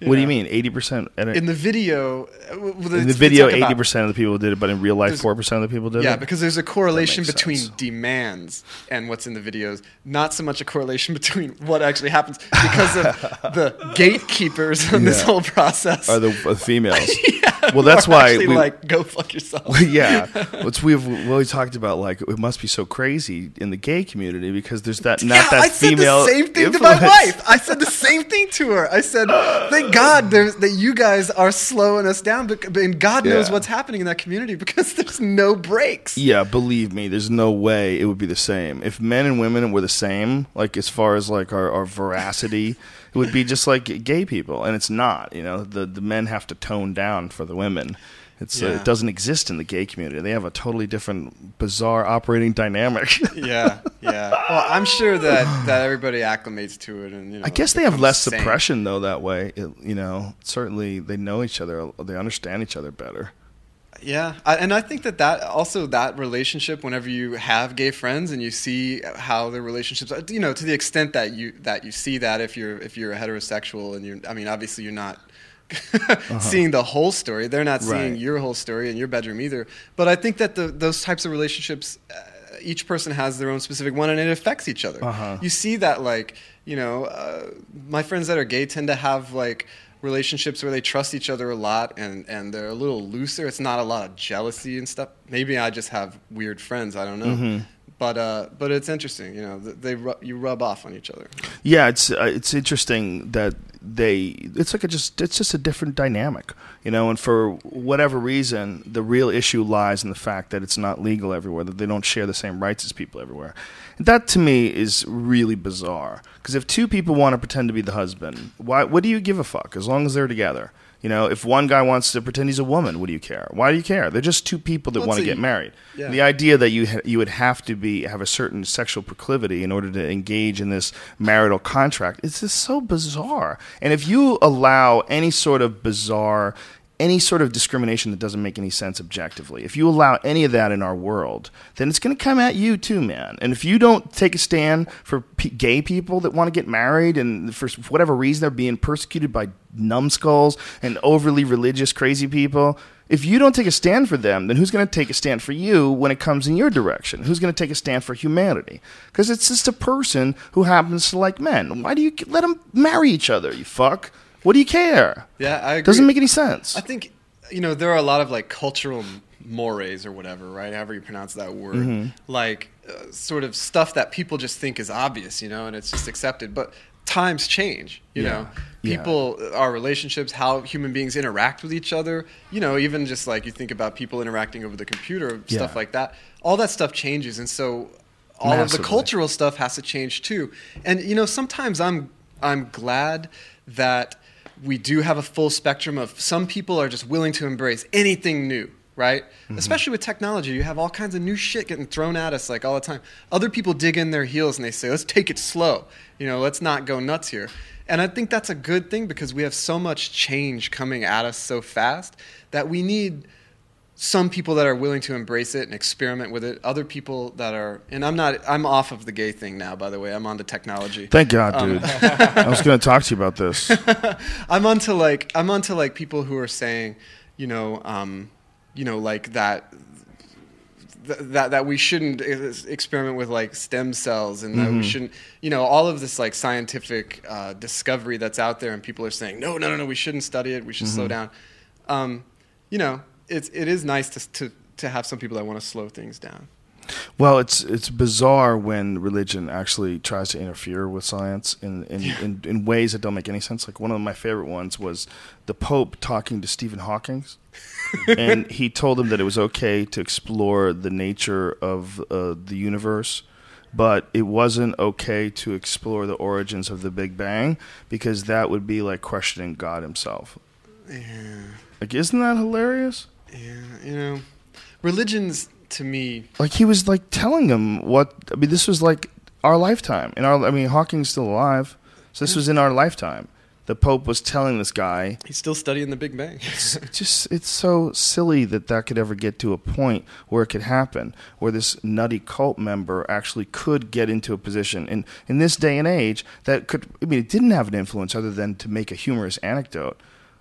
what do you mean? Eighty percent in the video uh, well, in the video, eighty percent of the people did it, but in real life, four percent of the people did it. Yeah, because there's a correlation between sense. demands and what's in the videos, not so much a correlation [LAUGHS] between what actually happens because of [LAUGHS] the gatekeepers on this whole process. are the uh, females. [LAUGHS] Yeah, well, that's why we- like go fuck yourself. yeah, what's we've we always talked about like it must be so crazy in the gay community because there's that not yeah, that I said female the same thing influence. to my wife. I said the same thing to her. I said, "Thank God that you guys are slowing us down, bec- and God knows Yeah. what's happening in that community [LAUGHS] because there's no breaks." Yeah, believe me, there's no way it would be the same. If men and women were the same, like as far as like our, our veracity, it would be just like gay people, and it's not. You know, the the men have to tone down for the women. It's uh, it doesn't exist in the gay community. They have a totally different, bizarre operating dynamic. [LAUGHS] yeah, yeah. Well, I'm sure that, that everybody acclimates to it, and you know. I guess they have less sane. suppression though that way. It, you know, certainly they know each other, they understand each other better. Yeah, I, and I think that that also that relationship, whenever you have gay friends and you see how their relationships, are, you know, to the extent that you that you see that if you're if you're heterosexual and you're, I mean, obviously you're not. [LAUGHS] seeing the whole story they're not seeing Uh-huh. Right. your whole story in your bedroom either but i think that the, those types of relationships uh, each person has their own specific one and it affects each other Uh-huh. you see that like you know uh, my friends that are gay tend to have like relationships where they trust each other a lot and and they're a little looser it's not a lot of jealousy and stuff maybe i just have weird friends i don't know Mm-hmm. But uh but it's interesting you know th- they you rub off on each other Yeah, it's uh, it's interesting that they it's like a just it's just a different dynamic, you know. And for whatever reason, the real issue lies in the fact that it's not legal everywhere, that they don't share the same rights as people everywhere. And that to me is really bizarre. Because if two people want to pretend to be the husband, why? What do you give a fuck? As long as they're together. You know, if one guy wants to pretend he's a woman, what do you care? Why do you care? They're just two people that want to get married. yeah. The idea that you ha- you would have to be have a certain sexual proclivity in order to engage in this marital contract is just so bizarre. And if you allow any sort of bizarre any sort of discrimination that doesn't make any sense objectively. If you allow any of that in our world, then it's going to come at you too, man. And if you don't take a stand for p- gay people that want to get married and for whatever reason they're being persecuted by numbskulls and overly religious crazy people, if you don't take a stand for them, then who's going to take a stand for you when it comes in your direction? Who's going to take a stand for humanity? Because it's just a person who happens to like men. Why do you let them marry each other, you fuck? What do you care? yeah i agree. Doesn't make any sense. I think you know there are a lot of like cultural mores or whatever, right? However you pronounce that word, Mm-hmm. like uh, sort of stuff that people just think is obvious, you know, and it's just accepted. But times change, you Yeah. know. Yeah. People, our relationships, how human beings interact with each other, you know, even just like you think about people interacting over the computer, Yeah. stuff like that. All that stuff changes, and so all of the cultural stuff has to change too. And you know, sometimes I'm I'm glad that we do have a full spectrum of some people are just willing to embrace anything new, right? Mm-hmm. Especially with technology, you have all kinds of new shit getting thrown at us like all the time. Other people dig in their heels and they say, "Let's take it slow." You know, let's not go nuts here. And I think that's a good thing because we have so much change coming at us so fast that we need some people that are willing to embrace it and experiment with it. Other people that are, and I'm not. I'm off of the gay thing now. By the way, I'm on to technology. Thank God, Um, dude. [LAUGHS] I was going to talk to you about this. [LAUGHS] I'm onto like I'm onto like people who are saying, you know, um, you know, like that. th- That, that we shouldn't experiment with like stem cells and that we shouldn't you know all of this like scientific uh, discovery that's out there and people are saying no no no no we shouldn't study it we should slow down um, you know it's it is nice to, to to have some people that want to slow things down Well, it's it's bizarre when religion actually tries to interfere with science in in, in in ways that don't make any sense. Like one of my favorite ones was the Pope talking to Stephen Hawking, [LAUGHS] and he told him that it was okay to explore the nature of uh, the universe, but it wasn't okay to explore the origins of the Big Bang because that would be like questioning God Himself. yeah Like, isn't that hilarious? Yeah you know religions to me like he was like telling him what I mean this was like our lifetime. In our I mean Hawking's still alive so this was in our lifetime. The pope was telling this guy. He's still studying the big bang. [LAUGHS] It's just it's so silly that that could ever get to a point where it could happen where this nutty cult member actually could get into a position in in this day and age that could I mean it didn't have an influence other than to make a humorous anecdote.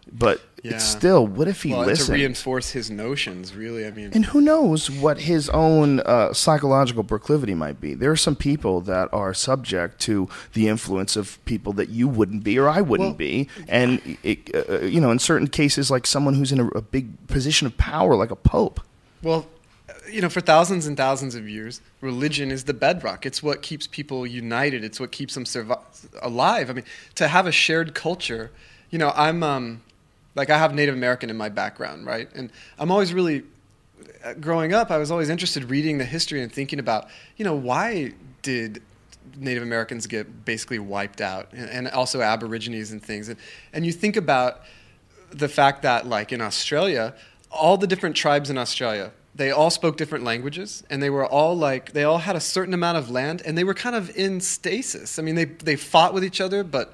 But Yeah. it's still what if he well, to reinforce his notions really i mean And who knows what his own uh, psychological proclivity might be? There are some people that are subject to the influence of people that you wouldn't be or I wouldn't Well- be. And, it, uh, you know, in certain cases, like someone who's in a, a big position of power, like a pope. Well, you know, for thousands and thousands of years, religion is the bedrock. It's what keeps people united. It's what keeps them survi- alive. I mean, to have a shared culture, you know, I'm um, like I have Native American in my background, right? And I'm always really uh, growing up. I was always interested reading the history and thinking about, you know, why did Native Americans get basically wiped out, and, and also Aborigines and things. And, and you think about the fact that, like in Australia, all the different tribes in Australia, they all spoke different languages, and they were all like they all had a certain amount of land, and they were kind of in stasis. I mean, they they fought with each other, but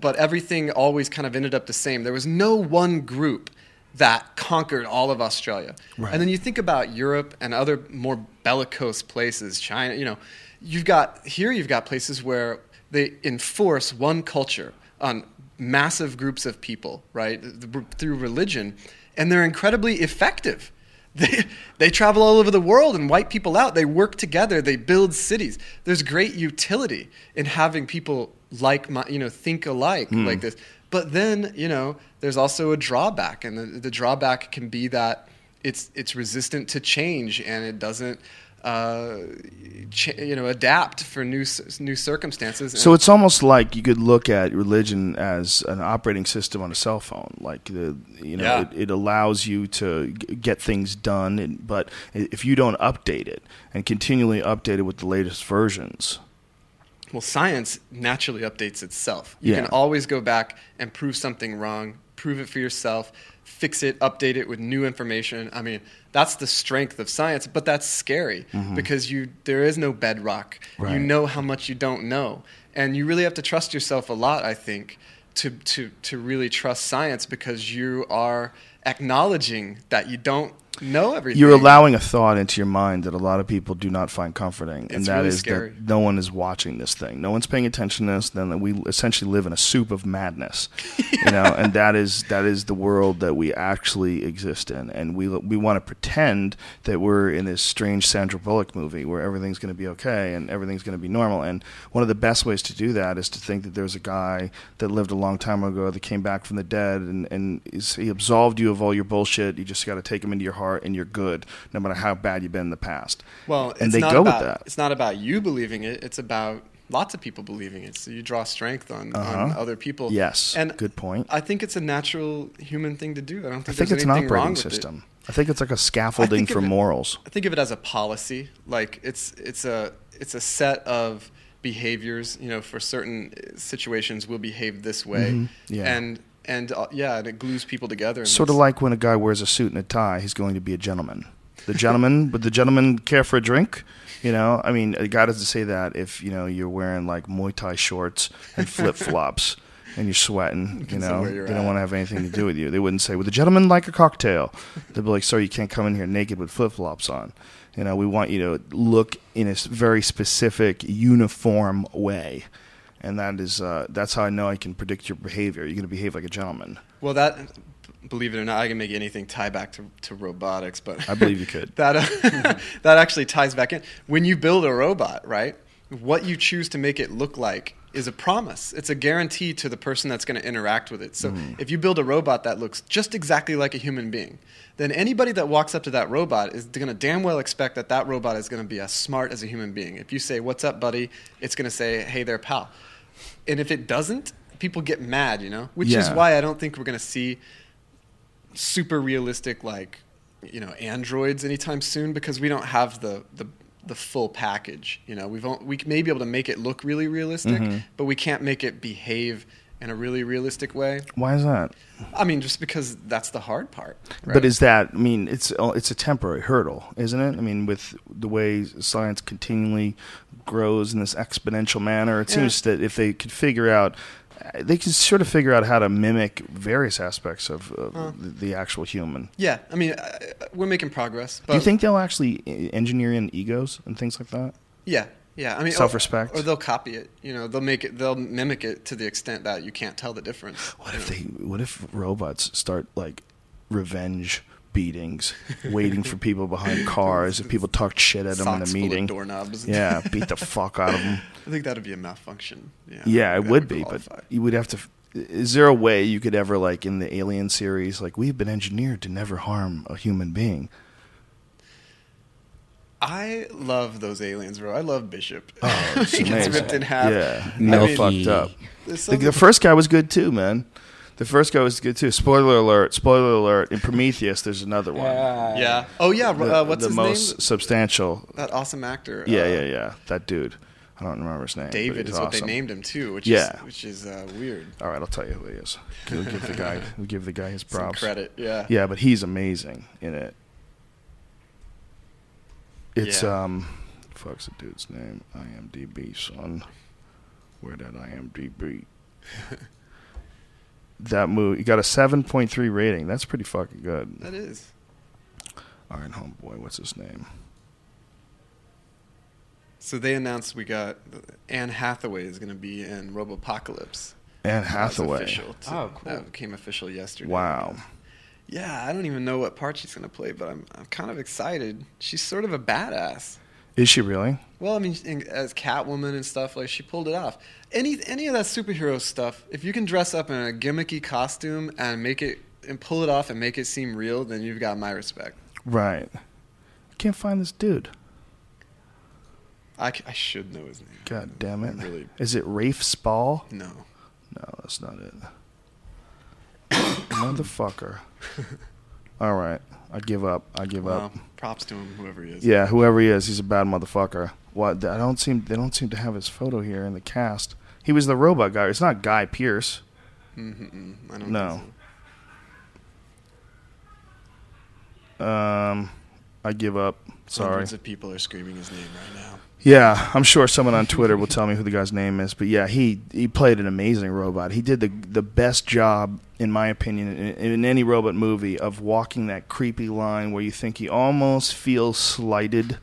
but everything always kind of ended up the same. There was no one group that conquered all of Australia. Right. And then you think about Europe and other more bellicose places, China, you know, you've got here you've got places where they enforce one culture on massive groups of people, right? Through religion, and they're incredibly effective. They, they travel all over the world and wipe people out. They work together. They build cities. There's great utility in having people like my, you know, think alike hmm. like this. But then, you know, there's also a drawback, and the, the drawback can be that it's it's resistant to change and it doesn't, uh, ch- you know, adapt for new new circumstances. So it's almost like you could look at religion as an operating system on a cell phone. Like the, you know, Yeah. it, it allows you to g- get things done, and, but if you don't update it and continually update it with the latest versions, Well, science naturally updates itself. You Yeah. can always go back and prove something wrong, prove it for yourself, fix it, update it with new information. I mean, that's the strength of science, but that's scary mm-hmm. because you there is no bedrock. You know how much you don't know. And you really have to trust yourself a lot, I think, to to to really trust science because you are acknowledging that you don't know everything. you're allowing a thought into your mind that a lot of people do not find comforting, and It's that really is scary. that no one is watching this thing. No one's paying attention to this. Then we essentially live in a soup of madness, you know, [LAUGHS] and that is that is the world that we actually exist in, and we we want to pretend that we're in this strange Sandra Bullock movie where everything's going to be okay and everything's going to be normal. And one of the best ways to do that is to think that there's a guy that lived a long time ago that came back from the dead, and and he absolved you of all your bullshit. You just got to take him into your heart, and you're good, no matter how bad you've been in the past. Well, and it's they not go about, with that. It's not about you believing it. It's about lots of people believing it. So you draw strength on, on Uh-huh. other people. Yes, and good point. I think it's a natural human thing to do. I don't think, I think it's an operating system. I think it's like a scaffolding for it- morals. I think of it as a policy. Like it's it's a it's a set of behaviors. You know, for certain situations, we'll behave this way. Mm-hmm. Yeah. And and uh, yeah, and it glues people together. and Sort of like when a guy wears a suit and a tie, he's going to be a gentleman. The gentleman, [LAUGHS] would the gentleman care for a drink? You know, I mean, a guy doesn't say that if you know you're wearing like Muay Thai shorts and [LAUGHS] flip flops. and you're sweating. You know, they don't at. want to have anything to do with you. They wouldn't say, "Would the gentleman like a cocktail?" They'd be like, "Sir, you can't come in here naked with flip flops on." You know, we want you to look in a very specific, uniform way, and that is uh, that's how I know I can predict your behavior. You're going to behave like a gentleman. Well, that, believe it or not, I can make anything tie back to, to robotics, but I believe you could. [LAUGHS] that uh, [LAUGHS] that actually ties back in. When you build a robot, right? What you choose to make it look like is a promise. It's a guarantee to the person that's going to interact with it. So Mm-hmm. if you build a robot that looks just exactly like a human being, then anybody that walks up to that robot is going to damn well expect that that robot is going to be as smart as a human being. If you say, "What's up, buddy?" it's going to say, "Hey there, pal." And if it doesn't, people get mad, you know? Which is why I don't think we're going to see super realistic like you know androids anytime soon because we don't have the the, the full package you know we've we may be able to make it look really realistic Mm-hmm. but we can't make it behave in a really realistic way Why is that? i mean just because that's the hard part right? But is that? I mean, it's it's a temporary hurdle, isn't it? I mean, with the way science continually grows in this exponential manner, it Yeah. seems that if they could figure out, they can sort of figure out how to mimic various aspects of uh, the, the actual human. yeah i mean uh, we're making progress but Do you think they'll actually engineer in egos and things like that? yeah yeah i mean Self-respect? or, they'll copy it you know they'll make it they'll mimic it to the extent that you can't tell the difference What if they? What if robots start like revenge beatings, waiting for people behind cars if people talk shit at them in Socks a full of meeting? doorknobs Yeah, beat the fuck out of them. i think that'd be a malfunction yeah Yeah, it That would be, but you would have to. Is there a way you could ever, like in the Alien series, like we've been engineered to never harm a human being? I love those aliens, bro. I love Bishop. Oh, it's [LAUGHS] he gets ripped in half. Yeah, I no mean, fucked up. The, the first guy was good too, man. The first guy was good too. Spoiler alert! Spoiler alert! In Prometheus, there's another one. yeah. Oh yeah. The, uh, what's the his most name? substantial? That awesome actor. Yeah, uh, yeah, yeah. That dude. I don't remember his name. David he's is what they named him too, which Yeah. is which is uh, weird. All right, I'll tell you who he is. We'll give the guy. [LAUGHS] We'll give the guy his Some props. credit. Yeah. Yeah, but he's amazing in it. It's Yeah. um, fuck's the dude's name? IMDb, son. Where that IMDb? [LAUGHS] that movie, you got a seven point three rating. That's pretty fucking good. That is. All right, homeboy, what's his name? So they announced we got Anne Hathaway is going to be in Robopocalypse. Anne Hathaway. official, too. Oh, cool. That became official yesterday. Wow. Yeah, I don't even know what part she's going to play, but I'm I'm kind of excited. She's sort of a badass. Is she really? Well, I mean, as Catwoman and stuff, like she pulled it off. Any any of that superhero stuff, if you can dress up in a gimmicky costume and make it and pull it off and make it seem real, then you've got my respect. Right. I Can't find this dude. I should know his name. God damn it. Really? Is it Rafe Spall? No. No, that's not it. [COUGHS] Motherfucker. [LAUGHS] All right. I give up. I give Well, up. props to him, whoever he is. Yeah, whoever he is, he's a bad motherfucker. What? I don't seem. They don't seem to have his photo here in the cast. He was the robot guy. It's not Guy Pearce. Mm-mm, I don't No. Um, I give up. So. Sorry. Hundreds of people are screaming his name right now. Yeah, I'm sure someone on Twitter will tell me who the guy's name is. But yeah, he he played an amazing robot. He did the the best job, in my opinion, in, in any robot movie of walking that creepy line where you think he almost feels slighted,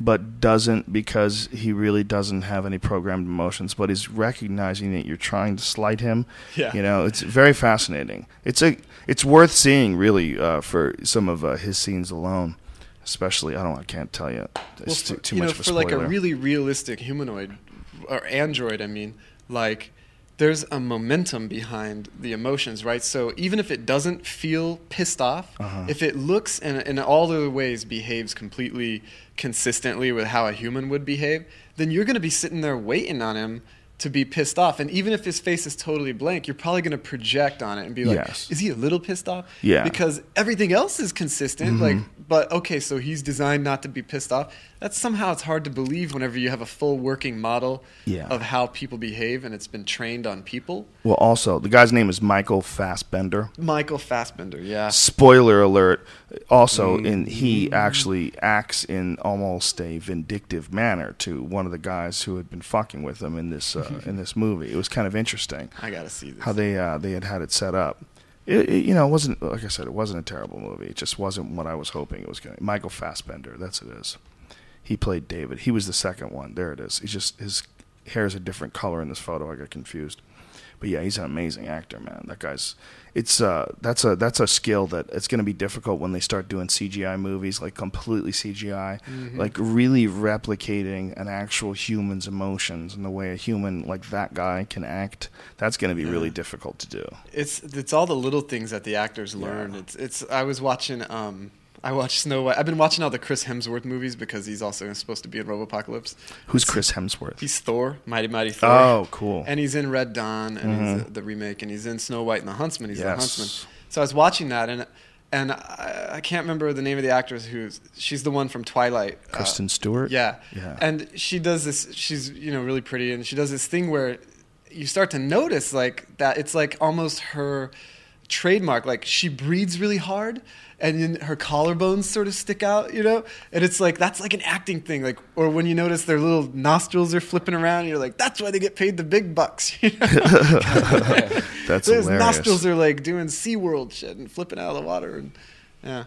but doesn't because he really doesn't have any programmed emotions. But he's recognizing that you're trying to slight him. Yeah. you know, it's very fascinating. It's a it's worth seeing really uh, for some of uh, his scenes alone. Especially, I don't, I can't tell you. It's Well, for, too you much know, of a for like a really realistic humanoid or android, I mean, like there's a momentum behind the emotions, right? So even if it doesn't feel pissed off, Uh-huh. if it looks and in all the ways behaves completely consistently with how a human would behave, then you're going to be sitting there waiting on him to be pissed off. And even if his face is totally blank, you're probably going to project on it and be like, Yes. "Is he a little pissed off?" Yeah. Mm-hmm. Because everything else is consistent. Like, but okay, so he's designed not to be pissed off. That's somehow it's hard to believe whenever you have a full working model Yeah. of how people behave and it's been trained on people. Well, also, the guy's name is Michael Fassbender. Michael Fassbender, yeah. Spoiler alert. Also, Mm. in he actually acts in almost a vindictive manner to one of the guys who had been fucking with him in this uh, [LAUGHS] in this movie. It was kind of interesting I gotta see this. how they uh, they had had it set up. It, it, you know, it wasn't like I said, it wasn't a terrible movie. It just wasn't what I was hoping it was going. to Michael Fassbender, that's it is. He played David. He was the second one. There it is. He's just his hair is a different color in this photo. I got confused. But yeah, he's an amazing actor, man. That guy's it's uh that's a that's a skill that it's going to be difficult when they start doing CGI movies like completely CGI, like really replicating an actual human's emotions and the way a human like that guy can act. That's going to be really difficult to do. It's it's all the little things that the actors learn. It's it's. I was watching. Um, I watched Snow White. I've been watching all the Chris Hemsworth movies because he's also supposed to be in Robopocalypse. Who's Chris Hemsworth? He's Thor, Mighty Mighty Thor. Oh, cool. And he's in Red Dawn, and he's the, the remake, and he's in Snow White and the Huntsman. He's the Huntsman. So I was watching that, and and I, I can't remember the name of the actress who's she's the one from Twilight. uh, Kristen Stewart? Yeah. Yeah. And she does this. She's you know really pretty, and she does this thing where you start to notice like that. It's like almost her trademark. Like she breathes really hard, and then her collarbones sort of stick out. You know, and it's like that's like an acting thing. Like or when you notice their little nostrils are flipping around, you're like, that's why they get paid the big bucks. [LAUGHS] You know? [LAUGHS] That's Those hilarious. nostrils are like doing SeaWorld shit and flipping out of the water, and yeah.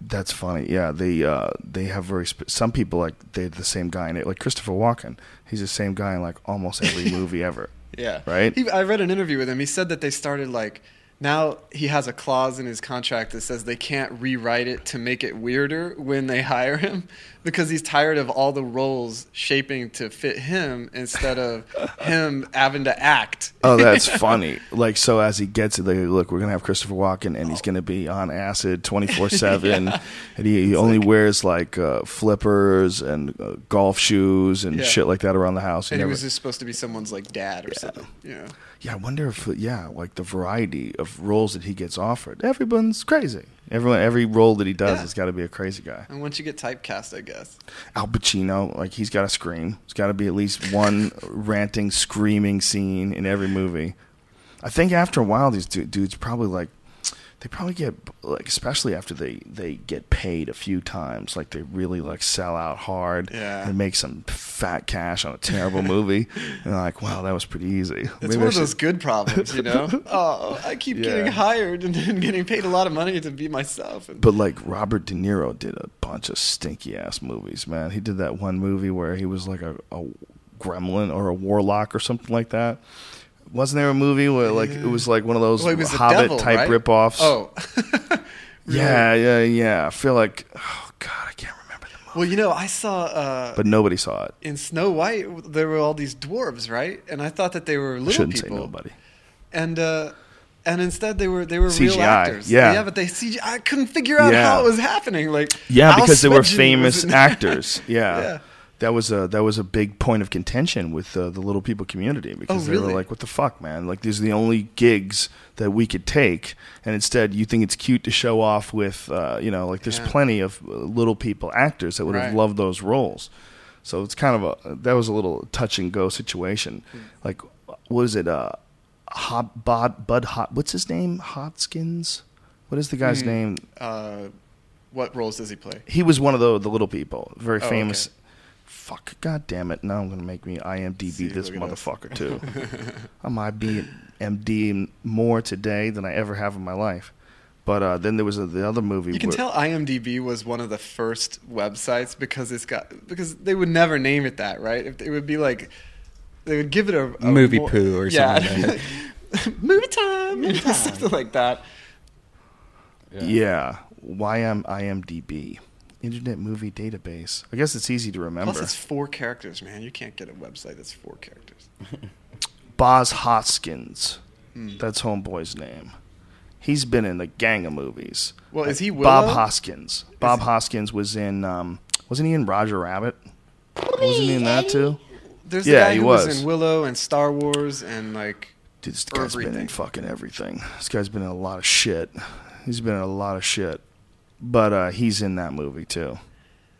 That's funny. Yeah, they uh, they have very sp- some people like they're the same guy in it. Like Christopher Walken, he's the same guy in like almost every [LAUGHS] movie ever. Yeah. Right? He, I read an interview with him. He said that they started like now he has a clause in his contract that says they can't rewrite it to make it weirder when they [LAUGHS] hire him because he's tired of all the roles shaping to fit him instead of [LAUGHS] him having to act. Oh, that's [LAUGHS] funny. Like so, as he gets it, like, look, we're gonna have Christopher Walken, and he's gonna be on acid twenty four seven, and he, he only wears like uh, flippers and uh, golf shoes and Yeah. shit like that around the house. and he was just supposed to be someone's like dad or something. You know. Yeah, I wonder if yeah, like the variety of roles that he gets offered. Everyone's crazy. Everyone, every role that he does Yeah. has got to be a crazy guy. And once you get typecast, I guess. Al Pacino, like he's got to scream. There's got to be at least one [LAUGHS] ranting, screaming scene in every movie. I think after a while, these dudes probably like they probably get like, especially after they they get paid a few times, like they really like sell out hard Yeah. and make some fat cash on a terrible movie. [LAUGHS] and like, wow, that was pretty easy. It's Maybe one I of those good problems, you know. [LAUGHS] oh, I keep Yeah. getting hired and, and getting paid a lot of money to be myself. And, But like Robert De Niro did a bunch of stinky ass movies, man. He did that one movie where he was like a, a gremlin or a warlock or something like that. Wasn't there a movie where like it was like one of those well, was the Hobbit devil, type right? ripoffs? Oh, [LAUGHS] yeah, yeah, yeah. I feel like oh god, I can't remember the movie. well, you know, I saw uh, But nobody saw it. in Snow White there were all these dwarves, right? And I thought that they were little Shouldn't people. say nobody. And uh, and instead they were they were real CGI, actors. yeah. yeah, but they CGI. I couldn't figure out Yeah. how it was happening. Like Yeah, because they were famous [LAUGHS] actors. Yeah. Yeah. That was a that was a big point of contention with uh, the little people community because Oh, they were like, "What the fuck, man? Like these are the only gigs that we could take, and instead you think it's cute to show off with, uh, you know, like there's Yeah. plenty of uh, little people actors that would have loved those roles. So it's kind of a that was a little touch and go situation. Hmm. Like, what is it? Uh, Hot Bud Bud Hot. What's his name? Hotskins. What is the guy's Hmm. name? uh, what roles does he play? He was one of the the little people, very Oh, famous. okay. Fuck, god damn it! Now I'm gonna make me IMDb See, this look at us. motherfucker too. [LAUGHS] I might be MD more today than I ever have in my life. But uh, then there was a, the other movie. You can where- tell IMDb was one of the first websites because it's got because they would never name it that, right? If it would be like they would give it a, a Movie more- poo or yeah, something like [LAUGHS] movie time, you know, something like that. Yeah, YM IMDb, Internet Movie Database. I guess it's easy to remember. Plus, it's four characters, man. You can't get a website that's four characters. [LAUGHS] Bob Hoskins. Hmm. That's homeboy's name. He's been in a gang of movies. Well, is he Bob Willow? Hoskins? Bob Hoskins was in. Um, wasn't he in Roger Rabbit? Wasn't he in that too? There's Yeah, the guy he who was. was. in Willow and Star Wars and like Dude, this guy's been in fucking everything. This guy's been in a lot of shit. He's been in a lot of shit. But uh, he's in that movie too.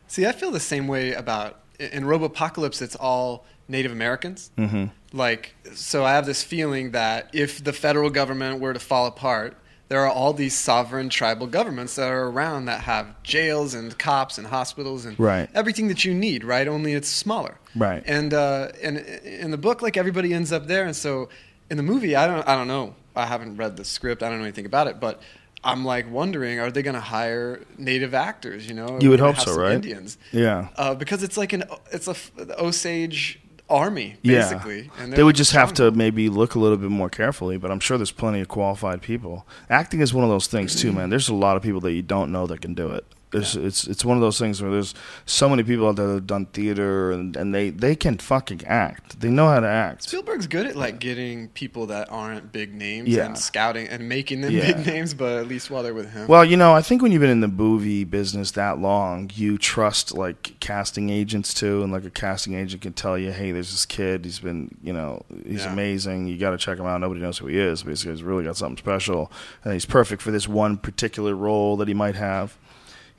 See, I feel the same way about in Robopocalypse. It's all Native Americans. Mm-hmm. Like, so I have this feeling that if the federal government were to fall apart, there are all these sovereign tribal governments that are around that have jails and cops and hospitals and Right. everything that you need, right? Only it's smaller. Right. And uh, and in the book, like everybody ends up there, and so in the movie, I don't I don't know. I haven't read the script. I don't know anything about it, but. I'm like wondering, are they going to hire native actors? You know, You would hope so, right? Indians, Yeah. uh, because it's like an it's a Osage army Yeah. basically. And They would just have to maybe look a little bit more carefully, but I'm sure there's plenty of qualified people. Acting is one of those things too, man. There's a lot of people that you don't know that can do it. There's, It's it's one of those things where there's so many people out there that have done theater and, and they, they can fucking act. They know how to act. Spielberg's good at like getting people that aren't big names Yeah. and scouting and making them Yeah. big [LAUGHS] names, but at least while they're with him. Well, you know, I think when you've been in the movie business that long, you trust like casting agents too, and like a casting agent can tell you, "Hey, there's this kid. He's been, you know, he's Yeah. amazing. You got to check him out. Nobody knows who he is. Basically, he's really got something special, and he's perfect for this one particular role that he might have."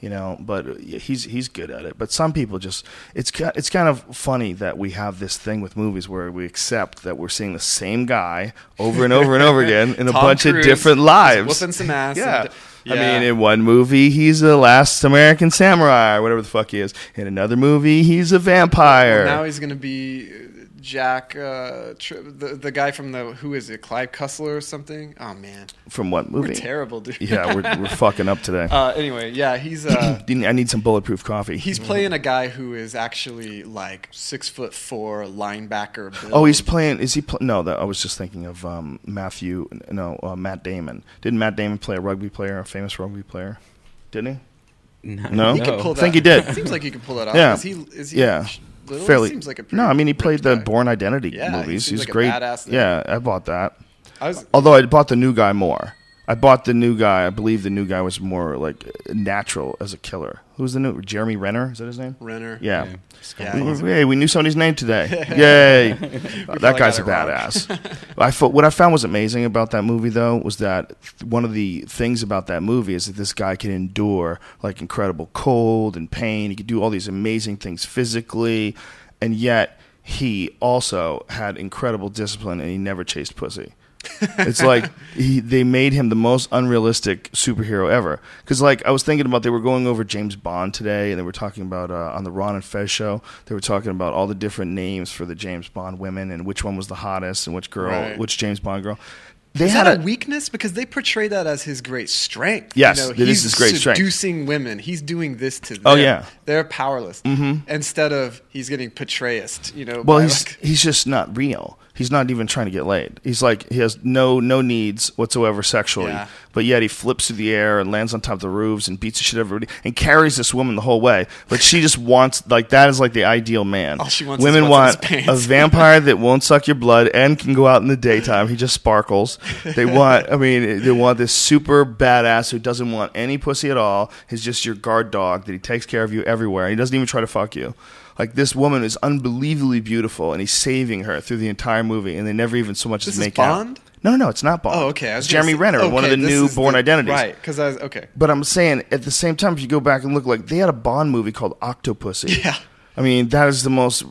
You know, but uh, he's he's good at it. But some people just it's it's kind of funny that we have this thing with movies where we accept that we're seeing the same guy over and over and over again in a [LAUGHS] bunch of different lives. whooping some [LAUGHS] ass Yeah. and- I mean, in one movie he's the last American samurai or whatever the fuck he is. In another movie he's a vampire. now he's gonna be uh, Jack, uh, Tri- the the guy from the who is it, Clive Cussler or something? Oh man, From what we're movie? terrible, dude. yeah, we're [LAUGHS] we're fucking up today. uh, anyway, yeah, he's uh, [CLEARS THROAT] I need some bulletproof coffee. he's playing a guy who is actually like six foot four linebacker. Build. Oh, he's playing. Is he? Pl- no, that, I was just thinking of um, Matthew. No, uh, Matt Damon. Didn't Matt Damon play a rugby player, a famous rugby player? Didn't he? No? He could pull that. Think he did. [LAUGHS] Seems like he could pull that off. Yeah. Is he? Is he Yeah. Little? Fairly. Seems like a no, I mean he played the guy. Bourne Identity Yeah, he movies. seems He's like great. yeah, I bought that. I was. Although I bought the new guy more. I bought the new guy. I believe the new guy was more like natural as a killer. Who's the new Jeremy Renner? Is that his name? Renner. Yeah. Yeah, We- Hey, we knew somebody's name today. [LAUGHS] Yay! [LAUGHS] That guy's a got it wrong. badass. [LAUGHS] I fo- what I found was amazing about that movie, though, was that one of the things about that movie is that this guy can endure like incredible cold and pain. He could do all these amazing things physically, and yet he also had incredible discipline, and he never chased pussy. It's like he, they made him the most unrealistic superhero ever. Because like I was thinking about, they were going over James Bond today, and they were talking about uh, on the Ron and Fez show. They were talking about all the different names for the James Bond women and which one was the hottest and which girl, Right. which James Bond girl. They Is had that a a weakness? Because they portray that as his great strength. Yes, you know, it is he's his great strength. Seducing women, he's doing this to them. Oh, yeah. They're powerless. Mm-hmm. Instead of he's getting portrayist. You know, well, he's like- he's just not real. He's not even trying to get laid. He's like he has no no needs whatsoever sexually, Yeah. but yet he flips through the air and lands on top of the roofs and beats the shit out of everybody and carries this woman the whole way. But she just wants like that is like the ideal man. All she wants Women want a vampire that won't suck your blood and can go out in the daytime. He just sparkles. They want I mean they want this super badass who doesn't want any pussy at all. He's just your guard dog that he takes care of you everywhere. He doesn't even try to fuck you. Like this woman is unbelievably beautiful, and he's saving her through the entire movie, and they never even so much This as is make Bond? out. No, no, no, it's not Bond. Oh, okay. It's Jeremy say- Renner, one of the new Bourne the- Identities. Right? Because I was okay. But I'm saying at the same time, if you go back and look, like they had a Bond movie called Octopussy. [LAUGHS] Yeah. I mean, that is the most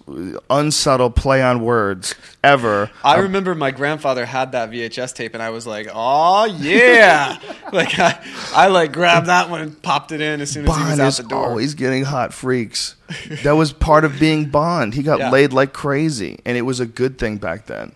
unsubtle play on words ever. I remember my grandfather had that VHS tape, and I was like, "Oh yeah!" [LAUGHS] like I, I like grabbed that one and popped it in as soon as he was out the door. always getting hot freaks. that was part of being Bond. He got Yeah. laid like crazy, and it was a good thing back then.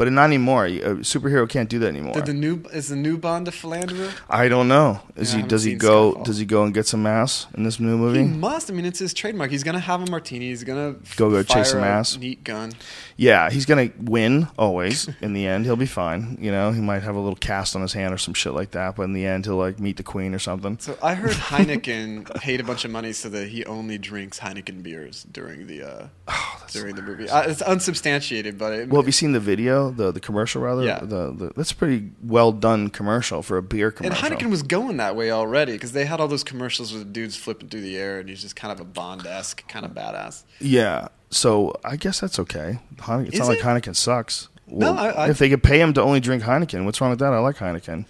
But not anymore. A superhero can't do that anymore. Did the new is the new Bond a philanderer? I don't know. Is Yeah, he? Does he go? Skyfall. Does he go and get some ass in this new movie? He must. I mean, it's his trademark. He's gonna have a martini. He's gonna Go- go chase some a ass. Neat gun. Yeah, he's gonna win always. [LAUGHS] in the end, he'll be fine. You know, he might have a little cast on his hand or some shit like that, but in the end, he'll like meet the queen or something. So I heard Heineken [LAUGHS] paid a bunch of money so that he only drinks Heineken beers during the uh, during the movie. Uh, it's unsubstantiated, but it, Oh, Well, have you seen the video, the the commercial rather? Yeah. The, the that's a pretty well done commercial for a beer commercial. and. Heineken was going that way already because they had all those commercials with dudes flipping through the air, and he's just kind of a Bond esque kind of badass. Yeah. So I guess that's okay. Heineken, it's Is not like it? Heineken sucks. No, Well, I- I- if they could pay him to only drink Heineken, what's wrong with that? I like Heineken.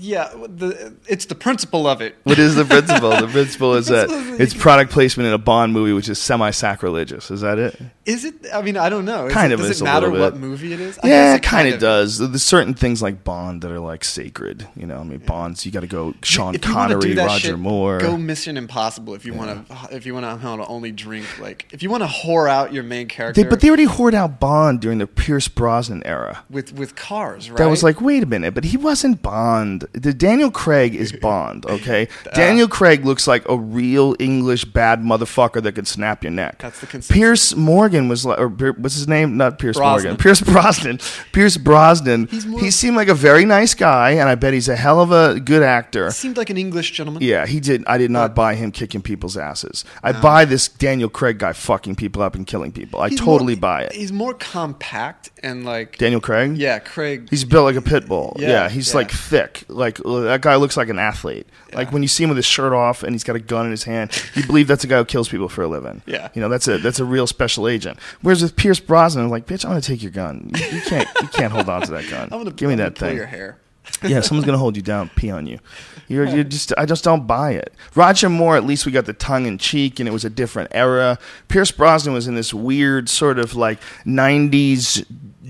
Yeah, the, it's the principle of it. What is the principle? The [LAUGHS] principle is that it's product placement in a Bond movie, which is semi-sacrilegious. Is that it? Is it? I mean, I don't know. Is Kind it, of Does it matter what movie it is? I Yeah, it kind of does. There's certain things like Bond that are like sacred. You know, I mean, Bonds. You got to go Sean if Connery, Roger shit, Moore. Go Mission Impossible if you want to. If you want to only drink like if you want to whore out your main character. They, but they already hoard out Bond during the Pierce Brosnan era. with with cars, right? That was like, wait a minute, but he wasn't Bond. The Daniel Craig is [LAUGHS] Bond, okay? [LAUGHS] Daniel Craig looks like a real English bad motherfucker that could snap your neck. That's the consensus. Pierce Morgan was like, or what's his name? Not Pierce Brosnan. Morgan. [LAUGHS] Pierce Brosnan. Pierce Brosnan. He's more- he seemed like a very nice guy, and I bet he's a hell of a good actor. He seemed like an English gentleman. Yeah, he did. I did not buy him kicking people's asses. I buy this Daniel Craig guy fucking people up and killing people. I He's totally more- buy it. He's more compact and like Daniel Craig? Yeah, Craig. He's built like a pit bull. Yeah, Yeah, he's yeah. like thick. Like that guy looks like an athlete. Like when you see him with his shirt off and he's got a gun in his hand, you believe that's a guy who kills people for a living. Yeah. you know that's a that's a real special agent. Whereas with Pierce Brosnan, I'm like, bitch, I'm gonna take your gun. You, you can't you can't hold on to that gun. [LAUGHS] I'm gonna Give me I'm that thing. your hair. yeah, someone's gonna hold you down, pee on you. You're, you're [LAUGHS] just, I just don't buy it. Roger Moore, at least we got the tongue in cheek, and it was a different era. Pierce Brosnan was in this weird sort of like '90s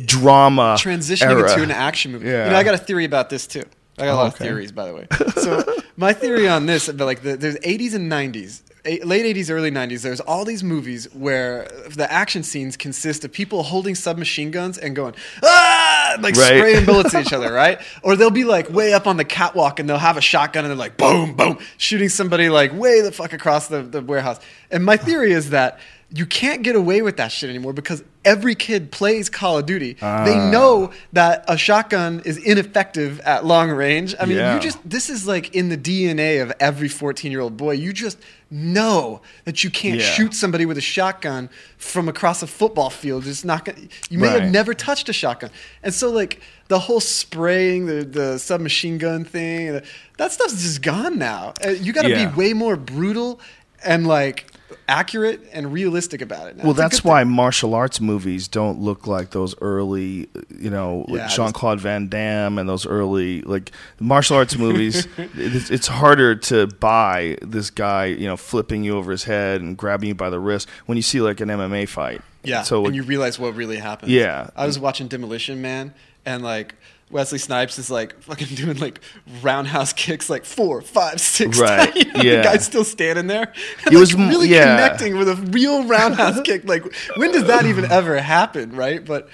drama transitioning era. into an action movie. Yeah. You know, I got a theory about this too. I got a lot okay. of theories, by the way. [LAUGHS] So my theory on this, but like the, there's 80s and 90s, eh, late 80s, early 90s. There's all these movies where the action scenes consist of people holding submachine guns and going ah, like Right. spraying bullets at each other, [LAUGHS] right? Or they'll be like way up on the catwalk and they'll have a shotgun and they're like boom, boom, shooting somebody like way the fuck across the, the warehouse. And my theory is that you can't get away with that shit anymore because every kid plays Call of Duty. They Ah. know that a shotgun is ineffective at long range. I mean, Yeah. you just this is like in the DNA of every 14-year-old boy. You just know that you can't Yeah. shoot somebody with a shotgun from across a football field. It's not gonna, you may Right. have never touched a shotgun. And so like the whole spraying the the submachine gun thing, that stuff's just gone now. Uh, You got to Yeah. be way more brutal and like accurate and realistic about it. Now. Well, It's that's why thing. martial arts movies don't look like those early, you know, Yeah, Jean Claude Van Damme and those early like martial arts movies. [LAUGHS] it's, it's harder to buy this guy, you know, flipping you over his head and grabbing you by the wrist when you see like an MMA fight. Yeah, So and you realize what really happened. Yeah. I was watching Demolition Man, and like Wesley Snipes is like fucking doing like roundhouse kicks, like four, five, six. Right, times. [LAUGHS] yeah. the guy's still standing there. [LAUGHS] It was like, m- really yeah. connecting with a real roundhouse [LAUGHS] kick. Like, when does that even ever happen, right? But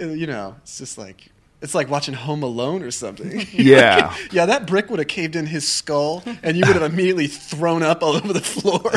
uh, you know, it's just like. It's like watching Home Alone or something. [LAUGHS] Yeah. [LAUGHS] yeah, that brick would have caved in his skull, and you would have immediately thrown up all over the floor.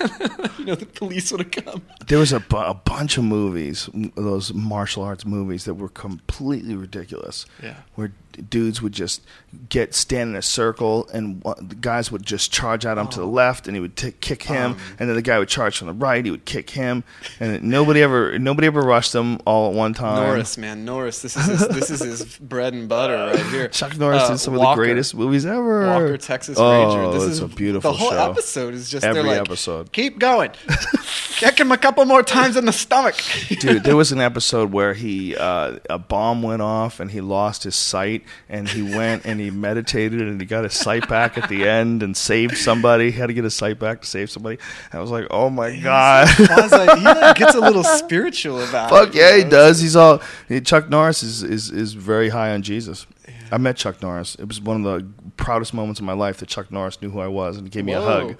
[LAUGHS] you know, the police would have come. there was a, bu- a bunch of movies, those martial arts movies that were completely ridiculous. Yeah. Where dudes would just get stand in a circle, and the guys would just charge at him to the left, and he would t- kick him, Um. and then the guy would charge from the right, he would kick him, and nobody ever nobody ever rushed them all at one time. Norris, man, Norris. This is his, this is his [LAUGHS] bread and butter right here. Chuck Norris Uh, did some of the greatest movies ever. Walker, Texas oh, Ranger. This is a beautiful The whole show. episode is just Every like, episode. Keep going, [LAUGHS] kick him a couple more times in the stomach. Dude, there [LAUGHS] was an episode where he uh, a bomb went off and he lost his sight and he went and he meditated and he got his sight back at the end and saved somebody. He had to get his sight back to save somebody. I was like, oh my god. Quasi, he like gets a little [LAUGHS] spiritual about it. Fuck you yeah, he does. He's all Chuck Norris is, is, is very high on Jesus. I met Chuck Norris. It was one of the proudest moments of my life that Chuck Norris knew who I was and gave me a hug.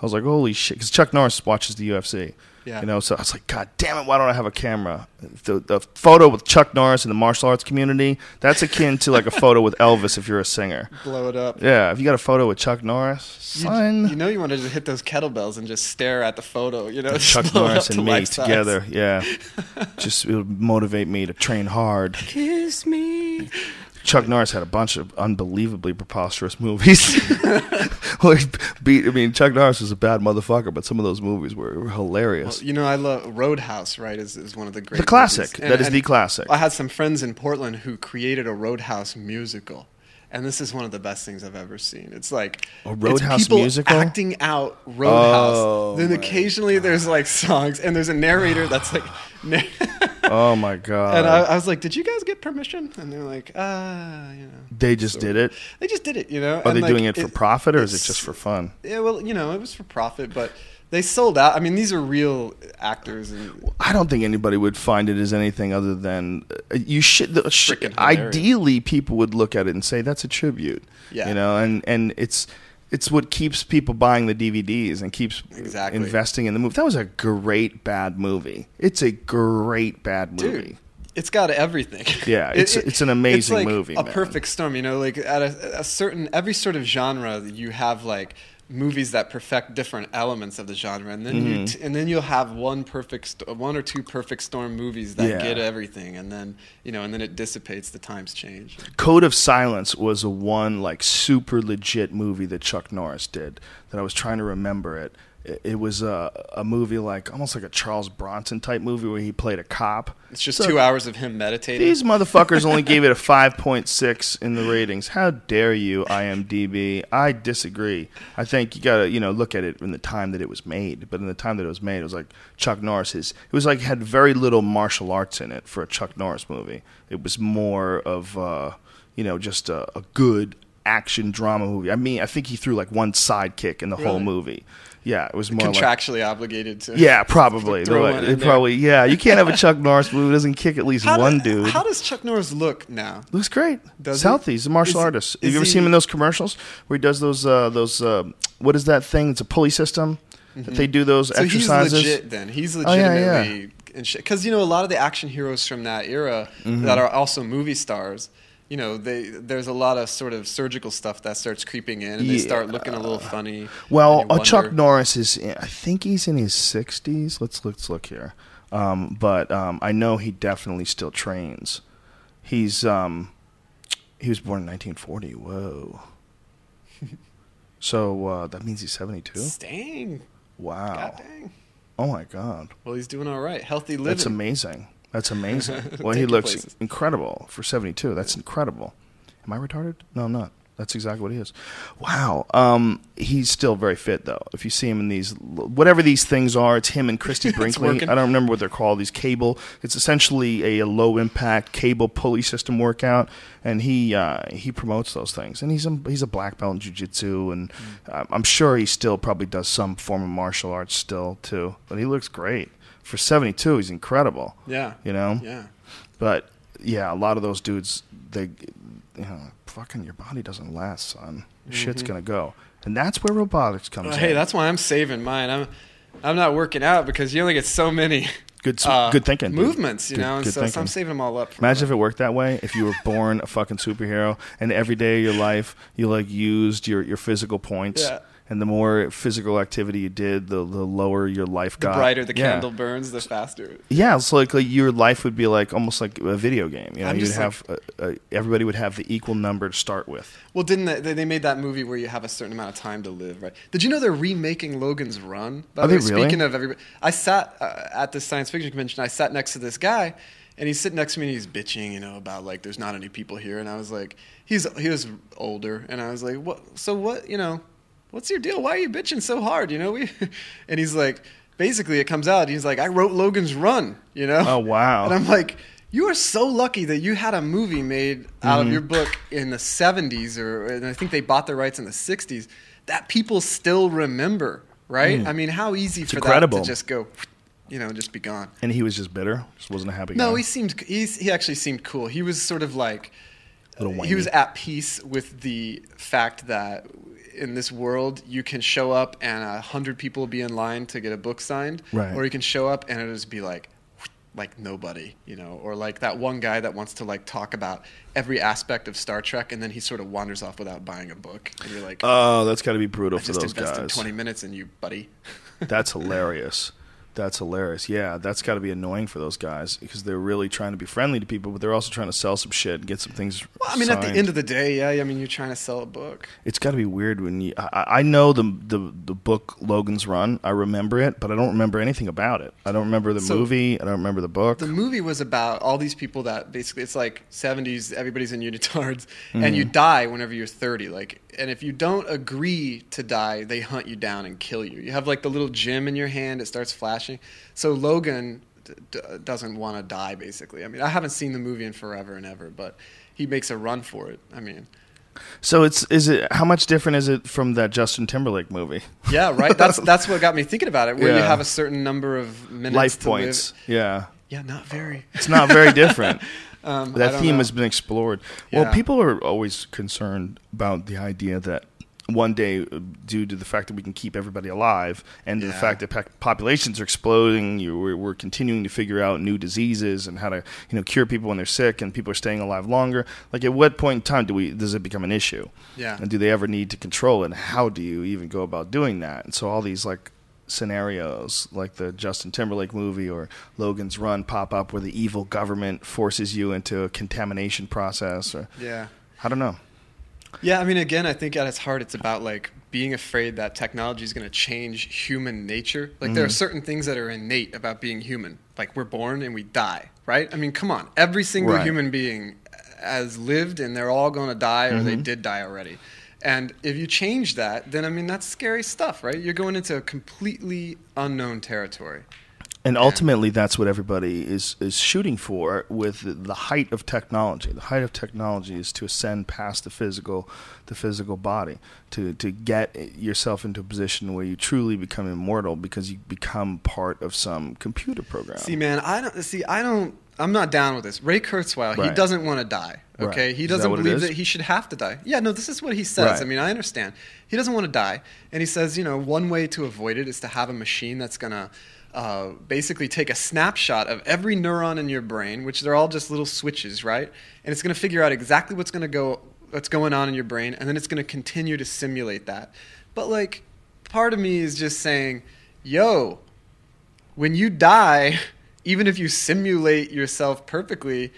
I was like, holy shit, because Chuck Norris watches the UFC. Yeah. You know, so I was like, God damn it, why don't I have a camera? The, the photo with Chuck Norris in the martial arts community, that's akin to like a photo with Elvis if you're a singer. Blow it up. Yeah, if you got a photo with Chuck Norris, You, son, you know you wanted to just hit those kettlebells and just stare at the photo. You know, Chuck Norris up to and me together, yeah. [LAUGHS] Just it would motivate me to train hard. Kiss me. Chuck Norris had a bunch of unbelievably preposterous movies. [LAUGHS] well, beat, I mean, Chuck Norris was a bad motherfucker, but some of those movies were, were hilarious. You know, I love Roadhouse. Right, is, is one of the great The classic. movies. That is the classic. I had some friends in Portland who created a Roadhouse musical, and this is one of the best things I've ever seen. It's like A Roadhouse people musical? acting out Roadhouse. Oh, then occasionally there's like songs, and there's a narrator [SIGHS] that's like. [LAUGHS] Oh my god! And I, I was like, "Did you guys get permission?" And they're like, "Ah, you know." they just did it. They just did it, you know. Are and, they like, doing it for profit or is it just for fun? Yeah, well, you know, it was for profit, but they sold out. I mean, these are real actors, and I don't think anybody would find it as anything other than uh, you should. The, sh- ideally, people would look at it and say that's a tribute. Yeah. you know, and and it's it's what keeps people buying the DVDs and keeps Exactly. investing in the movie. That was a great bad movie. It's a great bad movie. dude, it's got everything. [LAUGHS] Yeah, it's- it's an amazing it's like movie, A man. perfect storm, you know. Like at a, a certain every sort of genre, you have like movies that perfect different elements of the genre, and then Mm-hmm. you t- and then you'll have one perfect, st- one or two perfect storm movies that Yeah. get everything, and then you know, and then it dissipates. The times change. Code of Silence was a one like super legit movie that Chuck Norris did that I was trying to remember it. It, was a, a movie like almost like a Charles Bronson type movie where he played a cop. It's just So two hours of him meditating. These motherfuckers only gave it a [LAUGHS] 5.6 in the ratings. How dare you, IMDb? I disagree. I think you gotta, you know, look at it in the time that it was made. But in the time that it was made, it was like Chuck Norris. His, it was like had very little martial arts in it for a Chuck Norris movie. It was more of, uh, you know, just a, a good action drama movie. I mean, I think he threw like one sidekick in the whole movie. Yeah, it was more like contractually obligated to. yeah, probably. Throw Like, it in there. probably yeah. You can't have a Chuck [LAUGHS] Norris movie doesn't kick at least How one do- dude. How does Chuck Norris look now? Looks great. Does he's he? healthy. He's a martial Is- artist. Have you ever he- seen him in those commercials where he does those uh, those uh, what is that thing? It's a pulley system that they do those Mm-hmm. So exercises. he's legit then. He's Oh, yeah, yeah. legitimately because you know a lot of the action heroes from that era Mm-hmm. that are also movie stars. You know, they there's a lot of sort of surgical stuff that starts creeping in, and they start looking a little funny. Well, uh, Chuck Norris is. In, I think he's in his sixties. Let's let's look here. Um, but um, I know he definitely still trains. He's um, he was born in 1940. Whoa. [LAUGHS] so uh, that means he's 72. Dang, Wow. god dang. Oh my god. Well, he's doing all right. Healthy living. That's amazing. That's amazing. [LAUGHS] Well, he looks places. incredible for 72. That's incredible. Am I retarded? No, I'm not. That's exactly what he is. Wow. Um, he's still very fit, though. If you see him in these, whatever these things are, it's him and Christie [LAUGHS] Brinkley. I don't remember what they're called. These cable. It's essentially a, low impact cable pulley system workout, and he uh, he promotes those things. And he's a, he's a black belt in jujitsu, and uh, I'm sure he still probably does some form of martial arts still too. But he looks great for 72. He's incredible. Yeah. You know. Yeah. But yeah, a lot of those dudes, they, you know, fucking your body doesn't last, son. Your Shit's gonna go, and that's where robotics comes. Mm-hmm. hey, that's why I'm saving mine. I'm I'm not working out because you only get so many good. uh, good thinking. dude. movements, you Good- know. Good so, so I'm saving them all up. Imagine if it worked that way. If you were born a fucking superhero, and every day of your life you like used your your physical points, Yeah. And the more physical activity you did, the the lower your life got. the brighter the Yeah. candle burns, the faster. Yeah, it's like, like your life would be like almost like a video game. You know, I'm you'd have uh uh everybody would have the equal number to start with. Well, didn't they, they made that movie where you have a certain amount of time to live, right? Did you know they're remaking Logan's Run? By Are the way, they really? Speaking of everybody, I sat uh, at this science fiction convention. I sat next to this guy, and he's sitting next to me, and he's bitching, you know, about like there's not any people here, and I was like, he's he was older, and I was like, what? So what? You know, what's your deal? Why are you bitching so hard? You know, we, [LAUGHS] and he's like, basically, it comes out, he's like, I wrote Logan's Run, you know? Oh, wow. And I'm like, you are so lucky that you had a movie made out Mm-hmm. of your book in the 70s, or and I think they bought the rights in the 60s, that people still remember, right? I mean, how easy for Mm. incredible. that to just go, you know, just be gone. And he was just bitter. Just wasn't a happy guy. No, he seemed he's, he actually seemed cool. He was sort of like he was at peace with the fact that in this world you can show up and a hundred people will be in line to get a book signed, Right. or you can show up and it'll just be like [SNIFFS] like nobody, you know, or like that one guy that wants to like talk about every aspect of Star Trek and then he sort of wanders off without buying a book, and you're like, Oh, that's got to be brutal I for just those invested guys. twenty minutes in you, buddy. [LAUGHS] That's hilarious. That's hilarious. Yeah, that's got to be annoying for those guys because they're really trying to be friendly to people, but they're also trying to sell some shit and get some things. Well, I mean, at the end of the day, yeah, I mean, you're trying to sell a book. it's got to be weird when you. I, I know the, the the book Logan's Run. I remember it, but I don't remember anything about it. I don't remember the So- movie. I don't remember the book. The movie was about all these people that basically it's like 70s everybody's in unitards Mm-hmm. and you die whenever you're 30 like and if you don't agree to die they hunt you down and kill you. You have like the little gem in your hand it starts flashing. So Logan d- d- doesn't want to die. Basically, I mean, I haven't seen the movie in forever and ever, but he makes a run for it. I mean, So it's is it how much different is it from that Justin Timberlake movie? yeah, right. [LAUGHS] That's that's what got me thinking about it. Where you have a certain number of minutes Life to live. points. Yeah. Yeah, not very. It's not very different. [LAUGHS] Um, that theme know. has been explored. Well, people are always concerned about the idea that one day, uh, due to the fact that we can keep everybody alive and the fact that po- populations are exploding, you, we're, we're continuing to figure out new diseases and how to you know cure people when they're sick, and people are staying alive longer. Like, at what point in time do we does it become an issue? Yeah. And do they ever need to control it? And how do you even go about doing that? And so all these like scenarios like the Justin Timberlake movie or Logan's Run pop up where the evil government forces you into a contamination process or Yeah. I don't know. Yeah, I mean, again, I think at its heart, it's about like being afraid that technology is going to change human nature. Like, there are mm. certain things that are innate about being human. Like, we're born and we die, right? I mean, come on. Every single Right. human being has lived and they're all going to die or they mm-hmm. did die already. And if you change that, then I mean, that's scary stuff, right? You're going into a completely unknown territory. And ultimately that's what everybody is is shooting for with the, height of technology. The height of technology is to ascend past the physical the physical body to to get yourself into a position where you truly become immortal because you become part of some computer program. See, man, I don't see. I don't. I'm not down with this. Ray Kurzweil, he doesn't want to die. Okay, Right. he doesn't what it believe that he should have to die. Yeah, no, this is what he says. Right. I mean, I understand. He doesn't want to die, and he says, you know, one way to avoid it is to have a machine that's gonna. Uh, basically, take a snapshot of every neuron in your brain, which they're all just little switches, right? And it's going to figure out exactly what's going to go, what's going on in your brain, and then it's going to continue to simulate that. But like, part of me is just saying, "Yo, when you die, [LAUGHS] even if you simulate yourself perfectly,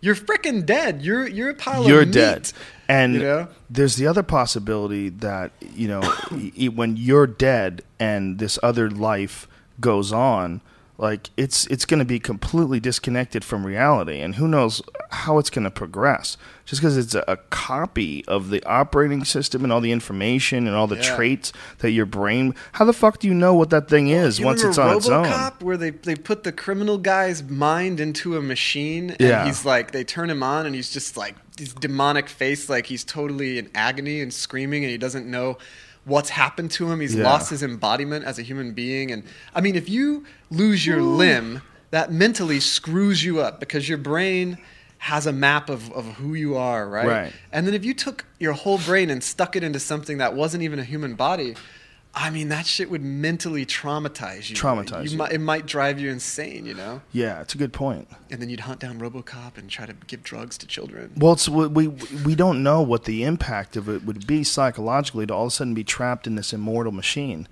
you're freaking dead. You're you're a pile you're of meat. dead. And you know? there's the other possibility that you know [COUGHS] when you're dead and this other life goes on, like it's it's going to be completely disconnected from reality, and who knows how it's going to progress. Just because it's a, a copy of the operating system and all the information and all the Yeah. traits that your brain. How the fuck do you know what that thing is once it's on its own? Where they, they put the criminal guy's mind into a machine, and Yeah. he's like, they turn him on, and he's just like this demonic face, like he's totally in agony and screaming, and he doesn't know what's happened to him. He's Yeah. lost his embodiment as a human being, and I mean, if you lose your Hmm. limb, that mentally screws you up because your brain has a map of, of who you are, right? Right. And then if you took your whole brain and stuck it into something that wasn't even a human body, I mean, that shit would mentally traumatize you. Traumatize you. Might, it might drive you insane, you know? Yeah, it's a good point. And then you'd hunt down Robocop and try to give drugs to children. Well, it's, we we we don't know what the impact of it would be psychologically to all of a sudden be trapped in this immortal machine,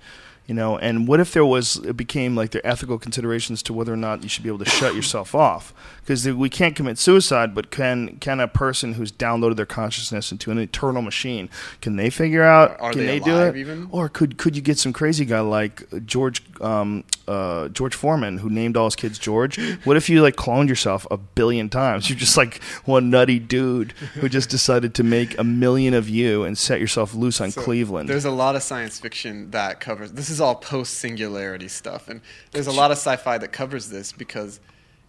you know. And what if there was it became like there ethical considerations to whether or not you should be able to shut yourself off because we can't commit suicide, but can can a person who's downloaded their consciousness into an eternal machine can they figure out Are can they do alive it even? or could could you get some crazy guy like George um, uh, George Foreman who named all his kids George? [LAUGHS] What if you like cloned yourself a billion times? You're just like one nutty dude who just [LAUGHS] decided to make a million of you and set yourself loose on So Cleveland. There's a lot of science fiction that covers this is all post singularity stuff and there's a lot of sci-fi that covers this because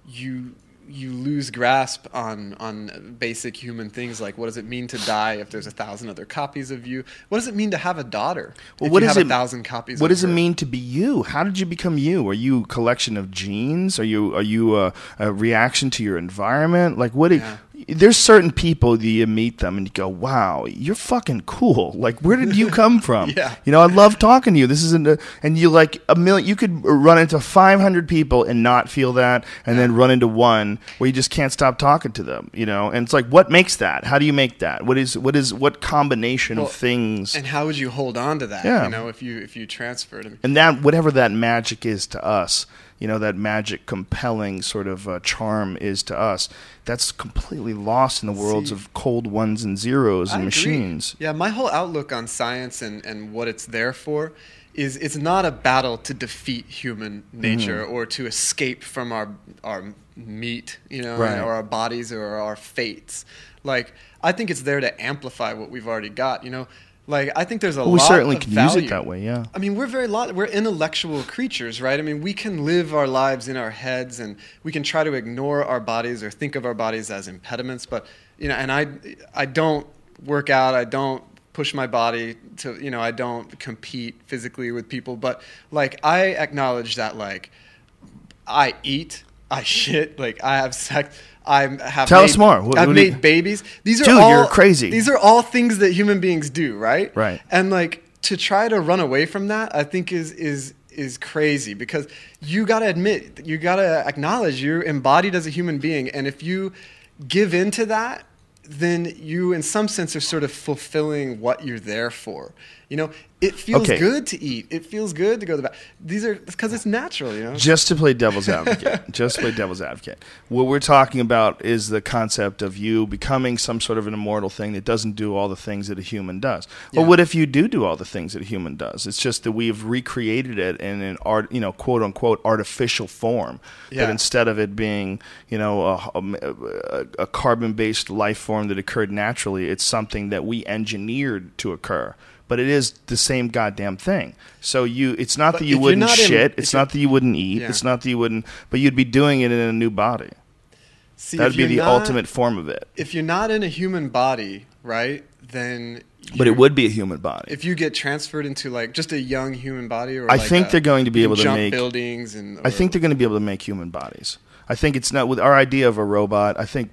you you lose grasp on on basic human things like what does it mean to die if there's a thousand other copies of you? What does it mean to have a daughter? Well, if what you does have it a thousand copies What does it mean to be you? How did you become you? Are you a collection of genes? Are you are you a, a reaction to your environment? Like what? do- Yeah. There's certain people that you meet them and you go, "Wow, you're fucking cool." Like, where did you come [LAUGHS] from? Yeah. You know, I love talking to you. This isn't, a, and you like a million. You could run into 500 people and not feel that, and then run into one where you just can't stop talking to them. You know, and it's like, what makes that? How do you make that? What is what is what combination Well, of things? And how would you hold on to that? Yeah. You know, if you if you transferred him. and that whatever that magic is to us you know that magic compelling sort of uh, charm is to us that's completely lost in the worlds See- of cold ones and zeros I and agree. machines Yeah, my whole outlook on science and, and what it's there for is it's not a battle to defeat human nature Mm-hmm. or to escape from our our meat, you know, Right. or our bodies or our fates. Like I think it's there to amplify what we've already got. You know, Like I think there's a Well, we certainly can use it that way. Yeah. I mean, we're very lot. We're intellectual creatures, right? I mean, we can live our lives in our heads, and we can try to ignore our bodies or think of our bodies as impediments. But you know, and I, I don't work out. I don't push my body to, you know, I don't compete physically with people. But like, I acknowledge that, like, I eat, I shit, like I have sex. I have Tell made, us more. What- I've what do you- made babies. These are Dude, all you're crazy. These are all things that human beings do, right? Right. And like to try to run away from that, I think is is is crazy because you got to admit, you got to acknowledge you're embodied as a human being, and if you give into that, then you, in some sense, are sort of fulfilling what you're there for. You know, it feels Okay. good to eat. It feels good to go to the bath. These are because it's natural. You know. Just to play devil's advocate, [LAUGHS] just to play devil's advocate. What we're talking about is the concept of you becoming some sort of an immortal thing that doesn't do all the things that a human does. Well, what if you do do all the things that a human does? It's just that we've recreated it in an art, you know, quote unquote artificial form. Yeah. That instead of it being, you know, a, a, a carbon-based life form that occurred naturally, it's something that we engineered to occur. But it is the same goddamn thing. So you, it's not But that you wouldn't in- shit. if it's not that you wouldn't eat. Yeah. It's not that you wouldn't, but you'd be doing it in a new body. See, That'd be the not- ultimate form of it. If you're not in a human body, right, then. But it would be a human body. If you get transferred into like just a young human body, or I like think a- they're going to be able to make- buildings, and I think they're going to be able to make human bodies. I think it's not with our idea of a robot. I think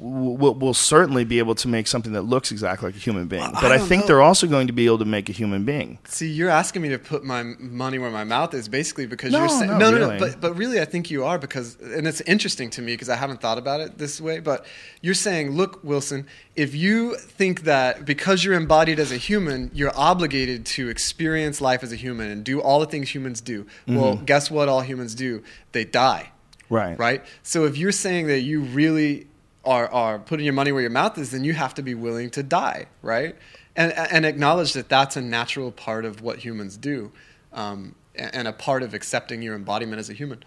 we'll, we'll certainly be able to make something that looks exactly like a human being. Well, But I I, think know. they're also going to be able to make a human being. See, you're asking me to put my money where my mouth is, basically, because No, you're saying no, no, no, really. no. But but really, I think you are because, and it's interesting to me because I haven't thought about it this way. But you're saying, look, Wilson, if you think that because you're embodied as a human, you're obligated to experience life as a human and do all the things humans do. Well, Mm-hmm. guess what? All humans do? They die. Right. Right. So if you're saying that you really are are putting your money where your mouth is, then you have to be willing to die, right? And and acknowledge that that's a natural part of what humans do, um, and a part of accepting your embodiment as a human.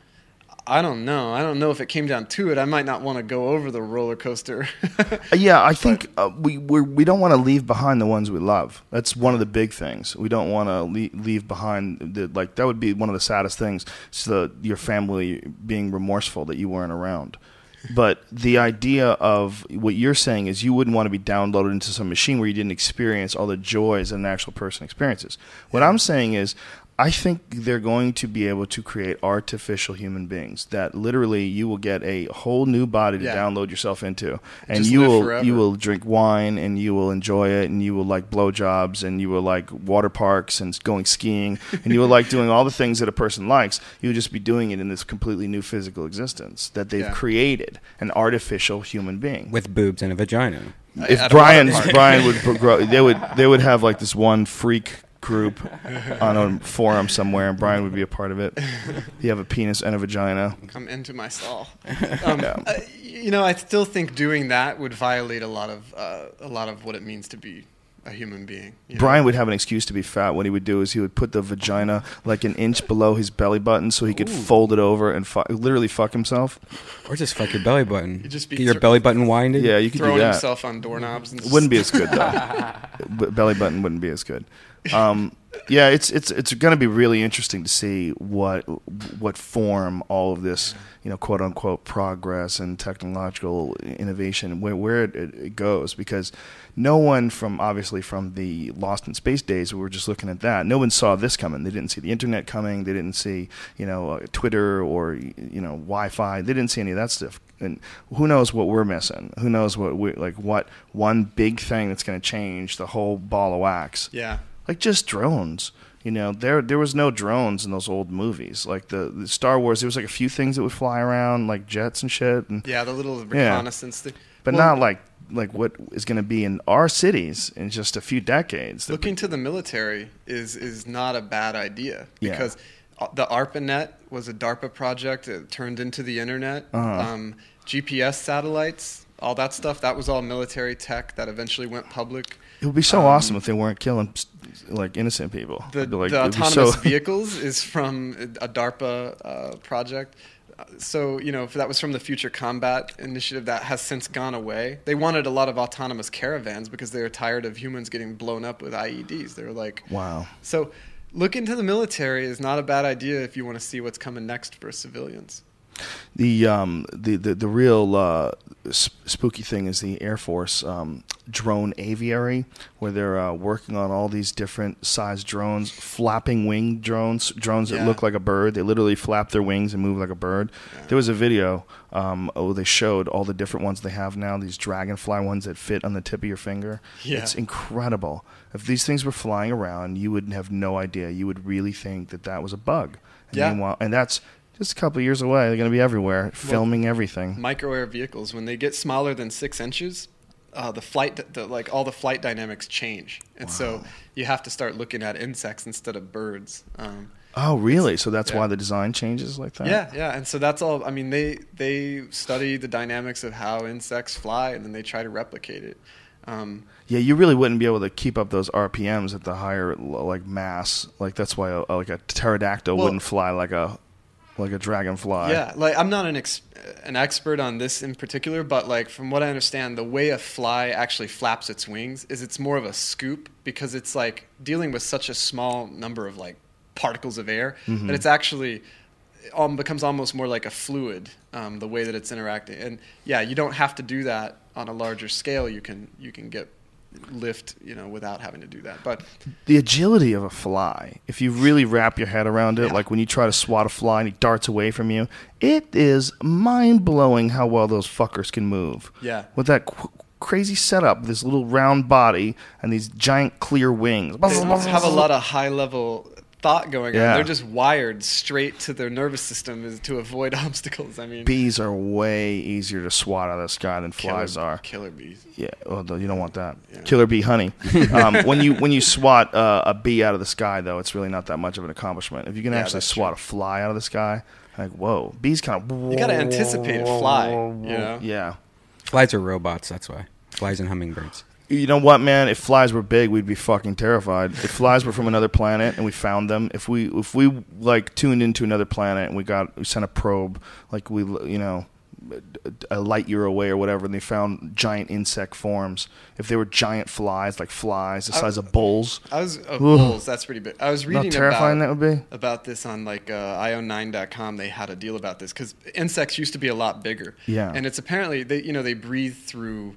I don't know. I don't know if it came down to it. I might not want to go over the roller coaster. [LAUGHS] Uh, Yeah, I think uh, we we're, we don't want to leave behind the ones we love. That's one of the big things. We don't want to le- leave behind the like that would be one of the saddest things. So your family being remorseful that you weren't around. But the idea of what you're saying is you wouldn't want to be downloaded into some machine where you didn't experience all the joys that an actual person experiences. What I'm saying is I think they're going to be able to create artificial human beings that literally you will get a whole new body to Yeah. download yourself into, and Just you will forever. you will drink wine and you will enjoy it, and you will like blowjobs, and you will like water parks and going skiing, [LAUGHS] and you will like doing all the things that a person likes. You'll just be doing it in this completely new physical existence that they've Yeah. created, an artificial human being. with boobs and a vagina. if at a water Brian. Brian would grow, they would they would have like this one freak group on a forum somewhere, and Brian would be a part of it. You have a penis and a vagina. Come into my stall. [LAUGHS] Um, Yeah. uh, you know, I still think doing that would violate a lot of uh, a lot of what it means to be a human being. you know? Brian would have an excuse to be fat. What he would do is he would put the vagina like an inch below his belly button so he could fold it over and fu- literally fuck himself. Or just fuck your belly button. You'd just be Get your thr- belly button winded. Yeah, you could throwing do that. himself on doorknobs and It wouldn't be as good though. [LAUGHS] B- belly button wouldn't be as good. Um, yeah, it's it's it's going to be really interesting to see what what form all of this you know quote unquote progress and technological innovation where where it, it goes because no one from obviously from the Lost in Space days we were just looking at that no one saw this coming. They didn't see the internet coming. They didn't see you know uh, Twitter or you know Wi-Fi. They didn't see any of that stuff. And who knows what we're missing? Who knows what we like what one big thing that's going to change the whole ball of wax? Yeah. Like just drones. You know, there there was no drones in those old movies. Like the, the Star Wars, there was like a few things that would fly around, like jets and shit. And, Yeah, the little Yeah. reconnaissance thing. but Well, not like like what is going to be in our cities in just a few decades. looking to the military is is not a bad idea because uh, the ARPANET was a DARPA project. It turned into the internet. Uh-huh. Um, GPS satellites, all that stuff. That was all military tech that eventually went public. it would be so awesome if they weren't killing like innocent people. The, like, the autonomous so- [LAUGHS] vehicles is from a DARPA uh, project. so you know if that was from the Future Combat Initiative that has since gone away. They wanted a lot of autonomous caravans because they were tired of humans getting blown up with IEDs. They were like, Wow. So look into the military is not a bad idea if you want to see what's coming next for civilians. The um the the, the real uh, spooky thing is the Air Force um, drone aviary, where they're uh, working on all these different size drones, flapping wing drones, drones that look like a bird. They literally flap their wings and move like a bird. There was a video. Um, oh, they showed all the different ones they have now. These dragonfly ones that fit on the tip of your finger. Yeah. It's incredible. If these things were flying around, you would have no idea. You would really think that that was a bug. And Yeah. Meanwhile, and that's just a couple of years away. They're going to be everywhere, filming everything. Micro air vehicles when they get smaller than six inches. Uh, the flight, the, like all the flight dynamics change, and so you have to start looking at insects instead of birds. Um, Oh, really? So that's yeah. why the design changes like that? Yeah, yeah, and so that's all. I mean, they they study the dynamics of how insects fly, and then they try to replicate it. Um, Yeah, you really wouldn't be able to keep up those RPMs at the higher like mass. Like that's why a, like a pterodactyl Well- wouldn't fly like a like a dragonfly. yeah, like I'm not an ex- an expert on this in particular, but like from what I understand, the way a fly actually flaps its wings is it's more of a scoop because it's like dealing with such a small number of like particles of air Mm-hmm. that it's actually um, becomes almost more like a fluid um, the way that it's interacting. And yeah, you don't have to do that on a larger scale. You can you can get lift you know without having to do that. But The agility of a fly, if you really wrap your head around it, Yeah. like when you try to swat a fly and he darts away from you, it is mind blowing how well those fuckers can move. Yeah. With that qu- crazy setup, this little round body and these giant clear wings. they have a lot of high level thought going Yeah. on. They're just wired straight to their nervous system is to avoid [LAUGHS] obstacles. I mean, Bees are way easier to swat out of the sky than flies killer, are. killer bees. Yeah, well, you don't want that. Yeah. Killer bee honey. [LAUGHS] um, when you when you swat uh, a bee out of the sky, though, it's really not that much of an accomplishment. If you can Yeah, actually swat true. a fly out of the sky, like whoa, bees kind of. You gotta anticipate a fly, you know? Yeah. Flies are robots. That's why. Flies and hummingbirds. You know what, man? If flies were big, we'd be fucking terrified. If flies were from another planet and we found them, if we if we like tuned into another planet and we got we sent a probe, like we you know a light year away or whatever, and they found giant insect forms. If they were giant flies, like flies the size of bulls, I was oh, bulls. That's pretty big. I was reading terrifying about that would be. about this on like uh, io9.com. They had a deal about this because insects used to be a lot bigger. Yeah. and it's apparently they you know they breathe through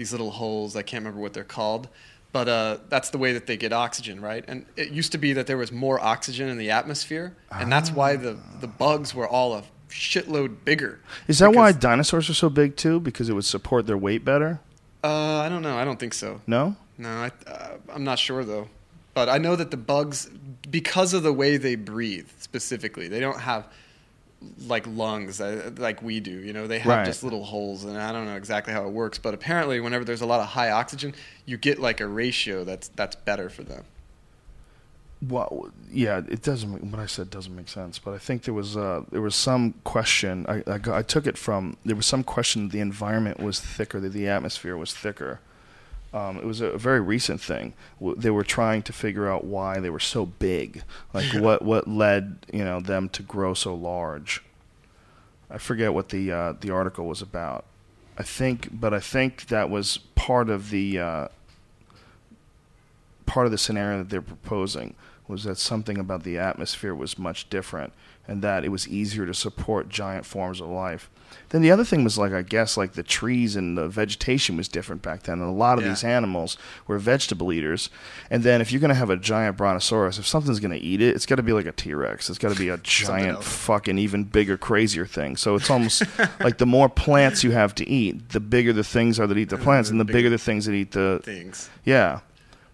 these little holes. I can't remember what they're called. But uh, that's the way that they get oxygen, right? And it used to be that there was more oxygen in the atmosphere, and that's why the, the bugs were all a shitload bigger. Is that why Because- dinosaurs are so big too? Because it would support their weight better? Uh, I don't know. I don't think so. No. No, I, uh, I'm not sure though. But I know that the bugs, because of the way they breathe specifically, they don't have like lungs uh, like we do. You know, they have Right. just little holes, and I don't know exactly how it works. But apparently, whenever there's a lot of high oxygen, you get like a ratio that's that's better for them. Well, yeah, it doesn't. What I said doesn't make sense, but I think there was uh, there was some question. I, I, got, I took it from there was some question that the environment was thicker, that the atmosphere was thicker. Um, it was a very recent thing. They were trying to figure out why they were so big, like what what led you know them to grow so large. I forget what the uh, the article was about. I think, but I think that was part of the uh, part of the scenario that they're proposing was that something about the atmosphere was much different and that it was easier to support giant forms of life. Then the other thing was like I guess like the trees and the vegetation was different back then. And a lot of Yeah. these animals were vegetable eaters. And then if you're going to have a giant brontosaurus, if something's going to eat it, it's got to be like a T-Rex. It's got to be a [LAUGHS] giant fucking even bigger crazier thing. So it's almost [LAUGHS] like the more plants you have to eat, the bigger the things are that eat the plants and the bigger the things that eat the Things. yeah.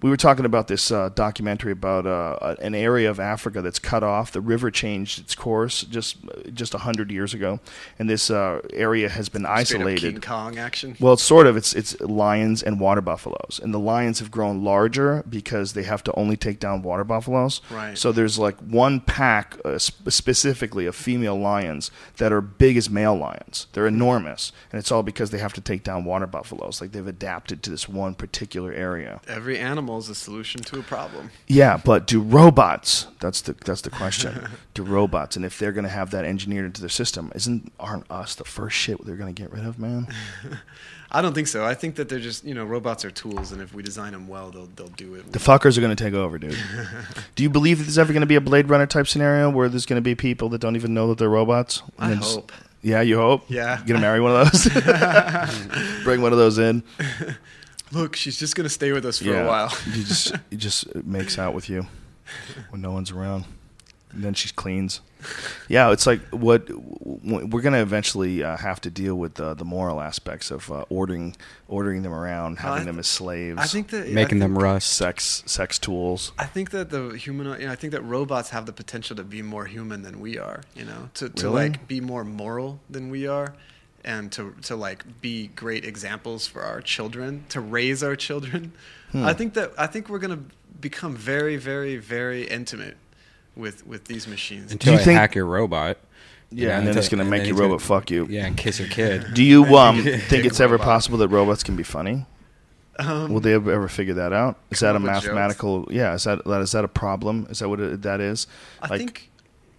We were talking about this uh, documentary about uh, an area of Africa that's cut off. The river changed its course just just a hundred years ago, and this uh, area has been Straight isolated. King Kong action. Well, it's sort of. It's it's lions and water buffaloes, and the lions have grown larger because they have to only take down water buffaloes. Right. So there's like one pack, uh, sp- specifically of female lions that are big as male lions. They're enormous, and it's all because they have to take down water buffaloes. Like they've adapted to this one particular area. Every animal animal is a solution to a problem. Yeah, but do robots? That's the that's the question. [LAUGHS] do robots, and if they're going to have that engineered into their system, isn't aren't us the first shit they're going to get rid of, man? [LAUGHS] I don't think so. I think that they're just you know robots are tools, and if we design them well, they'll they'll do it. The fuckers are going to take over, dude. [LAUGHS] do you believe that there's ever going to be a Blade Runner type scenario where there's going to be people that don't even know that they're robots? I then just- hope. Yeah, you hope. Yeah. You gonna marry one of those? Bring one of those in. Look, she's just gonna stay with us for yeah. a while. you just [LAUGHS] it just makes out with you when no one's around, and then she cleans. Yeah, it's like what we're gonna eventually uh, have to deal with uh, the moral aspects of uh, ordering ordering them around, having I them as slaves, I think that Making I them think, rust. sex sex tools. I think that the human, you know, I think that robots have the potential to be more human than we are. You know, to to Really? like be more moral than we are, and to to like be great examples for our children, to raise our children. Hmm. I think that I think we're gonna become very, very, very intimate with with these machines. Until you I think- hack your robot. you Yeah, and then until- it's gonna make then your he's robot fuck you. Yeah, and kiss your kid. Do you [LAUGHS] um, think it's ever robot. possible that robots can be funny? Um, Will they ever, ever figure that out? Is that a Come jokes? mathematical? Yeah, is that that is that a problem? Is that what it, that is? I think,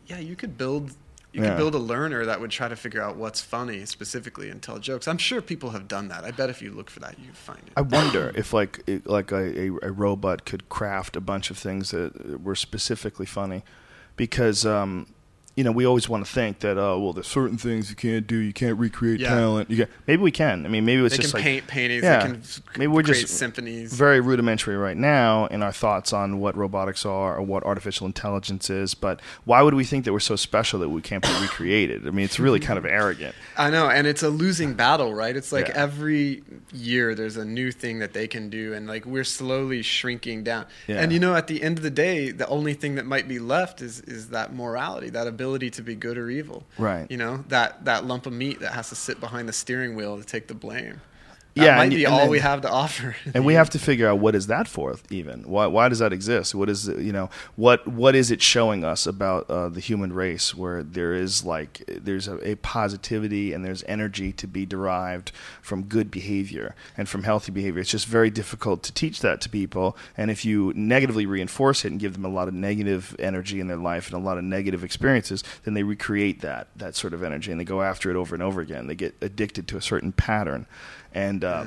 yeah, you could build. You Yeah. could build a learner that would try to figure out what's funny specifically and tell jokes. I'm sure people have done that. I bet if you look for that, you'd find it. I wonder if like like a, a, a robot could craft a bunch of things that were specifically funny, because um, you know we always want to think that oh well there's certain things you can't do you can't recreate Yeah. talent you can maybe we can I mean maybe it's they just can like paint paintings. yeah They can maybe we're just symphonies. very rudimentary right now in our thoughts on what robotics are or what artificial intelligence is but why would we think that we're so special that we can't be recreated I mean it's really kind of [LAUGHS] arrogant I know, and it's a losing battle, right? It's like Yeah. every year there's a new thing that they can do, and like we're slowly shrinking down. Yeah. And you know, at the end of the day, the only thing that might be left is is that morality, that ability to be good or evil. Right. You know, that that lump of meat that has to sit behind the steering wheel to take the blame. That Yeah, might and be and all then- we have to [LAUGHS] offer. and we have to figure out what is that for even? Why why does that exist? What is you know what what is it showing us about uh, the human race where there is like there's a, a positivity and there's energy to be derived from good behavior and from healthy behavior? It's just very difficult to teach that to people and if you negatively reinforce it and give them a lot of negative energy in their life and a lot of negative experiences then they recreate that that sort of energy and they go after it over and over again. They get addicted to a certain pattern and uh,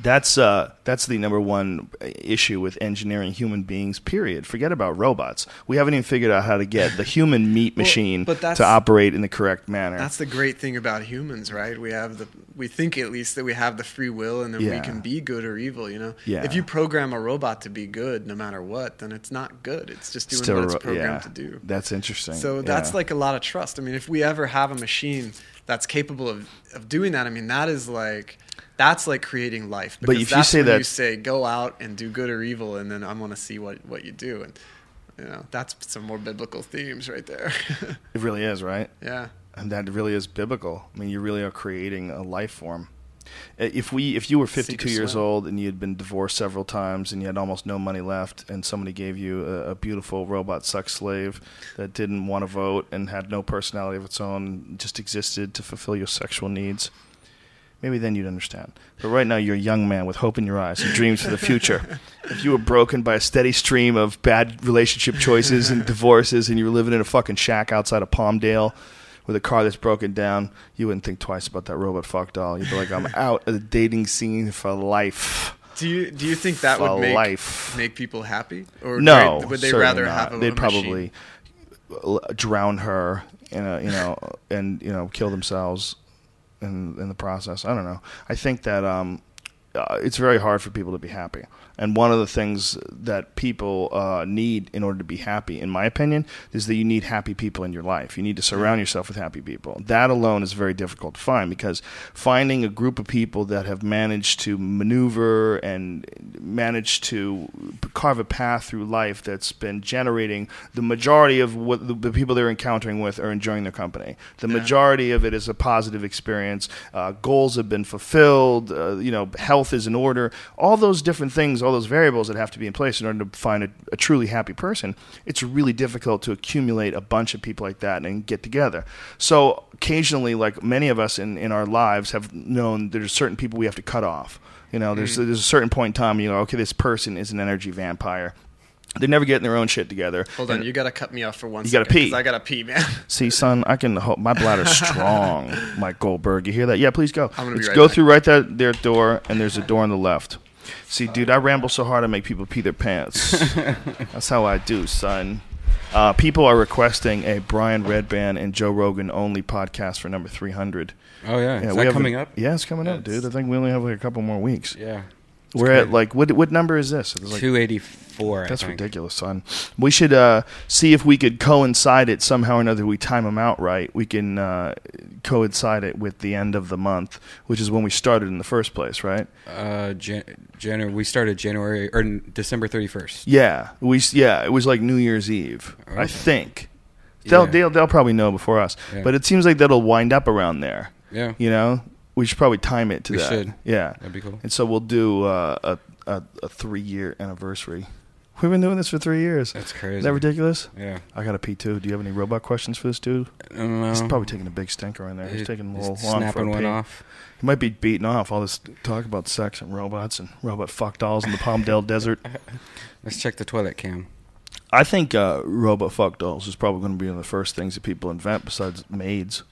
that's uh, that's the number one issue with engineering human beings. Period. Forget about robots. We haven't even figured out how to get the human [LAUGHS] meat Well, machine but to operate in the correct manner. That's the great thing about humans, right? We have the we think at least that we have the free will and that Yeah. we can be good or evil, you know? Yeah. If you program a robot to be good no matter what, then it's not good. It's just doing Still what it's programmed yeah, to do. That's interesting. So that's like a lot of trust. I mean, if we ever have a machine that's capable of, of doing that, I mean, that is like that's like creating life. But Because if you say that- you say go out and do good or evil, and then I want to see what what you do, and you know that's some more biblical themes right there. [LAUGHS] it really is right, yeah. and that really is biblical. I mean, you really are creating a life form. If we, if you were Sink or 52 years swim. old and you had been divorced several times and you had almost no money left, and somebody gave you a, a beautiful robot sex slave that didn't want to vote and had no personality of its own, just existed to fulfill your sexual needs, maybe then you'd understand. But right now, you're a young man with hope in your eyes and dreams for the future. [LAUGHS] if you were broken by a steady stream of bad relationship choices and [LAUGHS] divorces, and you were living in a fucking shack outside of Palmdale with a car that's broken down, you wouldn't think twice about that robot fuck doll. You'd be like, I'm [LAUGHS] out of the dating scene for life. Do you do you think that For would make life. make people happy, or No, would they rather not. have a They'd a machine? probably drown her, in a, you know, and you know, kill themselves in in the process. I don't know. I think that um, uh, it's very hard for people to be happy, and one of the things that people uh, need in order to be happy, in my opinion, is that you need happy people in your life. You need to surround yourself with happy people. That alone is very difficult to find because finding a group of people that have managed to maneuver and managed to carve a path through life that's been generating the majority of what the, the people they're encountering with are enjoying their company. The majority of it is a positive experience. Uh, goals have been fulfilled. Uh, you know, health is in order. All those different things, all those variables that have to be in place in order to find a, a truly happy person. It's really difficult to accumulate a bunch of people like that and get together. So occasionally, like many of us in, in our lives, have known there's certain people we have to cut off You know, there's Mm. there's a certain point in time you know, okay, this person is an energy vampire. They're never getting their own shit together. Hold on, And- you gotta cut me off for one You gotta pee. I gotta pee, man. [LAUGHS] See, son, I can hold my bladder's [LAUGHS] strong, Mike Goldberg. You hear that? Yeah, please go. I'm gonna right go back. through right that their door, and there's a door on the left. See, dude, I ramble so hard I make people pee their pants. [LAUGHS] That's how I do, son. Uh, people are requesting a Brian Redban and Joe Rogan only podcast for number 300. Oh yeah, Yeah, is we that have coming a- up? Yeah, it's coming up, dude. I think we only have like a couple more weeks. Yeah, We're at like what? What number is this? It's like two eighty four. that's ridiculous, son. We should uh, see if we could coincide it somehow or another. We time them out right. We can uh, coincide it with the end of the month, which is when we started in the first place, right? Uh, Jan- January. We started January or December thirty first. Yeah, we yeah. It was like New Year's Eve, I think. They'll, Yeah. they'll they'll probably know before us, Yeah. but it seems like that'll wind up around there. Yeah, You know, we should probably time it to We that. should. Yeah, that'd be cool. and so we'll do uh, a a, a three year anniversary. We've been doing this for three years. That's crazy. Is that ridiculous? Yeah, I got a pee too. Do you have any robot questions for this dude? I don't know. He's probably taking a big stinker in there. He's He- taking a little long for a snapping one pee. off. He might be beating off all this talk about sex and robots and robot fuck dolls in the Palmdale [LAUGHS] Desert. Let's check the toilet cam. I think uh, robot fuck dolls is probably going to be one of the first things that people invent besides maids.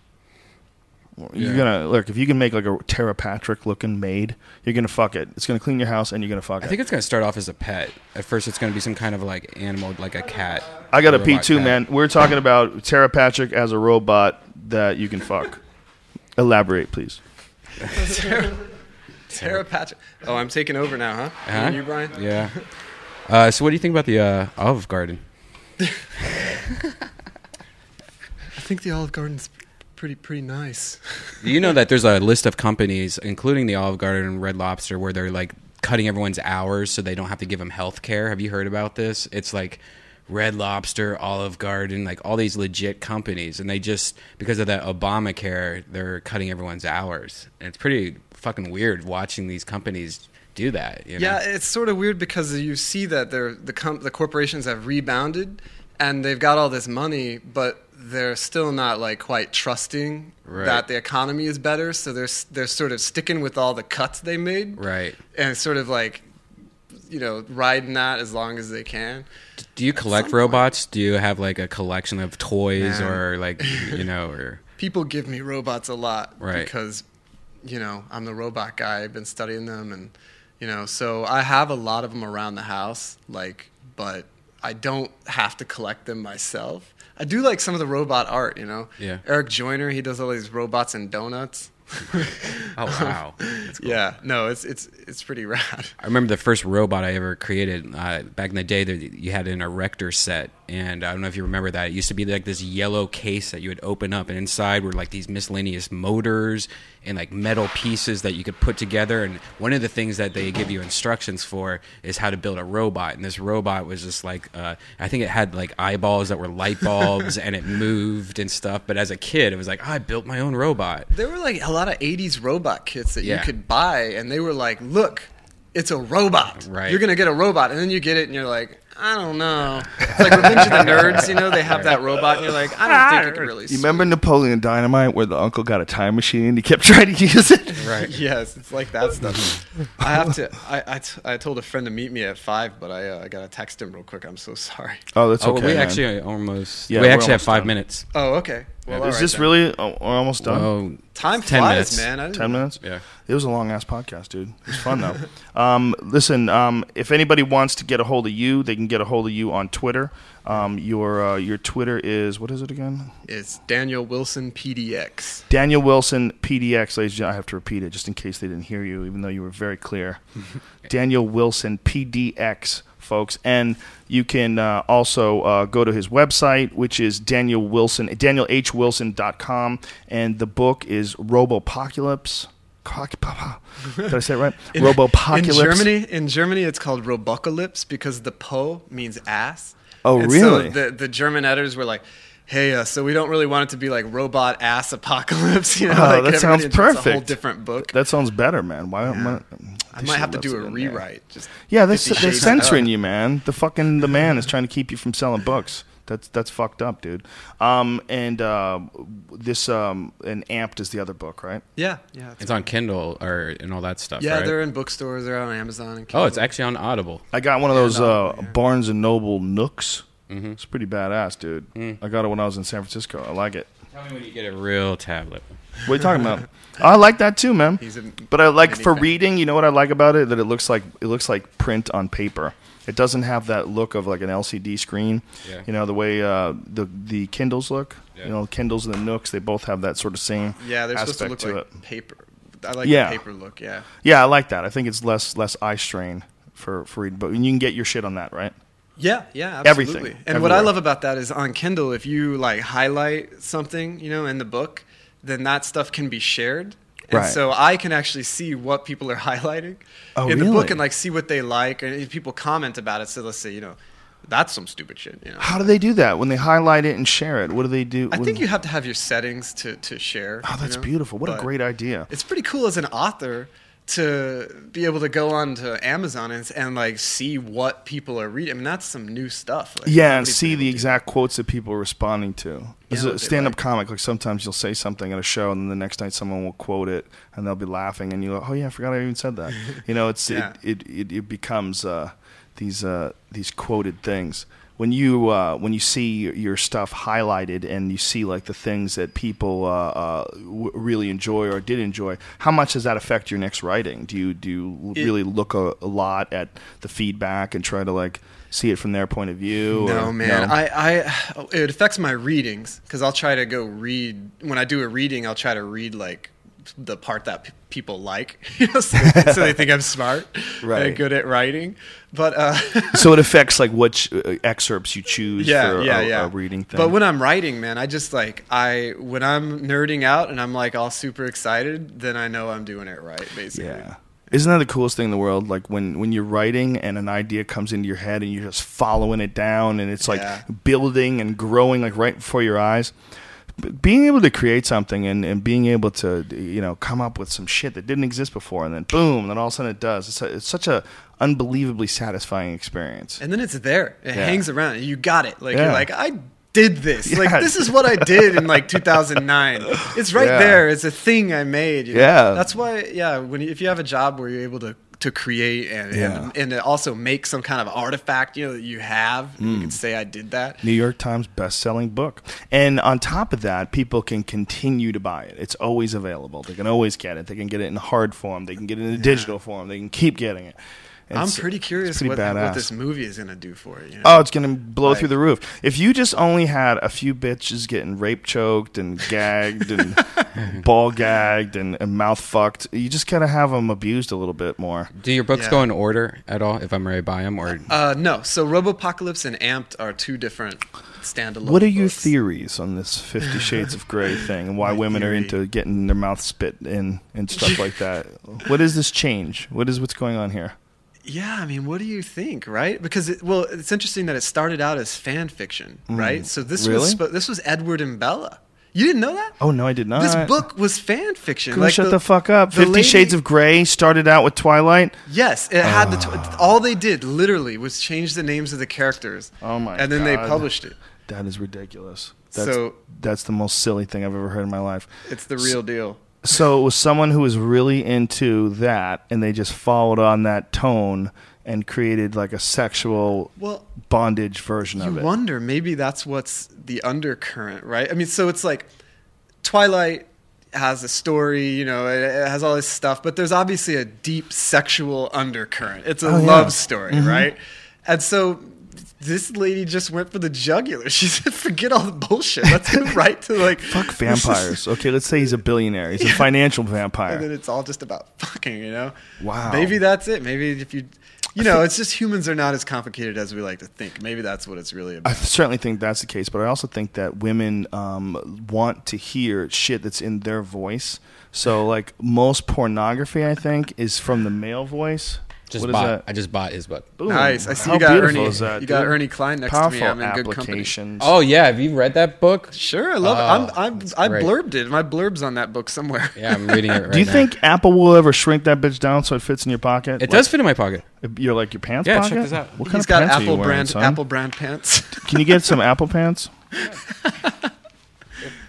You're Yeah. gonna look if you can make like a Tera Patrick looking maid, you're gonna fuck it. It's gonna clean your house and you're gonna fuck I it. I think it's gonna start off as a pet. At first, it's gonna be some kind of like animal, like a cat. I got a robot pee too, man. We're talking about Tera Patrick as a robot that you can fuck. Elaborate, please. [LAUGHS] Tera Patrick. Oh, I'm taking over now, huh? Huh? And you, Brian? Yeah. Uh, so, what do you think about the uh, Olive Garden? [LAUGHS] I think the Olive Garden's pretty pretty nice. you know that there's a list of companies, including the Olive Garden and Red Lobster, where they're like cutting everyone's hours so they don't have to give them health care. Have you heard about this? It's like Red Lobster, Olive Garden, like all these legit companies, and they just because of that Obamacare, they're cutting everyone's hours. And it's pretty fucking weird watching these companies do that. You know? Yeah, it's sort of weird because you see that they're, the com- the corporations have rebounded and they've got all this money, but they're still not like quite trusting Right. that the economy is better. So they're they're sort of sticking with all the cuts they made, Right. and sort of like you know riding that as long as they can. Do you collect robots? Do you have like a collection of toys Man. or like [LAUGHS] you know or People give me robots a lot Right. because you know I'm the robot guy. I've been studying them, and you know, so I have a lot of them around the house. Like, but I don't have to collect them myself. I do like some of the robot art. You know, Yeah. Eric Joyner, he does all these robots and donuts. [LAUGHS] oh wow. [LAUGHS] Cool. Yeah, no, it's it's it's pretty rad. I remember the first robot I ever created uh, back in the day. That you had an erector set, and I don't know if you remember that. It used to be like this yellow case that you would open up, and inside were like these miscellaneous motors and like metal pieces that you could put together. And one of the things that they give you instructions for is how to build a robot. And this robot was just like uh, I think it had like eyeballs that were light bulbs, and it moved and stuff. But as a kid, it was like "Oh, I built my own robot. There were like a lot of '80s robot kits that Yeah. you could buy, and they were like, "Look, it's a robot. Right. You're gonna get a robot," and then you get it, and you're like, "I don't know." It's like Revenge of the Nerds. You know, they have that robot, and you're like, "I don't think it can really." You remember Napoleon Dynamite where the uncle got a time machine? And he kept [LAUGHS] trying to use it. Right. [LAUGHS] yes, it's like that stuff. I have to. I, I, t- I told a friend to meet me at five, but I, uh, I gotta text him real quick. I'm so sorry. Oh, that's oh, okay. we man. actually almost Yeah, we we're actually have almost five done. minutes. Oh, okay. Well, all is right this then. really? Oh, we're almost done. Oh, time 10 flies, minutes. man? I didn't- Ten minutes. yeah. It was a long ass podcast, dude. It was fun though. [LAUGHS] um, listen, um, if anybody wants to get a hold of you, they can get a hold of you on Twitter. Um, your uh, your Twitter is what is it again? It's Daniel Wilson PDX. Daniel Wilson PDX, ladies and gentlemen. I have to repeat it just in case they didn't hear you, even though you were very clear. [LAUGHS] Daniel Wilson PDX, folks, and you can uh, also uh, go to his website, which is Daniel Wilson, DanielHWilson.com, and the book is Robopocalypse. [LAUGHS] Did I say it right? Robopocalypse. In Germany, in Germany, it's called Robocalypse because the po means ass. Oh, And really? So the the German editors were like, "Hey, uh, so we don't really want it to be like robot ass apocalypse." [LAUGHS] You know, Oh, like that sounds it's A whole perfect. different book. That sounds better, man. Why? why- I might have to do a rewrite. Just Yeah, they're, they're censoring you, man. The fucking the man is trying to keep you from selling books. That's that's fucked up, dude. Um, and uh, this um, and Amped is the other book, right? Yeah, yeah. It's on Kindle or and all that stuff. yeah, right? they're in bookstores. They're on Amazon. And Oh, it's actually on Audible. I got one of those no, uh, yeah. Barnes and Noble Nooks. Mm-hmm. It's pretty badass, dude. Mm. I got it when I was in San Francisco. I like it. Tell me when you get a real tablet. What are you talking about? [LAUGHS] I like that too, man. But I like for fan. reading. You know what I like about it? That it looks like it looks like print on paper. It doesn't have that look of like an LCD screen. Yeah. You know the way uh, the the Kindles look. Yeah. You know, Kindles and the Nooks. They both have that sort of same Yeah, they're supposed to look to like it. paper. I like Yeah. the paper look. Yeah. Yeah, I like that. I think it's less less eye strain for for reading. But you can get your shit on that, right? Yeah, yeah, absolutely. Everything, absolutely. And what I love about that is on Kindle, if you like highlight something, you know, in the book, then that stuff can be shared. And Right. so I can actually see what people are [LAUGHS] highlighting Oh, in the book and like see what they like and if people comment about it. So let's say, you know, that's some stupid shit, you know. How do they do that when they highlight it and share it? What do they do? I think you have to have your settings to, to share. Oh, you that's know? beautiful. What a great idea. It's pretty cool as an author to be able to go on to Amazon and, and like see what people are reading. I mean, that's some new stuff. Like, Yeah, and see the exact quotes that people are responding to. As what a stand-up like. comic, like sometimes you'll say something at a show, and then the next night someone will quote it, and they'll be laughing, and you go, "Oh yeah, I forgot I even said that." [LAUGHS] you know, it's Yeah. it, it, it it becomes uh, these uh, these quoted things. When you uh, when you see your stuff highlighted and you see like the things that people uh, uh, w- really enjoy or did enjoy, how much does that affect your next writing? Do you do you It- really look a, a lot at the feedback and try to like see it from their point of view? No, or- man. no? I, I, it affects my readings because I'll try to go read. When I do a reading, I'll try to read like the part that people like, [LAUGHS] you know, so, they, so they think I'm [LAUGHS] smart Right. and good at writing. But uh, [LAUGHS] so it affects like what uh, excerpts you choose yeah, for yeah, a, yeah. a reading thing. But when I'm writing, man, I just like I when I'm nerding out and I'm like all super excited, then I know I'm doing it right, basically. yeah. Isn't that the coolest thing in the world? Like when, when you're writing and an idea comes into your head and you're just following it down and it's like Yeah. building and growing like right before your eyes. Being able to create something and, and being able to you know come up with some shit that didn't exist before and then boom and then all of a sudden it does. It's, a, it's such a unbelievably satisfying experience. And then it's there. It Yeah. hangs around. You got it. Like Yeah. you're like I did this. Yeah. Like this is what I did in like 2009. It's right Yeah. there. It's a thing I made. you know? Yeah. That's why. Yeah. When if you have a job where you're able to to create and Yeah. and, and also make some kind of artifact, you know, that you have, and you Mm. can say I did that. New York Times best-selling book. And on top of that, people can continue to buy it. It's always available. They can always get it. They can get it in hard form. They can get it in a digital form. They can keep getting it. I'm pretty curious pretty what, what this movie is gonna do for it. You know? Oh, it's gonna blow Like- through the roof. If you just only had a few bitches getting rape choked and gagged and [LAUGHS] ball gagged and, and mouth fucked, you just gotta have them abused a little bit more. Do your books Yeah. go in order at all? If I'm ready to buy them, or Uh, no. So Robopocalypse and Amped are two different standalone. What are your books. theories on this Fifty [LAUGHS] Shades of Grey thing and why My women are into getting their mouth spit in and stuff like that? [LAUGHS] What is this change? What is what's going on here? Yeah, I mean, what do you think, right? Because it, well, it's interesting that it started out as fan fiction, right? So this Mm. Really? was this was Edward and Bella. You didn't know that? Oh no, I did not. This book was fan fiction. We shut the, fuck up. the Fifty lady- Shades of Grey started out with Twilight. Yes, it had the Ah. tw- all they did literally was change the names of the characters. Oh my And then they published it. That is ridiculous. That's, So- that's the most silly thing I've ever heard in my life. It's the real deal. So it was someone who was really into that, and they just followed on that tone and created like a sexual Well, bondage version of it. You wonder maybe that's what's the undercurrent, right? I mean, so it's like Twilight has a story, you know, it, it has all this stuff, but there's obviously a deep sexual undercurrent. It's a Oh, yeah. love story, Mhm. right? And so this lady just went for the jugular. [LAUGHS] She said, "Forget all the bullshit. Let's go [LAUGHS] right to like Fuck vampires. [LAUGHS] Okay, let's say he's a billionaire. He's a financial vampire. and then it's all just about fucking, you know? Wow. Maybe that's it. Maybe if you, you know, it's just humans are not as complicated as we like to think. Maybe that's what it's really about. I certainly think that's the case, but I also think that women um, want to hear shit that's in their voice. So, like most pornography, I think is from the male voice. Just What is bought. that? I just bought his book. Boom. Nice. I see How you got Ernie. is that, you got dude? Ernie Cline next Powerful to me. I'm in good company. applications. Oh yeah, have you read that book? Sure, I love Oh, it. I'm, oh, I'm, I great. blurbed it. My blurb's on that book somewhere. Yeah, I'm reading it [LAUGHS] right Do you now. think Apple will ever shrink that bitch down so it fits in your pocket? it does fit in my pocket? You're like your pants Yeah, check this out. What kind of got pants are you Apple wearing, brand son? Apple brand pants. Can you get some [LAUGHS] Apple pants? [LAUGHS]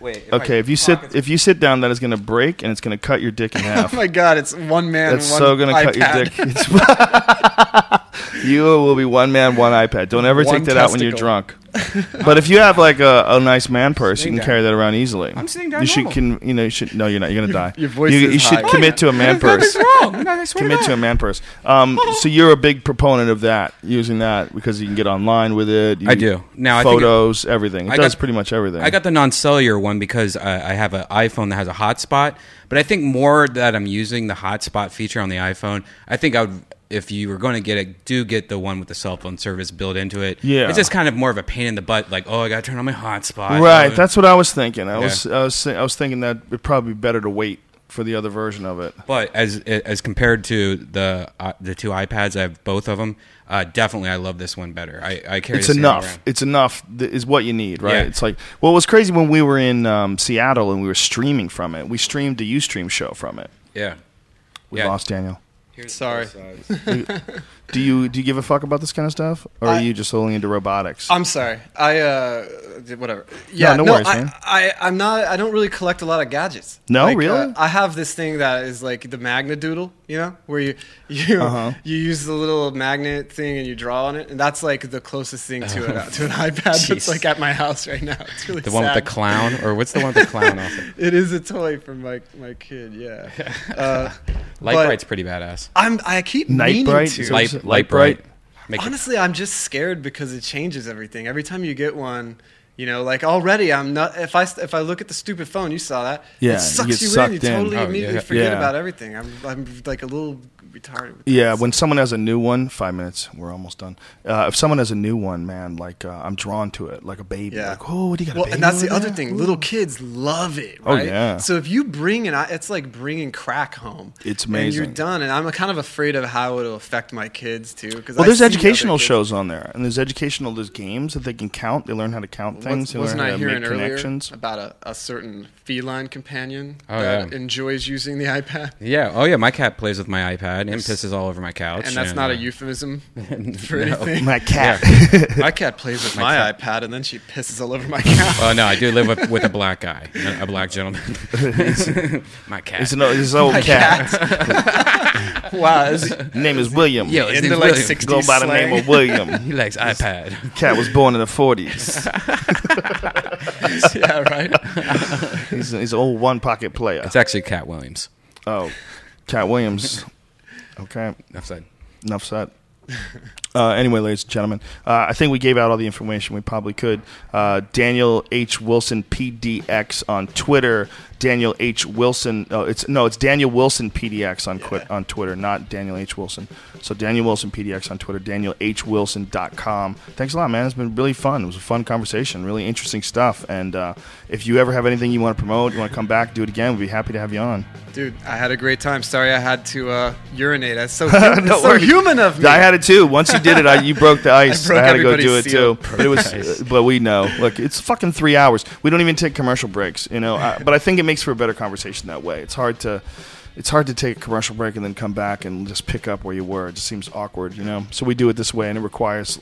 Wait. Okay, if you sit if you sit down, that is going to break and it's going to cut your dick in [LAUGHS] half. oh my god, it's one man. That's one so going to cut your dick. It's- [LAUGHS] you will be one man, one iPad. Don't ever One take that out when you're drunk. [LAUGHS] but if you have like a, a nice man purse, you can down. carry that around easily. I'm sitting down You should can you know you should no you're not you're gonna die. your voice you, is you should high. commit to a [LAUGHS] man purse. Wrong. No, Commit to to a man purse. Um, [LAUGHS] so you're a big proponent of that, using that because you can get online with it. You, I do. Now, I it- photos, everything. It I does got- pretty much everything. I got the non-cellular one because I, I have an iPhone that has a hotspot. But I think more that I'm using the hotspot feature on the iPhone. I think I would, if you were going to get it, do get the one with the cell phone service built into it. Yeah. it's just kind of more of a pain in the butt. Like, oh, I got to turn on my hotspot. right. Oh, That's what I was thinking. I Yeah. was I was I was thinking that it'd probably be better to wait for the other version of it. But as as compared to the uh, the two iPads, I have both of them. Uh, definitely, I love this one better. I, I carry it's this thing all enough. It's enough. Th- is what you need, right? Yeah. It's like well, it was crazy when we were in um, Seattle and we were streaming from it. We streamed the UStream show from it. Yeah. We Yeah. lost Daniel. Sorry. [LAUGHS] Do you do you give a fuck about this kind of stuff, or are you just only into robotics? I'm sorry. I uh, whatever. Yeah, no worries, I, man. I, I'm not. I don't really collect a lot of gadgets. No, Like, really? uh, I have this thing that is like the magnet doodle. You know, where you [LAUGHS] you Uh-huh. you use the little magnet thing and you draw on it, and that's like the closest thing to an to an iPad that's like at my house right now. It's really The one with the clown, or what's the one with the clown? Also, [LAUGHS] It is a toy for my my kid. Yeah. Uh, Light but Bright's pretty badass. I'm. I keep Night meaning Bright? to. Is that- Light, Light Light Bright? Bright. Make it- Honestly, I'm just scared because it changes everything. Every time you get one, you know, like already I'm not. If I if I look at the stupid phone, you saw that. Yeah, you it sucks get you, in. sucked You in. totally Oh, immediately yeah. forget Yeah. about everything. I'm I'm like a little retarded. With Yeah, this. when someone has a new one, five minutes, we're almost done. Uh, if someone has a new one, man, like uh, I'm drawn to it, like a baby. Yeah. Like, oh, what do you got? a Well, baby and that's the over other thing. Ooh. Little kids love it, Oh, yeah. So if you bring an, i- it's like bringing crack home. It's And you're done, and I'm kind of afraid of how it'll affect my kids too. Because Well, there's educational shows on there, and there's educational. There's games that they can count. They learn how to count things. They Wasn't learn I how to hearing make earlier connections. about a, a certain feline companion Oh, that yeah. enjoys using the [LAUGHS] iPad? Yeah. Oh, yeah. My cat plays with my iPad and pisses all over my couch. And that's not a uh, euphemism [LAUGHS] for No. anything. My cat. [LAUGHS] My cat plays with my, cat- iPad and then she pisses all over my [LAUGHS] couch. Oh no, I do live with, with a black guy, a a black gentleman. my cat. It's an old, it's an old cat. wow. His name is William. Yeah, his into name's like William. 60 Go by the slang. name of William. He likes iPad. Cat was born in the 40s. yeah, right. He's, he's an old one pocket player. It's actually Katt Williams. Oh, Katt Williams. Okay. Enough said. Enough said. [LAUGHS] Uh, anyway, ladies and gentlemen, uh, I think we gave out all the information we probably could. Uh, Daniel H Wilson PDX on Twitter. Daniel H Wilson. Oh, it's no, it's Daniel Wilson PDX on quit on Twitter, not Daniel H Wilson. So Daniel Wilson PDX on Twitter. DanielHWilson.com. Thanks a lot, man. It's been really fun. It was a fun conversation. Really interesting stuff. And uh, if you ever have anything you want to promote, you want to come back, do it again, we'd be happy to have you on. Dude, I had a great time. Sorry I had to uh, urinate. That's so, [LAUGHS] Don't so human of me. I had it too. Once you did it, I, you broke the [LAUGHS] ice. I, broke had to go do it too. But it was, uh, but we know. Look, it's fucking three hours. We don't even take commercial breaks, you know. I, but I think it makes for a better conversation that way. It's hard to, it's hard to take a commercial break and then come back and just pick up where you were. It just seems awkward, you know. So we do it this way, and it requires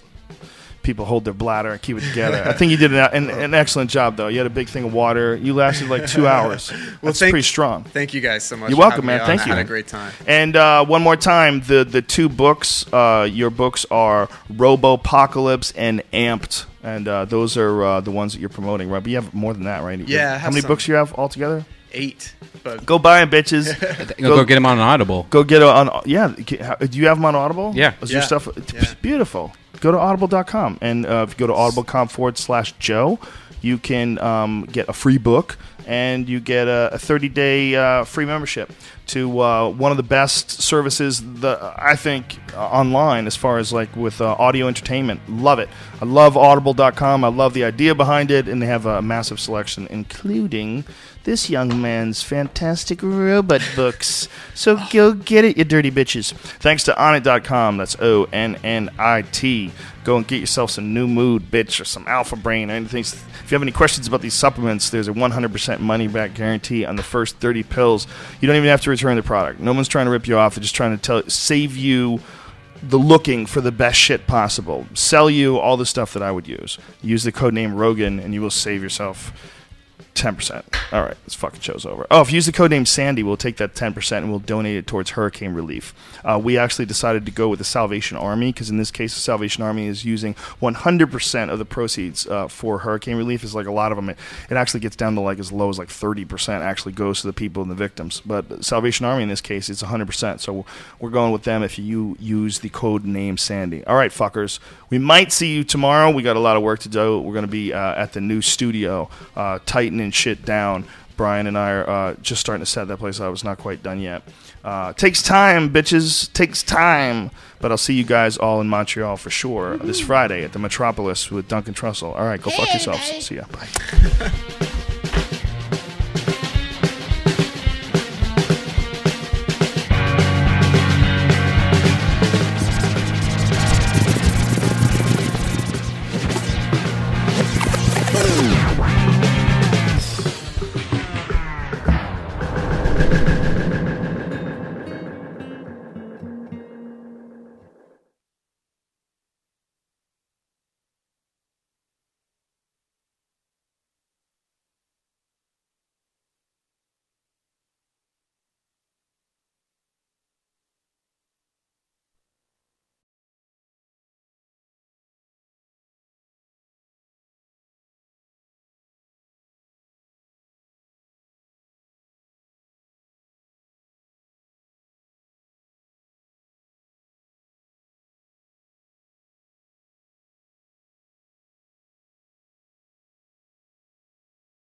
people hold their bladder and keep it together. [LAUGHS] I think you did an, an, an excellent job, though. You had a big thing of water. You lasted like two [LAUGHS] hours. That's thank- pretty strong. Thank you guys so much. You're welcome, man. on. Thank I you. had a great time. And uh, one more time, the the two books, uh, your books are Robopocalypse and Amped, and uh, those are uh, the ones that you're promoting, right? But you have more than that, right? Yeah, I How many some. books you have altogether? Eight. But Go buy them, bitches. [LAUGHS] Go, go get them on Audible. Go get it on. Yeah, do you have them on Audible? Yeah. Is your stuff Yeah. beautiful? Go to audible.com and uh, if you go to audible.com forward slash Joe, you can um, get a free book and you get a, a 30 day uh, free membership to uh, one of the best services that I think uh, online as far as like with uh, audio entertainment. Love it. I love audible.com. I love the idea behind it, and they have a massive selection, including this young man's fantastic robot books. So go get it, you dirty bitches. Thanks to onnit.com. That's O N N I T. Go and get yourself some new mood, bitch, or some alpha brain or anything. If you have any questions about these supplements, there's a 100% money back guarantee on the first 30 pills. You don't even have to return the product. No one's trying to rip you off. They're just trying to tell save you the looking for the best shit possible. Sell you all the stuff that I would use. Use the code name Rogan and you will save yourself 10%. All right, this fucking show's over. Oh, if you use the code name Sandy, we'll take that 10% and we'll donate it towards hurricane relief. Uh, we actually decided to go with the Salvation Army because in this case, the Salvation Army is using 100% of the proceeds uh, for hurricane relief. Is like a lot of them, it, it actually gets down to like as low as like 30% actually goes to the people and the victims. But Salvation Army in this case, it's 100%. So we're going with them if you use the code name Sandy. All right, fuckers. We might see you tomorrow. We got a lot of work to do. We're going to be uh, at the new studio, uh, tightening shit down. Brian and I are uh, just starting to set that place. Up. I was not quite done yet. Uh, takes time, bitches. Takes time. But I'll see you guys all in Montreal for sure this Friday at the Metropolis with Duncan Trussell. All right, go fuck yourselves. See ya. Bye. [LAUGHS]